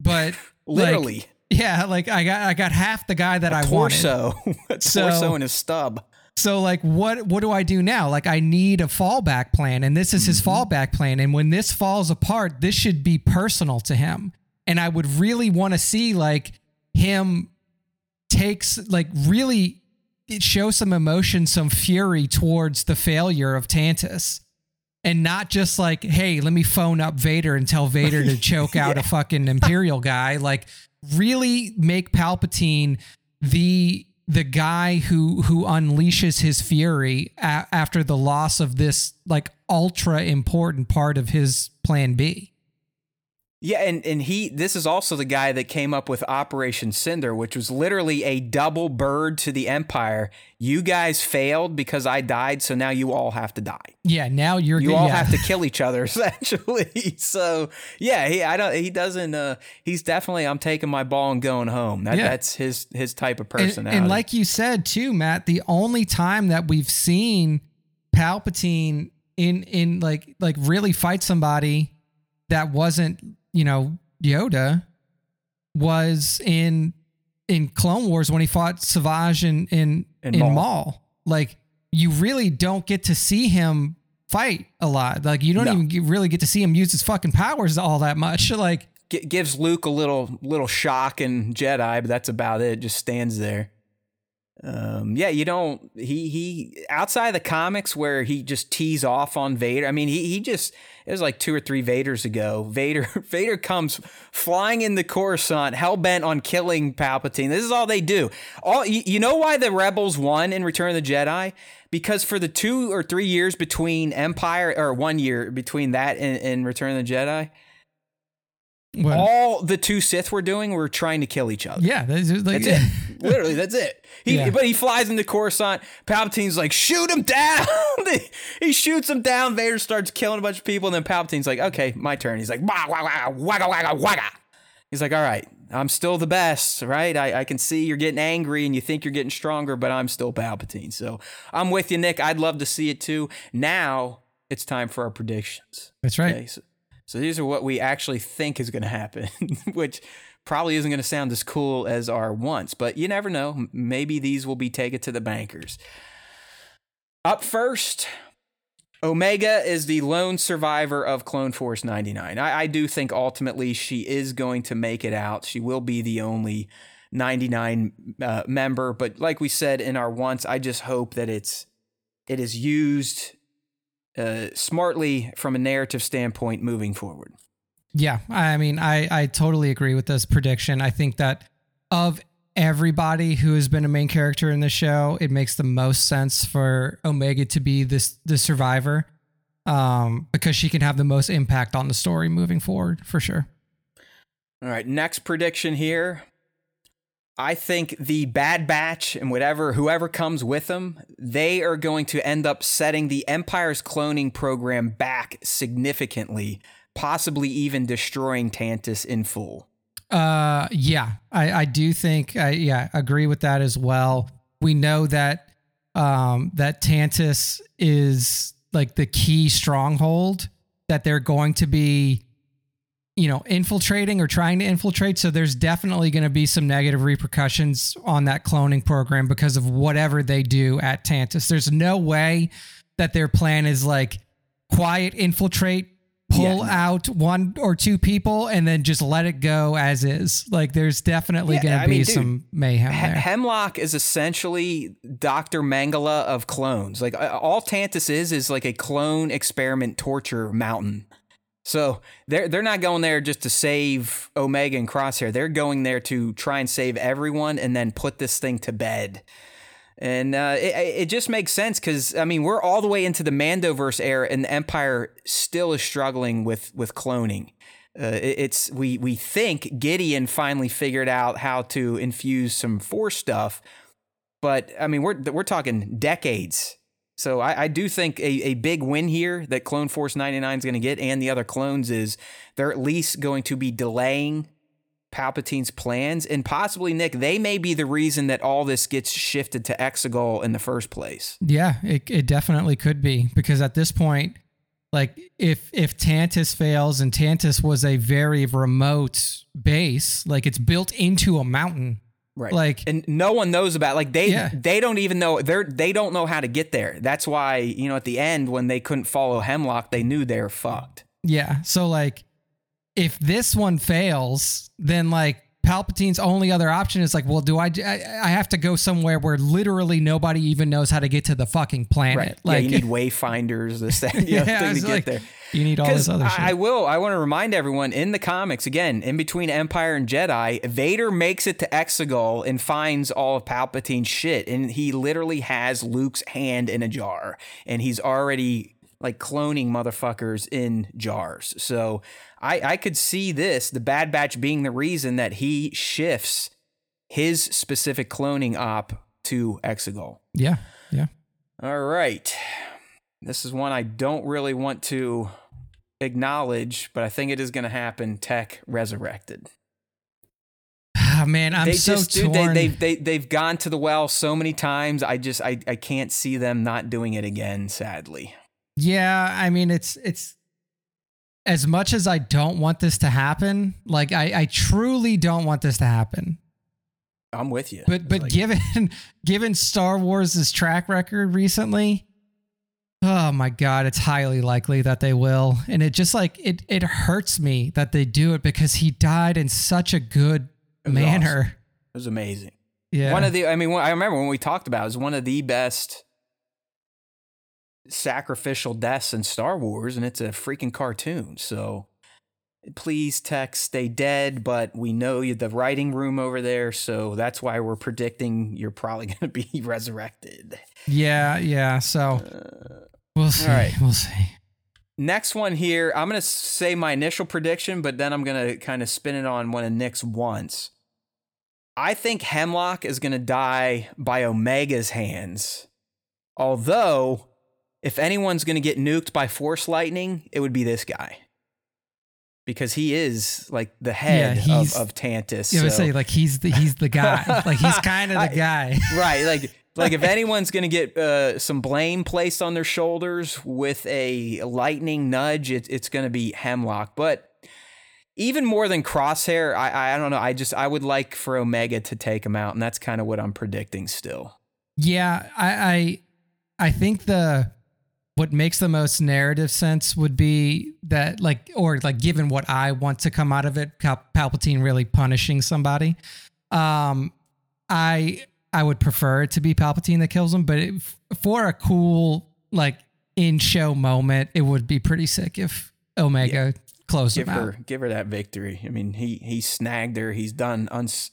but like, literally yeah, like I got I got half the guy that I wanted. torso, a So- torso and a stub. So like what what do I do now? Like I need a fallback plan and this is his mm-hmm. fallback plan and when this falls apart, this should be personal to him. And I would really want to see like him takes like really show some emotion, some fury towards the failure of Tantiss. And not just like, hey, let me phone up Vader and tell Vader to choke out a fucking Imperial guy. Like, really make Palpatine the the guy who who unleashes his fury a- after the loss of this like ultra important part of his plan B. Yeah, and and he this is also the guy that came up with Operation Cinder, which was literally a double bird to the Empire. You guys failed because I died, so now you all have to die. Yeah, now you're You good. all yeah. have to kill each other essentially. So yeah, he I don't he doesn't uh he's definitely I'm taking my ball and going home. That Yeah. that's his his type of And- personality. And, like you said too, Matt, the only time that we've seen Palpatine in in like like really fight somebody that wasn't, you know, Yoda was in in Clone Wars when he fought Savage in in In in, Maul. Maul. Like you really don't get to see him fight a lot. Like you don't No. even get, really get to see him use his fucking powers all that much. Like G- gives Luke a little little shock in Jedi, but that's about it. Just stands there. Um, yeah, you don't. He he outside the comics where he just tees off on Vader. I mean, he he just it was like two or three Vaders ago. Vader Vader comes flying in the Coruscant, hell bent on killing Palpatine. This is all they do. All you, you know why the Rebels won in Return of the Jedi? Because for the two or three years between Empire, or one year between that and, and Return of the Jedi, what- all the two Sith were doing were trying to kill each other. yeah, that's, like, That's it. Literally, that's it. He, Yeah. But he flies into Coruscant. Palpatine's like, shoot him down. he shoots him down. Vader starts killing a bunch of people. And then Palpatine's like, okay, my turn. He's like, wah, wah, wah, wagga, wagga, wagga. He's like, all right, I'm still the best, right? I, I can see you're getting angry and you think you're getting stronger, but I'm still Palpatine. So I'm with you, Nick. I'd love to see it too. Now it's time for our predictions. That's right. Okay, so, so these are what we actually think is going to happen, which probably isn't going to sound as cool as our once, but you never know. Maybe these will be taken to the bankers. Up first, Omega is the lone survivor of Clone Force 99. I, I do think ultimately she is going to make it out. She will be the only 99 uh, member, but like we said in our once, I just hope that it's it is used uh, smartly from a narrative standpoint moving forward. Yeah, I mean, I I totally agree with this prediction. I think that of everybody who has been a main character in the show, it makes the most sense for Omega to be this the survivor, um, because she can have the most impact on the story moving forward for sure. All right, next prediction here. I think the Bad Batch and whatever whoever comes with them, they are going to end up setting the Empire's cloning program back significantly, possibly even destroying Tantiss in full. Uh, yeah, I, I do think, I, yeah, agree with that as well. We know that, um, that Tantiss is like the key stronghold that they're going to be, you know, infiltrating or trying to infiltrate. So there's definitely going to be some negative repercussions on that cloning program because of whatever they do at Tantiss. There's no way that their plan is like quiet infiltrate pull Yeah. out one or two people and then just let it go as is. Like there's definitely Yeah, going to be mean, dude, some mayhem there. Hemlock is essentially Dr. Mengele of clones. Like all Tantiss is is like a clone experiment torture mountain. So they're they're not going there just to save Omega and Crosshair. They're going there to try and save everyone and then put this thing to bed. And uh, it, it just makes sense because I mean we're all the way into the Mandoverse era, and the Empire still is struggling with with cloning. Uh, it- it's we we think Gideon finally figured out how to infuse some Force stuff, but I mean we're we're talking decades. So I, I do think a, a big win here that Clone Force 99 is going to get, and the other clones is they're at least going to be delaying Palpatine's plans, and possibly Nick, they may be the reason that all this gets shifted to Exegol in the first place. Yeah, it, it definitely could be because at this point, like if if Tantiss fails and Tantiss was a very remote base, like it's built into a mountain. Right. Like and no one knows about like they Yeah. they don't even know they're they don't know how to get there. That's why, you know, at the end when they couldn't follow Hemlock, they knew they were fucked. yeah, so like if this one fails, then like Palpatine's only other option is like, well, do I I, I have to go somewhere where literally nobody even knows how to get to the fucking planet. yeah, Like you need wayfinders, this that, the other Yeah, thing to it's get like, there. You need all this other shit. I, will. I want to remind everyone in the comics again, in between Empire and Jedi, Vader makes it to Exegol and finds all of Palpatine's shit, and he literally has Luke's hand in a jar, and he's already like cloning motherfuckers in jars. So I, I could see this, the Bad Batch, being the reason that he shifts his specific cloning op to Exegol. yeah, yeah. All right. This is one I don't really want to acknowledge, but I think it is going to happen. Tech resurrected. Ah, man, I'm they so just, dude, torn. they, they've, they, they've gone to the well so many times. I just, I, I can't see them not doing it again, sadly. Yeah, I mean it's it's as much as I don't want this to happen, like I, I truly don't want this to happen. I'm with you. But but like- given given Star Wars' track record recently, oh my god, it's highly likely that they will. And it just like it it hurts me that they do it because he died in such a good manner. it was amazing. Yeah. One of the, I mean, I remember when we talked about it, it was one of the best sacrificial deaths in Star Wars, and it's a freaking cartoon. So please, Tech, stay dead. But we know you the writing room over there, so that's why we're predicting you're probably going to be resurrected. yeah, yeah. So uh, we'll see. Uh, right. We'll see. Next one here, I'm going to say my initial prediction, but then I'm going to kind of spin it on one of Nick's wants. I think Hemlock is going to die by Omega's hands. Although, if anyone's going to get nuked by Force Lightning, it would be this guy. Because he is like the head Yeah, of, of Tantiss. Yeah, I would so- say like he's the he's the guy. like he's kind of the I- guy. right like like if anyone's gonna get uh, some blame placed on their shoulders with a lightning nudge it, it's gonna be hemlock but even more than crosshair I, I don't know i just i would like for omega to take him out and that's kind of what i'm predicting still Yeah, I, I I think the what makes the most narrative sense would be that like or like given what I want to come out of it, Pal- Palpatine really punishing somebody. Um, I I would prefer it to be Palpatine that kills him, but it, for a cool like in show moment, it would be pretty sick if Omega closed give him her out. give her that victory. I mean he he snagged her. He's done uns,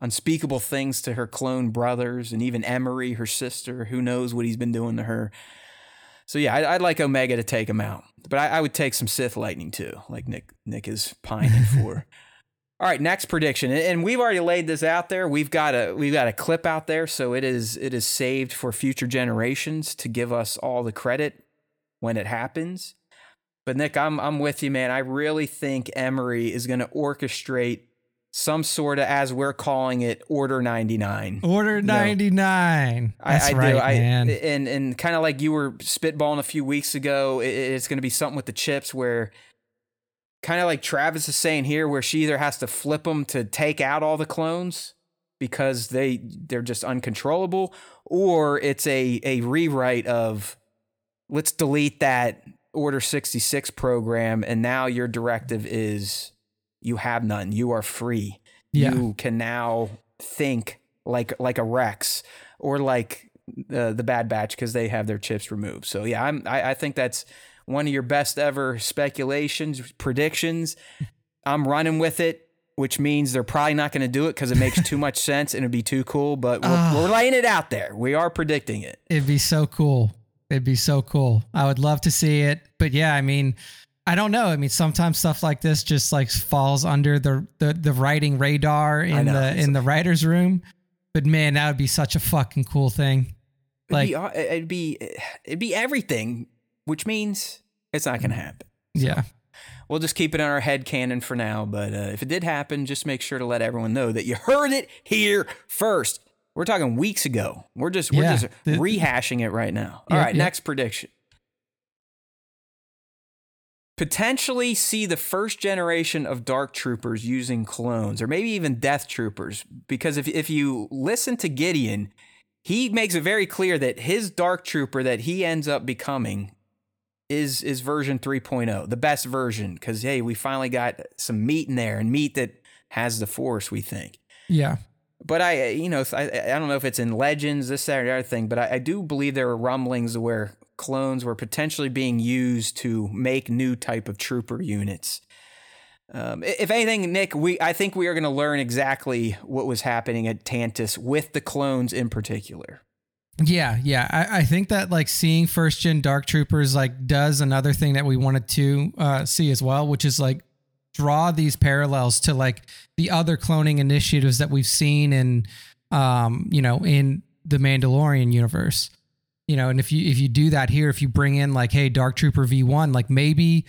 unspeakable things to her clone brothers and even Emerie her sister. Who knows what he's been doing to her. So yeah I, i'd like omega to take him out but I, I would take some sith lightning too like nick nick is pining for All right, next prediction, and we've already laid this out there. We've got a we've got a clip out there, so it is it is saved for future generations to give us all the credit when it happens. But Nick, I'm I'm with you, man. I really think Emerie is going to orchestrate some sort of, as we're calling it, Order 99. Order 99. That's I, I right, do. I, man. and and kind of like you were spitballing a few weeks ago, it, it's going to be something with the chips where, kind of like Travis is saying here, where she either has to flip them to take out all the clones because they they're just uncontrollable, or it's a a rewrite of let's delete that Order 66 program, and now your directive is you have none. You are free. Yeah. You can now think like like a Rex or like uh, the Bad Batch because they have their chips removed. So yeah, I'm I, I think that's one of your best ever speculations predictions. I'm running with it, which means they're probably not going to do it because it makes too much sense and it'd be too cool. But we're, Ah. we're laying it out there. We are predicting it. It'd be so cool. It'd be so cool. I would love to see it. But yeah, I mean, I don't know. I mean, sometimes stuff like this just like falls under the the, the writing radar in know. the in the writers room. But man, that would be such a fucking cool thing. It'd Like- be, uh, it'd be it'd be everything, which means it's not going to happen. Yeah. We'll just keep it on our head canon for now. But uh, if it did happen, just make sure to let everyone know that you heard it here first. We're talking weeks ago. We're just we're Yeah. just rehashing it right now. All Yep, right, yep. next prediction. Potentially see the first generation of Dark Troopers using clones, or maybe even Death Troopers. Because if if you listen to Gideon, he makes it very clear that his Dark Trooper that he ends up becoming is is version 3.0, the best version. Because hey, we finally got some meat in there, and meat that has the Force. We think. Yeah. But I, you know, I, I don't know if it's in Legends, this, that, or the other thing, but I, I do believe there were rumblings where clones were potentially being used to make new type of trooper units. Um, if anything, Nick, we I think we are going to learn exactly what was happening at Tantiss with the clones in particular. Yeah, yeah. I, I think that like seeing first gen Dark Troopers like does another thing that we wanted to uh, see as well, which is like draw these parallels to like the other cloning initiatives that we've seen in, um, you know, in the Mandalorian universe. You know, and if you if you do that here, if you bring in like, hey, Dark Trooper V one, like maybe,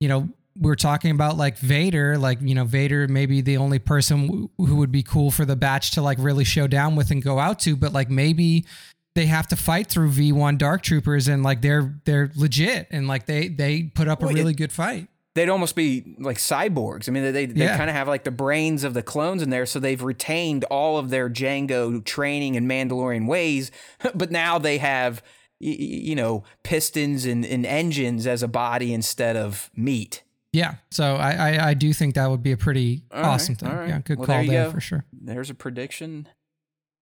you know, we're talking about like Vader, like you know, Vader maybe the only person w- who would be cool for the batch to like really show down with and go out to, but like maybe they have to fight through V1 Dark Troopers and like they're they're legit and like they they put up a Well, really it- good fight. They'd almost be like cyborgs. I mean, they they Yeah. kind of have like the brains of the clones in there, so they've retained all of their Jango training and Mandalorian ways, but now they have you know pistons and, and engines as a body instead of meat. Yeah. So I I, I do think that would be a pretty All right, awesome thing. all right. Yeah, good Well, call there there, for sure. There's a prediction.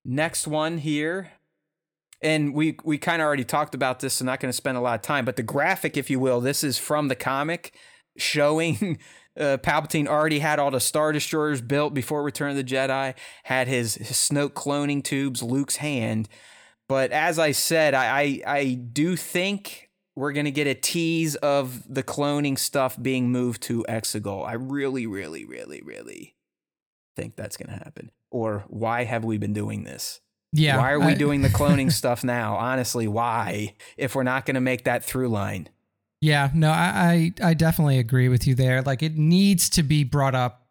Next one here. And we we kind of already talked about this, so not going to spend a lot of time. But the graphic, if you will, this is from the comic showing uh, Palpatine already had all the Star Destroyers built before Return of the Jedi, had his, his Snoke cloning tubes, Luke's hand. But as I said, I, I, I do think we're going to get a tease of the cloning stuff being moved to Exegol. I really, really, really, really think that's going to happen. Or why have we been doing this? Yeah. why are we I- doing the cloning stuff now? Honestly, why? If we're not going to make that through line. Yeah, no, I, I I definitely agree with you there. Like it needs to be brought up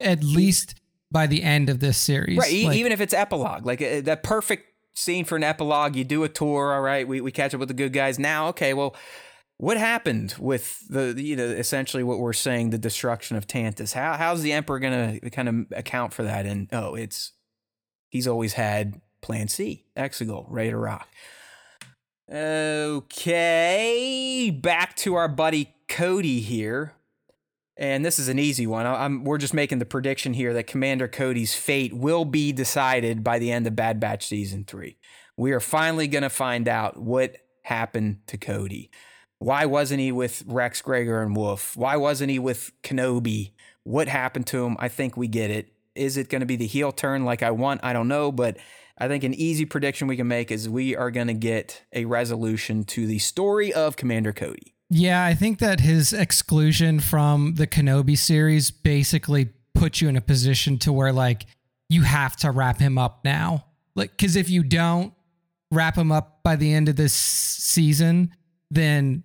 at least by the end of this series. Right. Like, even if it's epilogue, like uh, that perfect scene for an epilogue, you do a tour. All right. We, we catch up with the good guys. Now, okay, well, what happened with the, you know, essentially what we're saying, the destruction of Tantiss? How, how's the Emperor going to kind of account for that? And oh, it's, he's always had plan C, Exegol, to rock. Okay, back to our buddy Cody here. And this is an easy one. I'm, we're just making the prediction here that Commander Cody's fate will be decided by the end of Bad Batch Season 3. We are finally going to find out what happened to Cody. Why wasn't he with Rex, Gregor, and Wolffe? Why wasn't he with Kenobi? What happened to him? I think we get it. Is it going to be the heel turn like I want? I don't know, but I think an easy prediction we can make is we are going to get a resolution to the story of Commander Cody. Yeah, I think that his exclusion from the Kenobi series basically put you in a position to where like you have to wrap him up now. Like, because if you don't wrap him up by the end of this season, then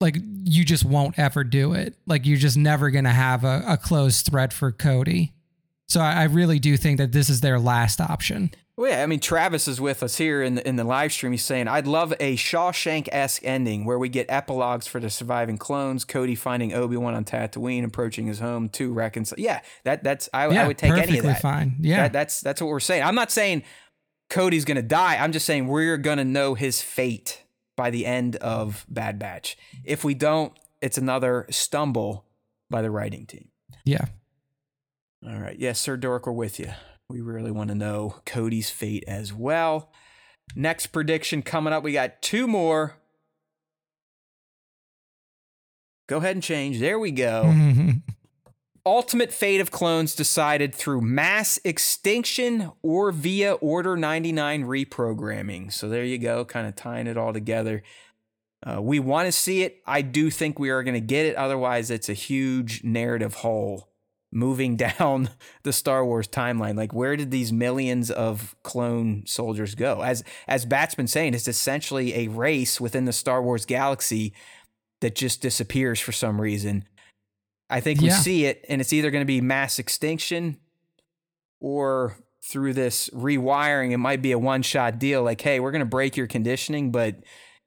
like you just won't ever do it. Like you're just never gonna have a, a closed thread for Cody. So I, I really do think that this is their last option. Well, yeah, I mean, Travis is with us here in the, in the live stream. He's saying, I'd love a Shawshank esque ending where we get epilogues for the surviving clones, Cody finding Obi Wan on Tatooine, approaching his home to reconcile. Yeah, that that's I, Yeah, I would take any of that. fine. Yeah. That- that's that's what we're saying. I'm not saying Cody's gonna die. I'm just saying we're gonna know his fate by the end of Bad Batch. If we don't, it's another stumble by the writing team. Yeah. All right. Yes, Sir Dork, we're with you. We really want to know Cody's fate as well. Next prediction coming up. We got two more. Go ahead and change. There we go. Ultimate fate of clones decided through mass extinction or via Order 99 reprogramming. So there you go, kind of tying it all together. Uh, we want to see it. I do think we are going to get it. Otherwise, it's a huge narrative hole moving down the Star Wars timeline. Like, where did these millions of clone soldiers go? As as Bat's been saying, it's essentially a race within the Star Wars galaxy that just disappears for some reason. I think we Yeah. see it, and it's either going to be mass extinction or through this rewiring, it might be a one shot deal. Like, hey, we're going to break your conditioning, but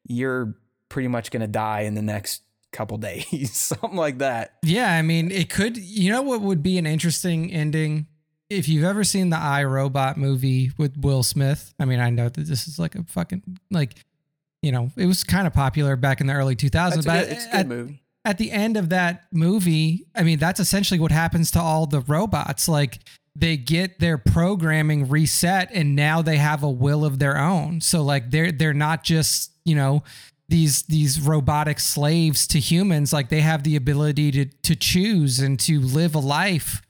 you're pretty much going to die in the next couple days, something like that. Yeah, I mean, it could. You know what would be an interesting ending? If you've ever seen the I Robot movie with Will Smith, I mean, I know that this is like a fucking like, you know, it was kind of popular back in the early 2000s. That's but good, it's a good at, movie. at the end of that movie, I mean, that's essentially what happens to all the robots. Like they get their programming reset and now they have a will of their own. So like they're they're not just, you know, these these robotic slaves to humans. Like they have the ability to to choose and to live a life.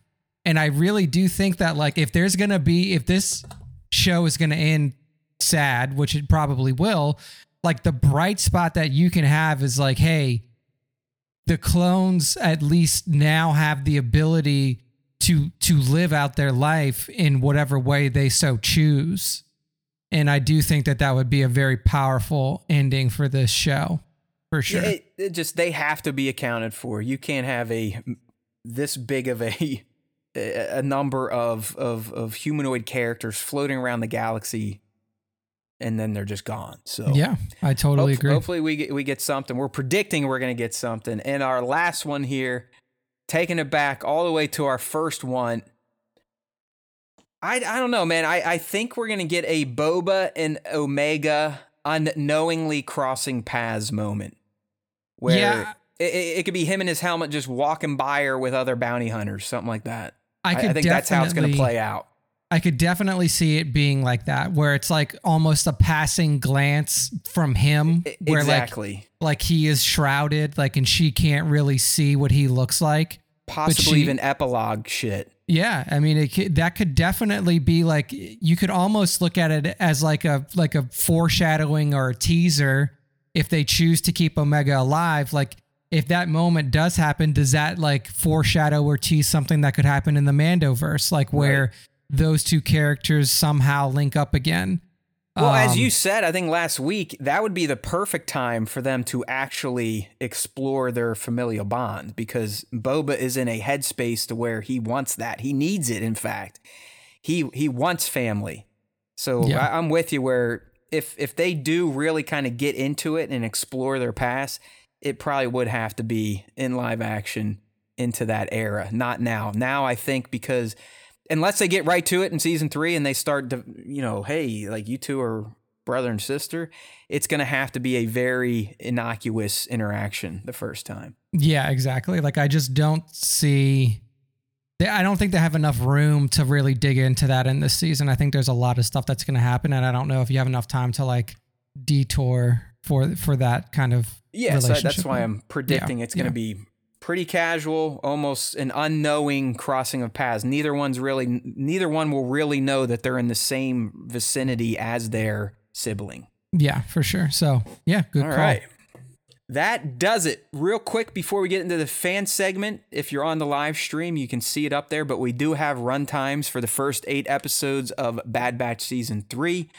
And I really do think that like if there's gonna be if this show is gonna end sad, which it probably will, like the bright spot that you can have is like, hey, the clones at least now have the ability to to live out their life in whatever way they so choose. And I do think that that would be a very powerful ending for this show, for sure. It, it just they have to be accounted for. You can't have a this big of a a number of of of humanoid characters floating around the galaxy, and then they're just gone. So yeah, I totally Hope- agree. Hopefully, we get, we get something. We're predicting we're going to get something. And our last one here, taking it back all the way to our first one. I, I don't know, man. I, I think we're going to get a Boba and Omega unknowingly crossing paths moment. Where Yeah. it, it, it could be him and his helmet just walking by her with other bounty hunters, something like that. I I, could I think that's how it's going to play out. I could definitely see it being like that, where it's like almost a passing glance from him, I- where exactly. like like he is shrouded, like and she can't really see what he looks like. Possibly she- even epilogue shit. Yeah, I mean, it could, that could definitely be like you could almost look at it as like a like a foreshadowing or a teaser if they choose to keep Omega alive. Like if that moment does happen, does that like foreshadow or tease something that could happen in the Mandoverse, like where those two characters somehow link up again? Well, as Um, you said, I think last week, that would be the perfect time for them to actually explore their familial bond because Boba is in a headspace to where he wants that. He needs it, in fact. He he wants family. So Yeah. I, I'm with you where if if they do really kind of get into it and explore their past, it probably would have to be in live action into that era, not now. Now I think because unless they get right to it in season three and they start to, you know, hey, like you two are brother and sister, it's going to have to be a very innocuous interaction the first time. Yeah, exactly. Like I just don't see. I don't think they have enough room to really dig into that in this season. I think there's a lot of stuff that's going to happen, and I don't know if you have enough time to like detour for for that kind of. Yeah, so that's why I'm predicting it's going yeah. to be pretty casual, almost an unknowing crossing of paths. Neither one's really, neither one will really know that they're in the same vicinity as their sibling. Yeah, for sure. So yeah, good All call. right. That does it. Real quick before we get into the fan segment, if you're on the live stream, you can see it up there, but we do have run times for the first eight episodes of Bad Batch Season 3.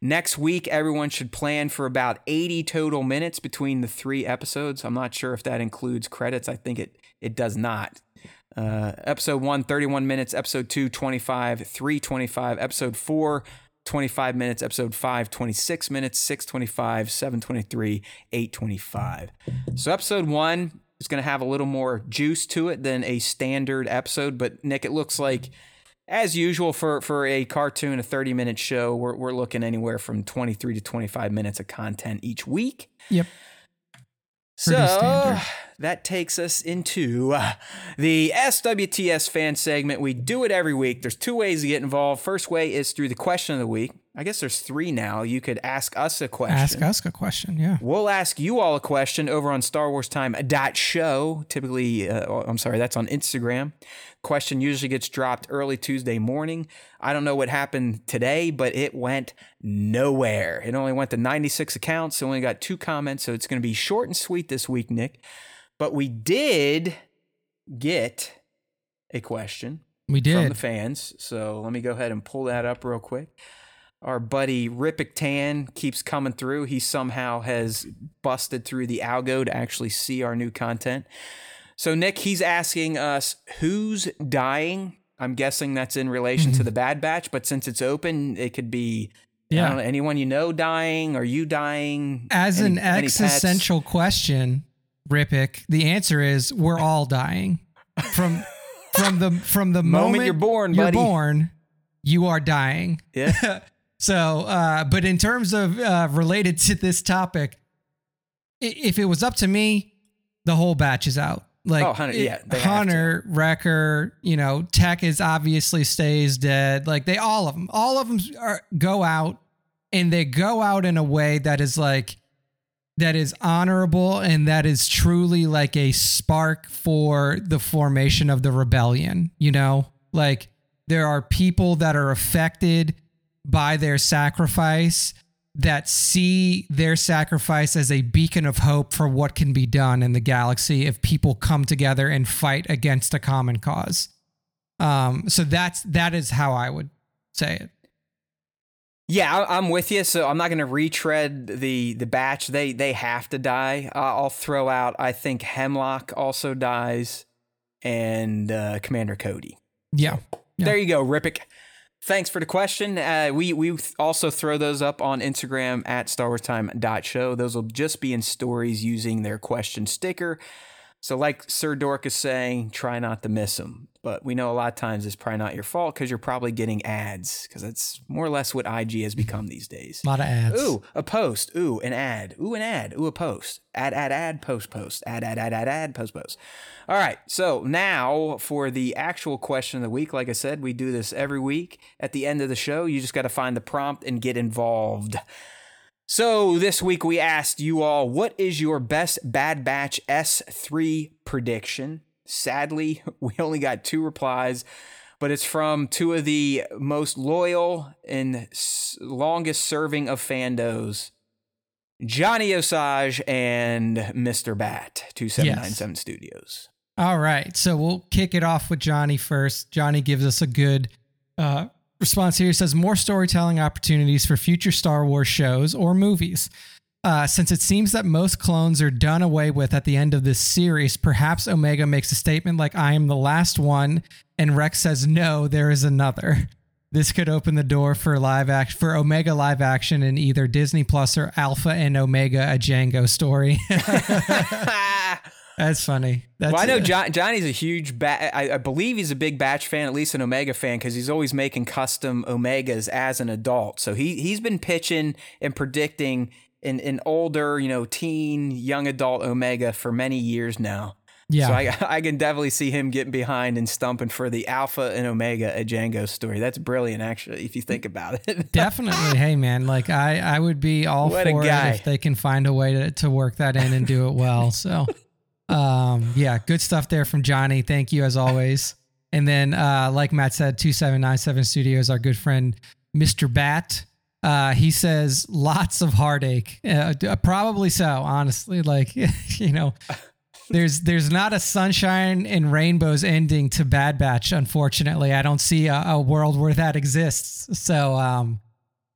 Next week, everyone should plan for about 80 total minutes between the three episodes. I'm not sure if that includes credits. I think it, it does not. Uh, episode 1, 31 minutes. Episode 2, 25. 3, 25. Episode 4, 25 minutes. Episode 5, 26 minutes. 6, 25. 7, 23. 8, 25. So episode 1 is going to have a little more juice to it than a standard episode. But, Nick, it looks like as usual for for a cartoon, a 30 minute show, we're we're looking anywhere from 23 to 25 minutes of content each week. Yep. So standard. that takes us into uh, the SWTS fan segment. We do it every week. There's two ways to get involved. First way is through the question of the week. I guess there's three now. You could ask us a question. Ask us a question, yeah. We'll ask you all a question over on Star Wars Time show. Typically, uh, I'm sorry, that's on Instagram. Question usually gets dropped early Tuesday morning. I don't know what happened today, but it went nowhere. It only went to 96 accounts. It only got two comments, so it's going to be short and sweet this week, Nick. But we did get a question. We did. From the fans. So let me go ahead and pull that up real quick. Our buddy Ripik Tan keeps coming through. He somehow has busted through the algo to actually see our new content. So, Nick, he's asking us who's dying. I'm guessing that's in relation to mm-hmm. the Bad Batch, but since it's open, it could be yeah. Know, anyone you know dying or you dying. As any, an existential question, Ripik, the answer is we're all dying. From from the from the moment, moment you're born, you're buddy. born, you are dying. Yeah. So, uh, but in terms of uh, related to this topic, if it was up to me, the whole batch is out. Like oh, Hunter, yeah, Hunter, Wrecker, you know, Tech is obviously stays dead. Like they all of them, all of them are, go out, and they go out in a way that is like that is honorable and that is truly like a spark for the formation of the rebellion. You know, like there are people that are affected by their sacrifice that see their sacrifice as a beacon of hope for what can be done in the galaxy if people come together and fight against a common cause. Um, so that's that is how I would say it. Yeah, I'm with you. So I'm not going to retread the the batch. They they have to die. I'll throw out. I think Hemlock also dies, and uh, Commander Cody. Yeah. yeah. There you go, Ripik. Thanks for the question. Uh, we we also throw those up on Instagram at StarWarsTime.show. Those will just be in stories using their question sticker. So, like Sir Dork is saying, try not to miss them. But we know a lot of times it's probably not your fault because you're probably getting ads because that's more or less what IG has become these days. A lot of ads. Ooh, a post. Ooh, an ad. Ooh, an ad. Ooh, a post. Ad, ad, ad, post, post. Ad, ad, ad, ad, ad, post, post. All right. So now for the actual question of the week. Like I said, we do this every week. At the end of the show, you just got to find the prompt and get involved. So this week we asked you all, what is your best Bad Batch S3 prediction? Sadly, we only got two replies, but it's from two of the most loyal and longest serving of fandos, Johnny Osage and Mr. Bat, 2797 yes. Studios. All right. So we'll kick it off with Johnny first. Johnny gives us a good uh, response here He says more storytelling opportunities for future Star Wars shows or movies. Uh, since it seems that most clones are done away with at the end of this series, perhaps Omega makes a statement like, I am the last one, and Rex says, No, there is another. This could open the door for live action for Omega live action in either Disney Plus or Alpha and Omega a Jango story. That's funny. That's well, I know John, Johnny's a huge bat. I, I, believe he's a big Batch fan, at least an Omega fan, because he's always making custom Omegas as an adult. So he he's been pitching and predicting an an older, you know, teen, young adult Omega for many years now. Yeah. So I, I can definitely see him getting behind and stumping for the Alpha and Omega a Jango story. That's brilliant, actually, if you think about it. definitely. Hey, man, like I, I would be all what for it if they can find a way to, to work that in and do it well. So um, yeah, good stuff there from Johnny. Thank you as always. And then, uh, like Matt said, 2797 Studios, our good friend, Mr. Bat. Uh, he says lots of heartache. Uh, probably so, honestly. Like, you know, there's there's not a sunshine and rainbows ending to Bad Batch. Unfortunately, I don't see a, a world where that exists. So, um,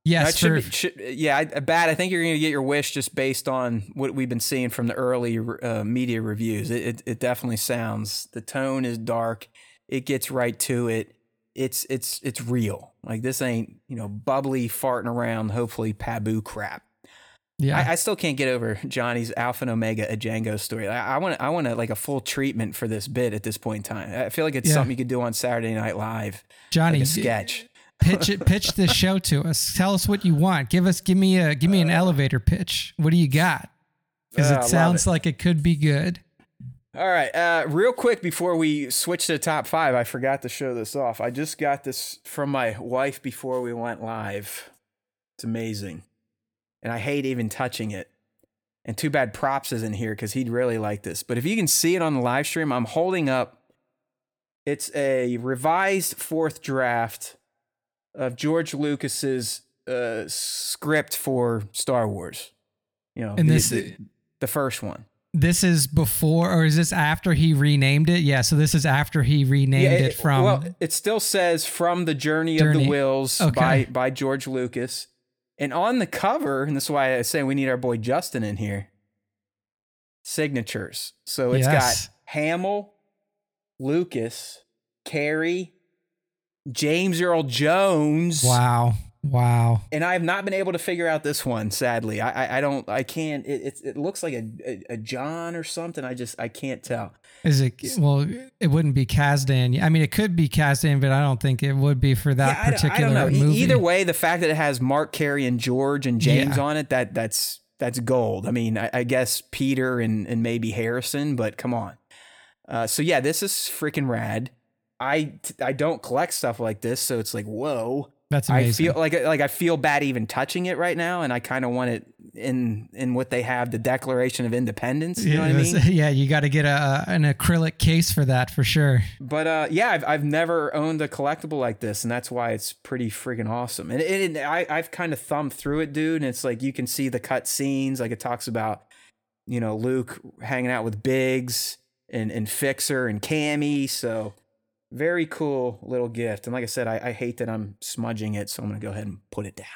yes, That should for, be, should, yeah, I, bad. I think you're going to get your wish just based on what we've been seeing from the early uh, media reviews. It, it it definitely sounds. The tone is dark. It gets right to it. It's it's it's real. Like this ain't you know bubbly farting around. Hopefully, Pabu crap. yeah, I, I still can't get over Johnny's Alpha and Omega a Jango story. I, I want I want like a full treatment for this bit at this point in time. I feel like it's Yeah. something you could do on Saturday Night Live, Johnny, like sketch. pitch it, pitch this show to us. Tell us what you want. Give us, give me a, give me an elevator pitch. What do you got? Because Uh, it sounds it. like it could be good. All right, uh, real quick before we switch to top five, I forgot to show this off. I just got this from my wife before we went live. It's amazing, and I hate even touching it. And too bad props isn't here because he'd really like this. But if you can see it on the live stream, I'm holding up. It's a revised fourth draft of George Lucas's uh, script for Star Wars. You know, And this- the, the first one. This is before, or is this after he renamed it? Yeah. So this is after he renamed it, from. well it still says from the journey, of the Whills Okay. by by george lucas and on the cover and this is why i say we need our boy justin in here signatures so it's Yes. got hamill lucas carrie james earl jones wow. Wow. and i have not been able to figure out this one sadly i i, I don't i can't it, it, it looks like a, a a john or something i just i can't tell Is it? Well, it wouldn't be Kasdan. I mean, it could be Kasdan, but I don't think it would be for that Yeah, I particular I don't know. Movie. Either way, the fact that it has Mark Carrie and George and James Yeah. on it, that that's that's gold. I mean, I, I guess Peter and and maybe Harrison, but come on. Uh, so yeah, this is freaking rad. I I don't collect stuff like this, so it's like whoa. That's amazing. I feel like like I feel bad even touching it right now, and I kind of want it in in what they have, the Declaration of Independence. You know what I mean? Yeah, you got to get a an acrylic case for that for sure. But uh, yeah, I've, I've never owned a collectible like this, and that's why it's pretty freaking awesome. And it, it, I, I've kind of thumbed through it, dude, and it's like you can see the cut scenes. Like it talks about, you know, Luke hanging out with Biggs and, and Fixer and Camie. So very cool little gift. And like I said, I, I hate that I'm smudging it, so I'm gonna go ahead and put it down.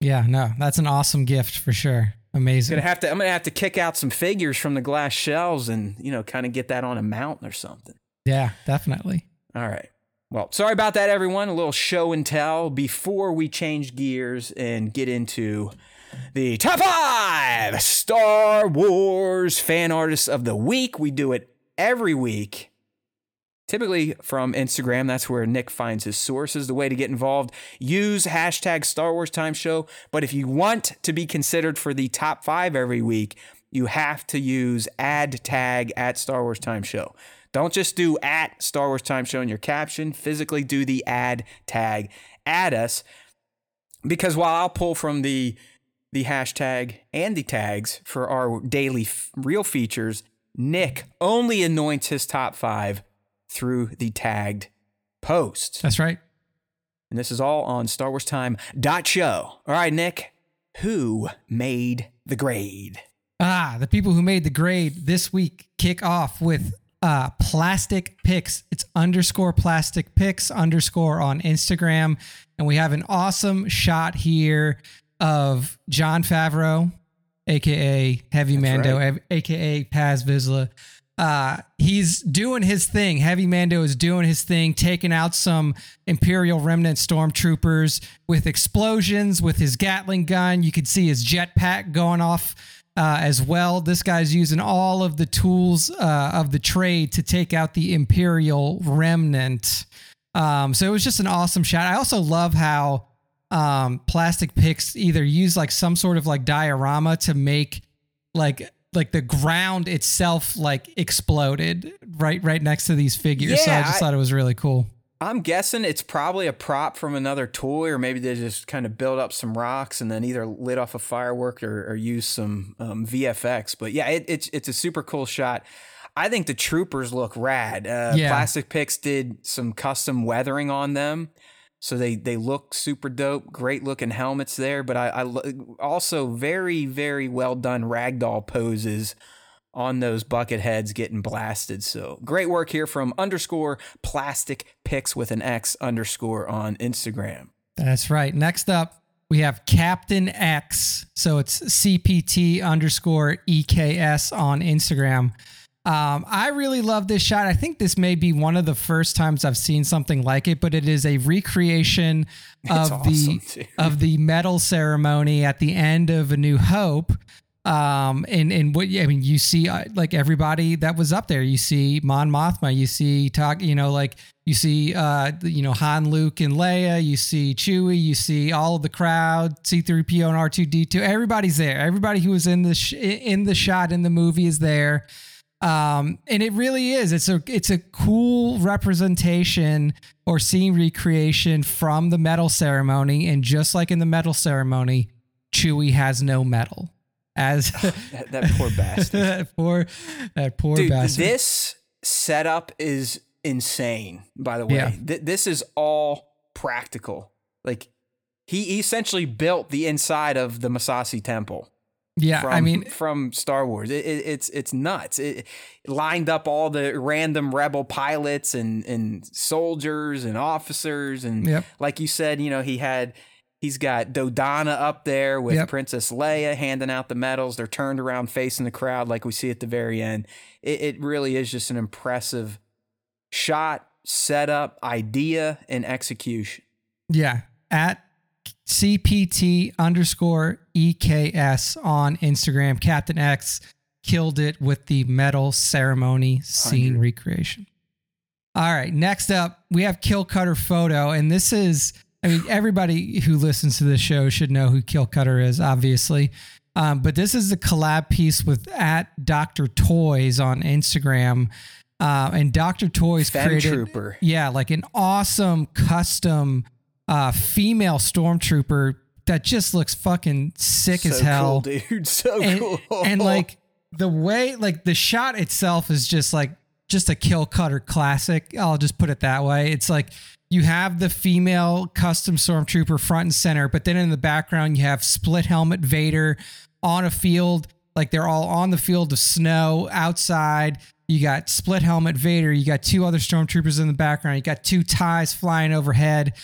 Yeah, no, that's an awesome gift for sure. Amazing. Gonna have to. I'm gonna have to kick out some figures from the glass shelves and you know, kind of get that on a mountain or something. Yeah, definitely. All right. Well, sorry about that, everyone. A little show and tell before we change gears and get into the top five Star Wars fan artists of the week. We do it every week. Typically from Instagram, that's where Nick finds his sources. The way to get involved, use hashtag Star Wars Time Show. But if you want to be considered for the top five every week, you have to use ad tag at Star Wars Time Show. Don't just do at Star Wars Time Show in your caption. Physically do the ad tag. Add us because while I'll pull from the the hashtag and the tags for our daily f- real features, Nick only anoints his top five through the tagged post. That's right. And this is all on Star Wars Time dot show. All right, Nick, who made the grade? Ah, the people who made the grade this week kick off with uh plastic picks. It's underscore plastic picks underscore on Instagram. And we have an awesome shot here of Jon Favreau, aka Heavy Mando, right. aka Paz Vizsla. Uh, he's doing his thing. Heavy Mando is doing his thing, taking out some Imperial Remnant stormtroopers with explosions with his Gatling gun. You could see his jetpack going off uh, as well. This guy's using all of the tools uh, of the trade to take out the Imperial Remnant. Um, so it was just an awesome shot. I also love how um, plastic picks either use like some sort of like diorama to make like like the ground itself like exploded right right next to these figures. Yeah, so I just I- thought it was really cool. I'm guessing it's probably a prop from another toy, or maybe they just kind of built up some rocks and then either lit off a firework or, or used some um, VFX. But yeah, it, it's it's a super cool shot. I think the troopers look rad. Uh, Yeah. Plastic Picks did some custom weathering on them, So they they look super dope, great looking helmets there, but I, I also very very well done ragdoll poses on those bucket heads getting blasted. So great work here from underscore plastic pics with an X underscore on Instagram. That's right. Next up, we have Captain X. So it's CPT underscore EKS on Instagram. Um, I really love this shot. I think this may be one of the first times I've seen something like it, but it is a recreation of awesome, the of the medal ceremony at the end of A New Hope. Um, and and what I mean, you see uh, like everybody that was up there. You see Mon Mothma. You see talk. You know, like you see uh, you know Han, Luke, and Leia. You see Chewie. You see all of the crowd. C three PO and R two D two. Everybody's there. Everybody who was in the sh- in the shot in the movie is there. Um, and it really is. It's a it's a cool representation or scene recreation from the medal ceremony. And just like in the medal ceremony, Chewie has no medal. As That, that poor bastard. that poor that poor Dude, bastard. this setup is insane. By the way, Yeah. Th- this is all practical. Like he essentially built the inside of the Massassi Temple. Yeah, From, I mean, from Star Wars, it, it, it's it's nuts. It, it lined up all the random rebel pilots and and soldiers and officers and Yep. like you said, you know, he had he's got Dodonna up there with Yep. Princess Leia handing out the medals. They're turned around facing the crowd like we see at the very end. It, it really is just an impressive shot, setup, idea, and execution. yeah, at CPT underscore EKS on Instagram, Captain X killed it with the medal ceremony scene 100. recreation. All right, next up, we have Kill Cutter Photo, and this is, I mean, everybody who listens to this show should know who Kill Cutter is, obviously. Um, but this is a collab piece with at Dr. Toys on Instagram. Uh, and Dr. Toys Fem created, Trooper. yeah, like an awesome custom uh, female stormtrooper that just looks fucking sick as hell cool, dude. So and, cool. and like the way like the shot itself is just like just a kill cutter classic. I'll just put it that way. It's like you have the female custom stormtrooper front and center but then in the background you have split helmet vader on a field. Like they're all on the field of snow outside. You got split helmet vader. You got two other stormtroopers in the background. You got two ties flying overhead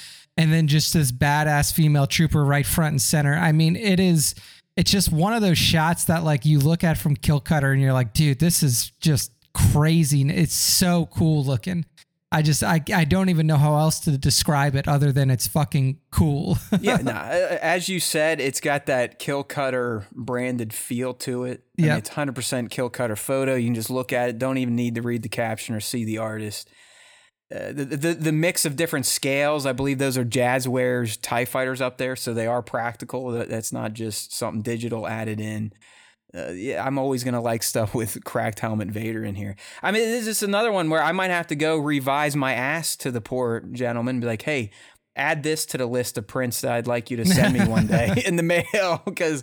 and then just this badass female trooper right front and center. I mean, it is it's just one of those shots that like you look at from Kill Cutter and you're like, dude, this is just crazy. It's so cool looking. I just I I don't even know how else to describe it other than it's fucking cool. yeah, nah, as you said, it's got that kill cutter branded feel to it. Yep. it's 100% kill cutter photo. You can just look at it, don't even need to read the caption or see the artist. Uh, the, the the mix of different scales, I believe those are Jazwares Tie Fighters up there, so they are practical. That's not just something digital added in. Uh, yeah, I'm always gonna like stuff with cracked helmet Vader in here. I mean, this is another one where I might have to go revise my ass to the poor gentleman, be like, hey, add this to the list of prints that I'd like you to send me one day in the mail. Because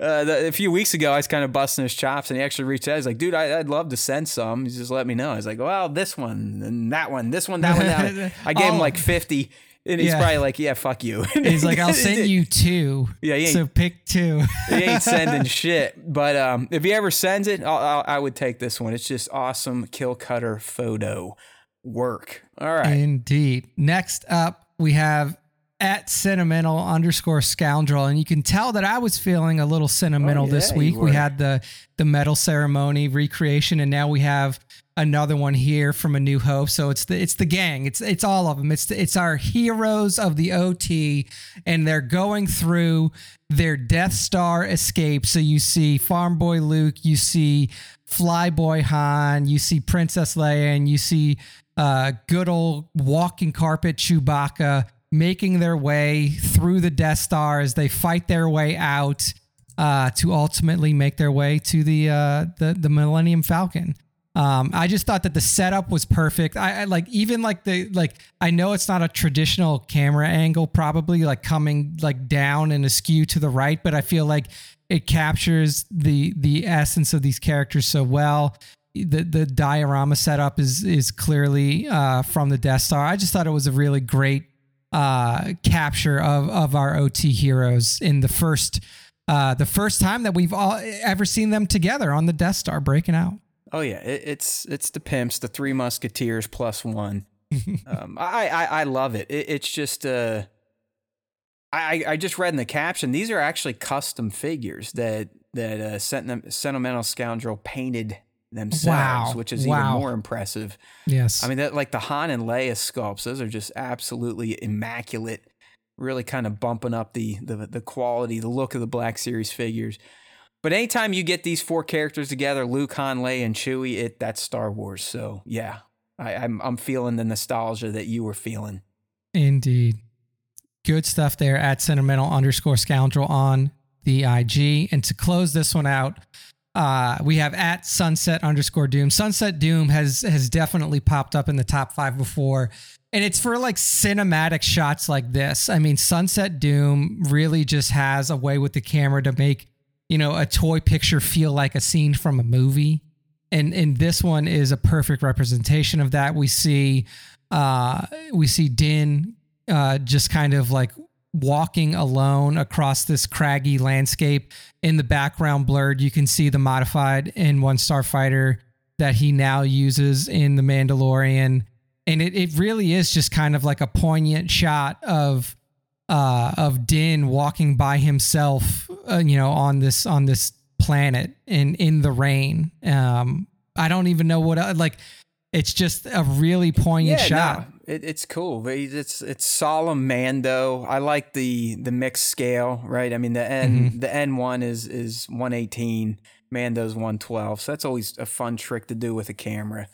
uh, a few weeks ago, I was kind of busting his chops, and he actually reached out. He's like, "Dude, I, I'd love to send some. He's just let me know." I was like, "Well, this one and that one, this one, that one, that one." I gave him Oh. like fifty, and he's Yeah. probably like, "Yeah, fuck you." He's like, I'll send you two. Yeah, so pick two. he ain't sending shit. But um, if he ever sends it, I'll, I'll, I would take this one. It's just awesome kill cutter photo work. All right. Indeed. Next up, we have at sentimental underscore scoundrel, and you can tell that I was feeling a little sentimental Oh, this yeah, you week. We had the the medal ceremony recreation, and now we have another one here from A New Hope. So it's the it's the gang. It's it's all of them. It's the, it's our heroes of the OT, and they're going through their Death Star escape. So you see Farm Boy Luke, you see Flyboy Han, you see Princess Leia, and you see uh, good old walking carpet Chewbacca making their way through the Death Star as they fight their way out uh, to ultimately make their way to the uh, the the Millennium Falcon. Um, I just thought that the setup was perfect. I, I like even like the like I know it's not a traditional camera angle, probably like coming like down and askew to the right, but I feel like it captures the the essence of these characters so well. The the diorama setup is is clearly uh, from the Death Star. I just thought it was a really great uh, capture of of our OT heroes in the first uh, the first time that we've all ever seen them together on the Death Star breaking out. Oh yeah, it, it's it's the pimps, the three musketeers plus one. um, I, I I love it. it it's just uh, I I just read in the caption these are actually custom figures that that uh, sentimental scoundrel painted themselves, wow. which is wow. even more impressive. Yes, I mean that like the Han and Leia sculpts; those are just absolutely immaculate. Really kind of bumping up the the the quality, the look of the Black Series figures. But anytime you get these four characters together, Luke, Han, Leia, and Chewie, it that's Star Wars. So yeah, I, I'm I'm feeling the nostalgia that you were feeling. Indeed. Good stuff there at sentimental underscore scoundrel on the IG. And to close this one out, uh, we have at sunset underscore doom. Sunset Doom has has definitely popped up in the top five before. And it's for like cinematic shots like this. I mean, Sunset Doom really just has a way with the camera to make, you know, a toy picture feel like a scene from a movie. And and this one is a perfect representation of that. We see uh we see Din uh just kind of like walking alone across this craggy landscape. In the background, blurred, you can see the modified N1 Starfighter that he now uses in The Mandalorian. And it, it really is just kind of like a poignant shot of uh, of Din walking by himself, uh, you know, on this on this planet in in the rain. Um, I don't even know what uh, like. It's just a really poignant yeah, shot. It, it's cool. It's it's solemn Mando. I like the the mixed scale, right? I mean the N mm-hmm. the N one is is one eighteen. Mando's one twelve. So that's always a fun trick to do with a camera.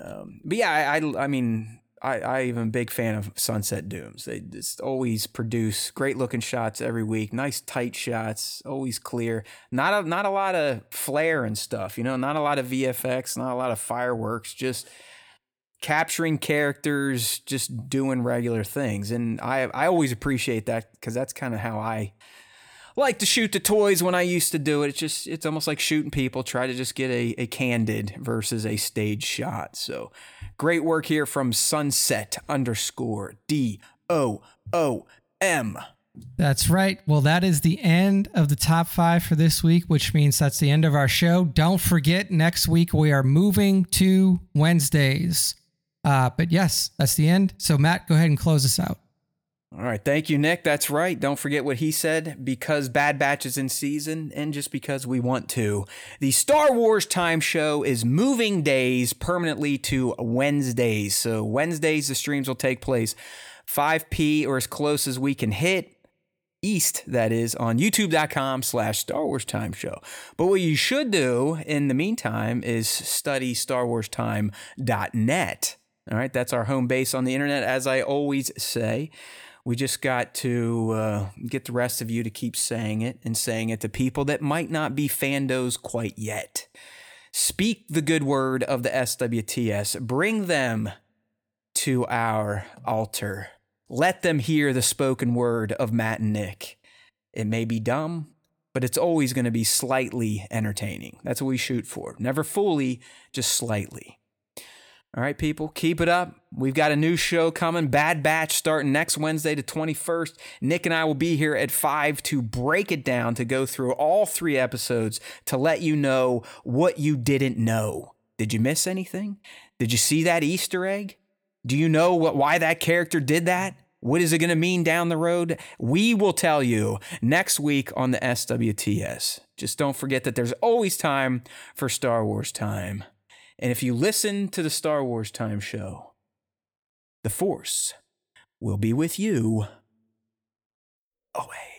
Um, but yeah, I, I, I mean I I am a big fan of Sunset Dooms. They just always produce great looking shots every week. Nice tight shots, always clear. Not a not a lot of flare and stuff. You know, not a lot of VFX, not a lot of fireworks. Just capturing characters, just doing regular things. And I I always appreciate that because that's kind of how I like to shoot the toys when I used to do it. It's just it's almost like shooting people. Try to just get a, a candid versus a stage shot. So great work here from Sunset underscore D O O M. That's right. Well, that is the end of the top five for this week, which means that's the end of our show. Don't forget, next week we are moving to Wednesdays. Uh, but yes, that's the end. So, Matt, go ahead and close us out. All right. Thank you, Nick. That's right. Don't forget what he said because Bad Batch is in season and just because we want to. The Star Wars Time Show is moving days permanently to Wednesdays. So, Wednesdays, the streams will take place 5 p or as close as we can hit. East, that is, on youtube.com slash Star Wars Time Show. But what you should do in the meantime is study StarWarsTime.net all right, that's our home base on the internet, as I always say. We just got to uh, get the rest of you to keep saying it and saying it to people that might not be fandos quite yet. Speak the good word of the SWTS. Bring them to our altar. Let them hear the spoken word of Matt and Nick. It may be dumb, but it's always going to be slightly entertaining. That's what we shoot for. Never fully, just slightly. All right, people, keep it up. We've got a new show coming, Bad Batch, starting next Wednesday, the 21st. Nick and I will be here at 5 to break it down, to go through all three episodes, to let you know what you didn't know. Did you miss anything? Did you see that Easter egg? Do you know what, why that character did that? What is it going to mean down the road? We will tell you next week on the SWTS. Just don't forget that there's always time for Star Wars time. And if you listen to the Star Wars Time Show, the Force will be with you always.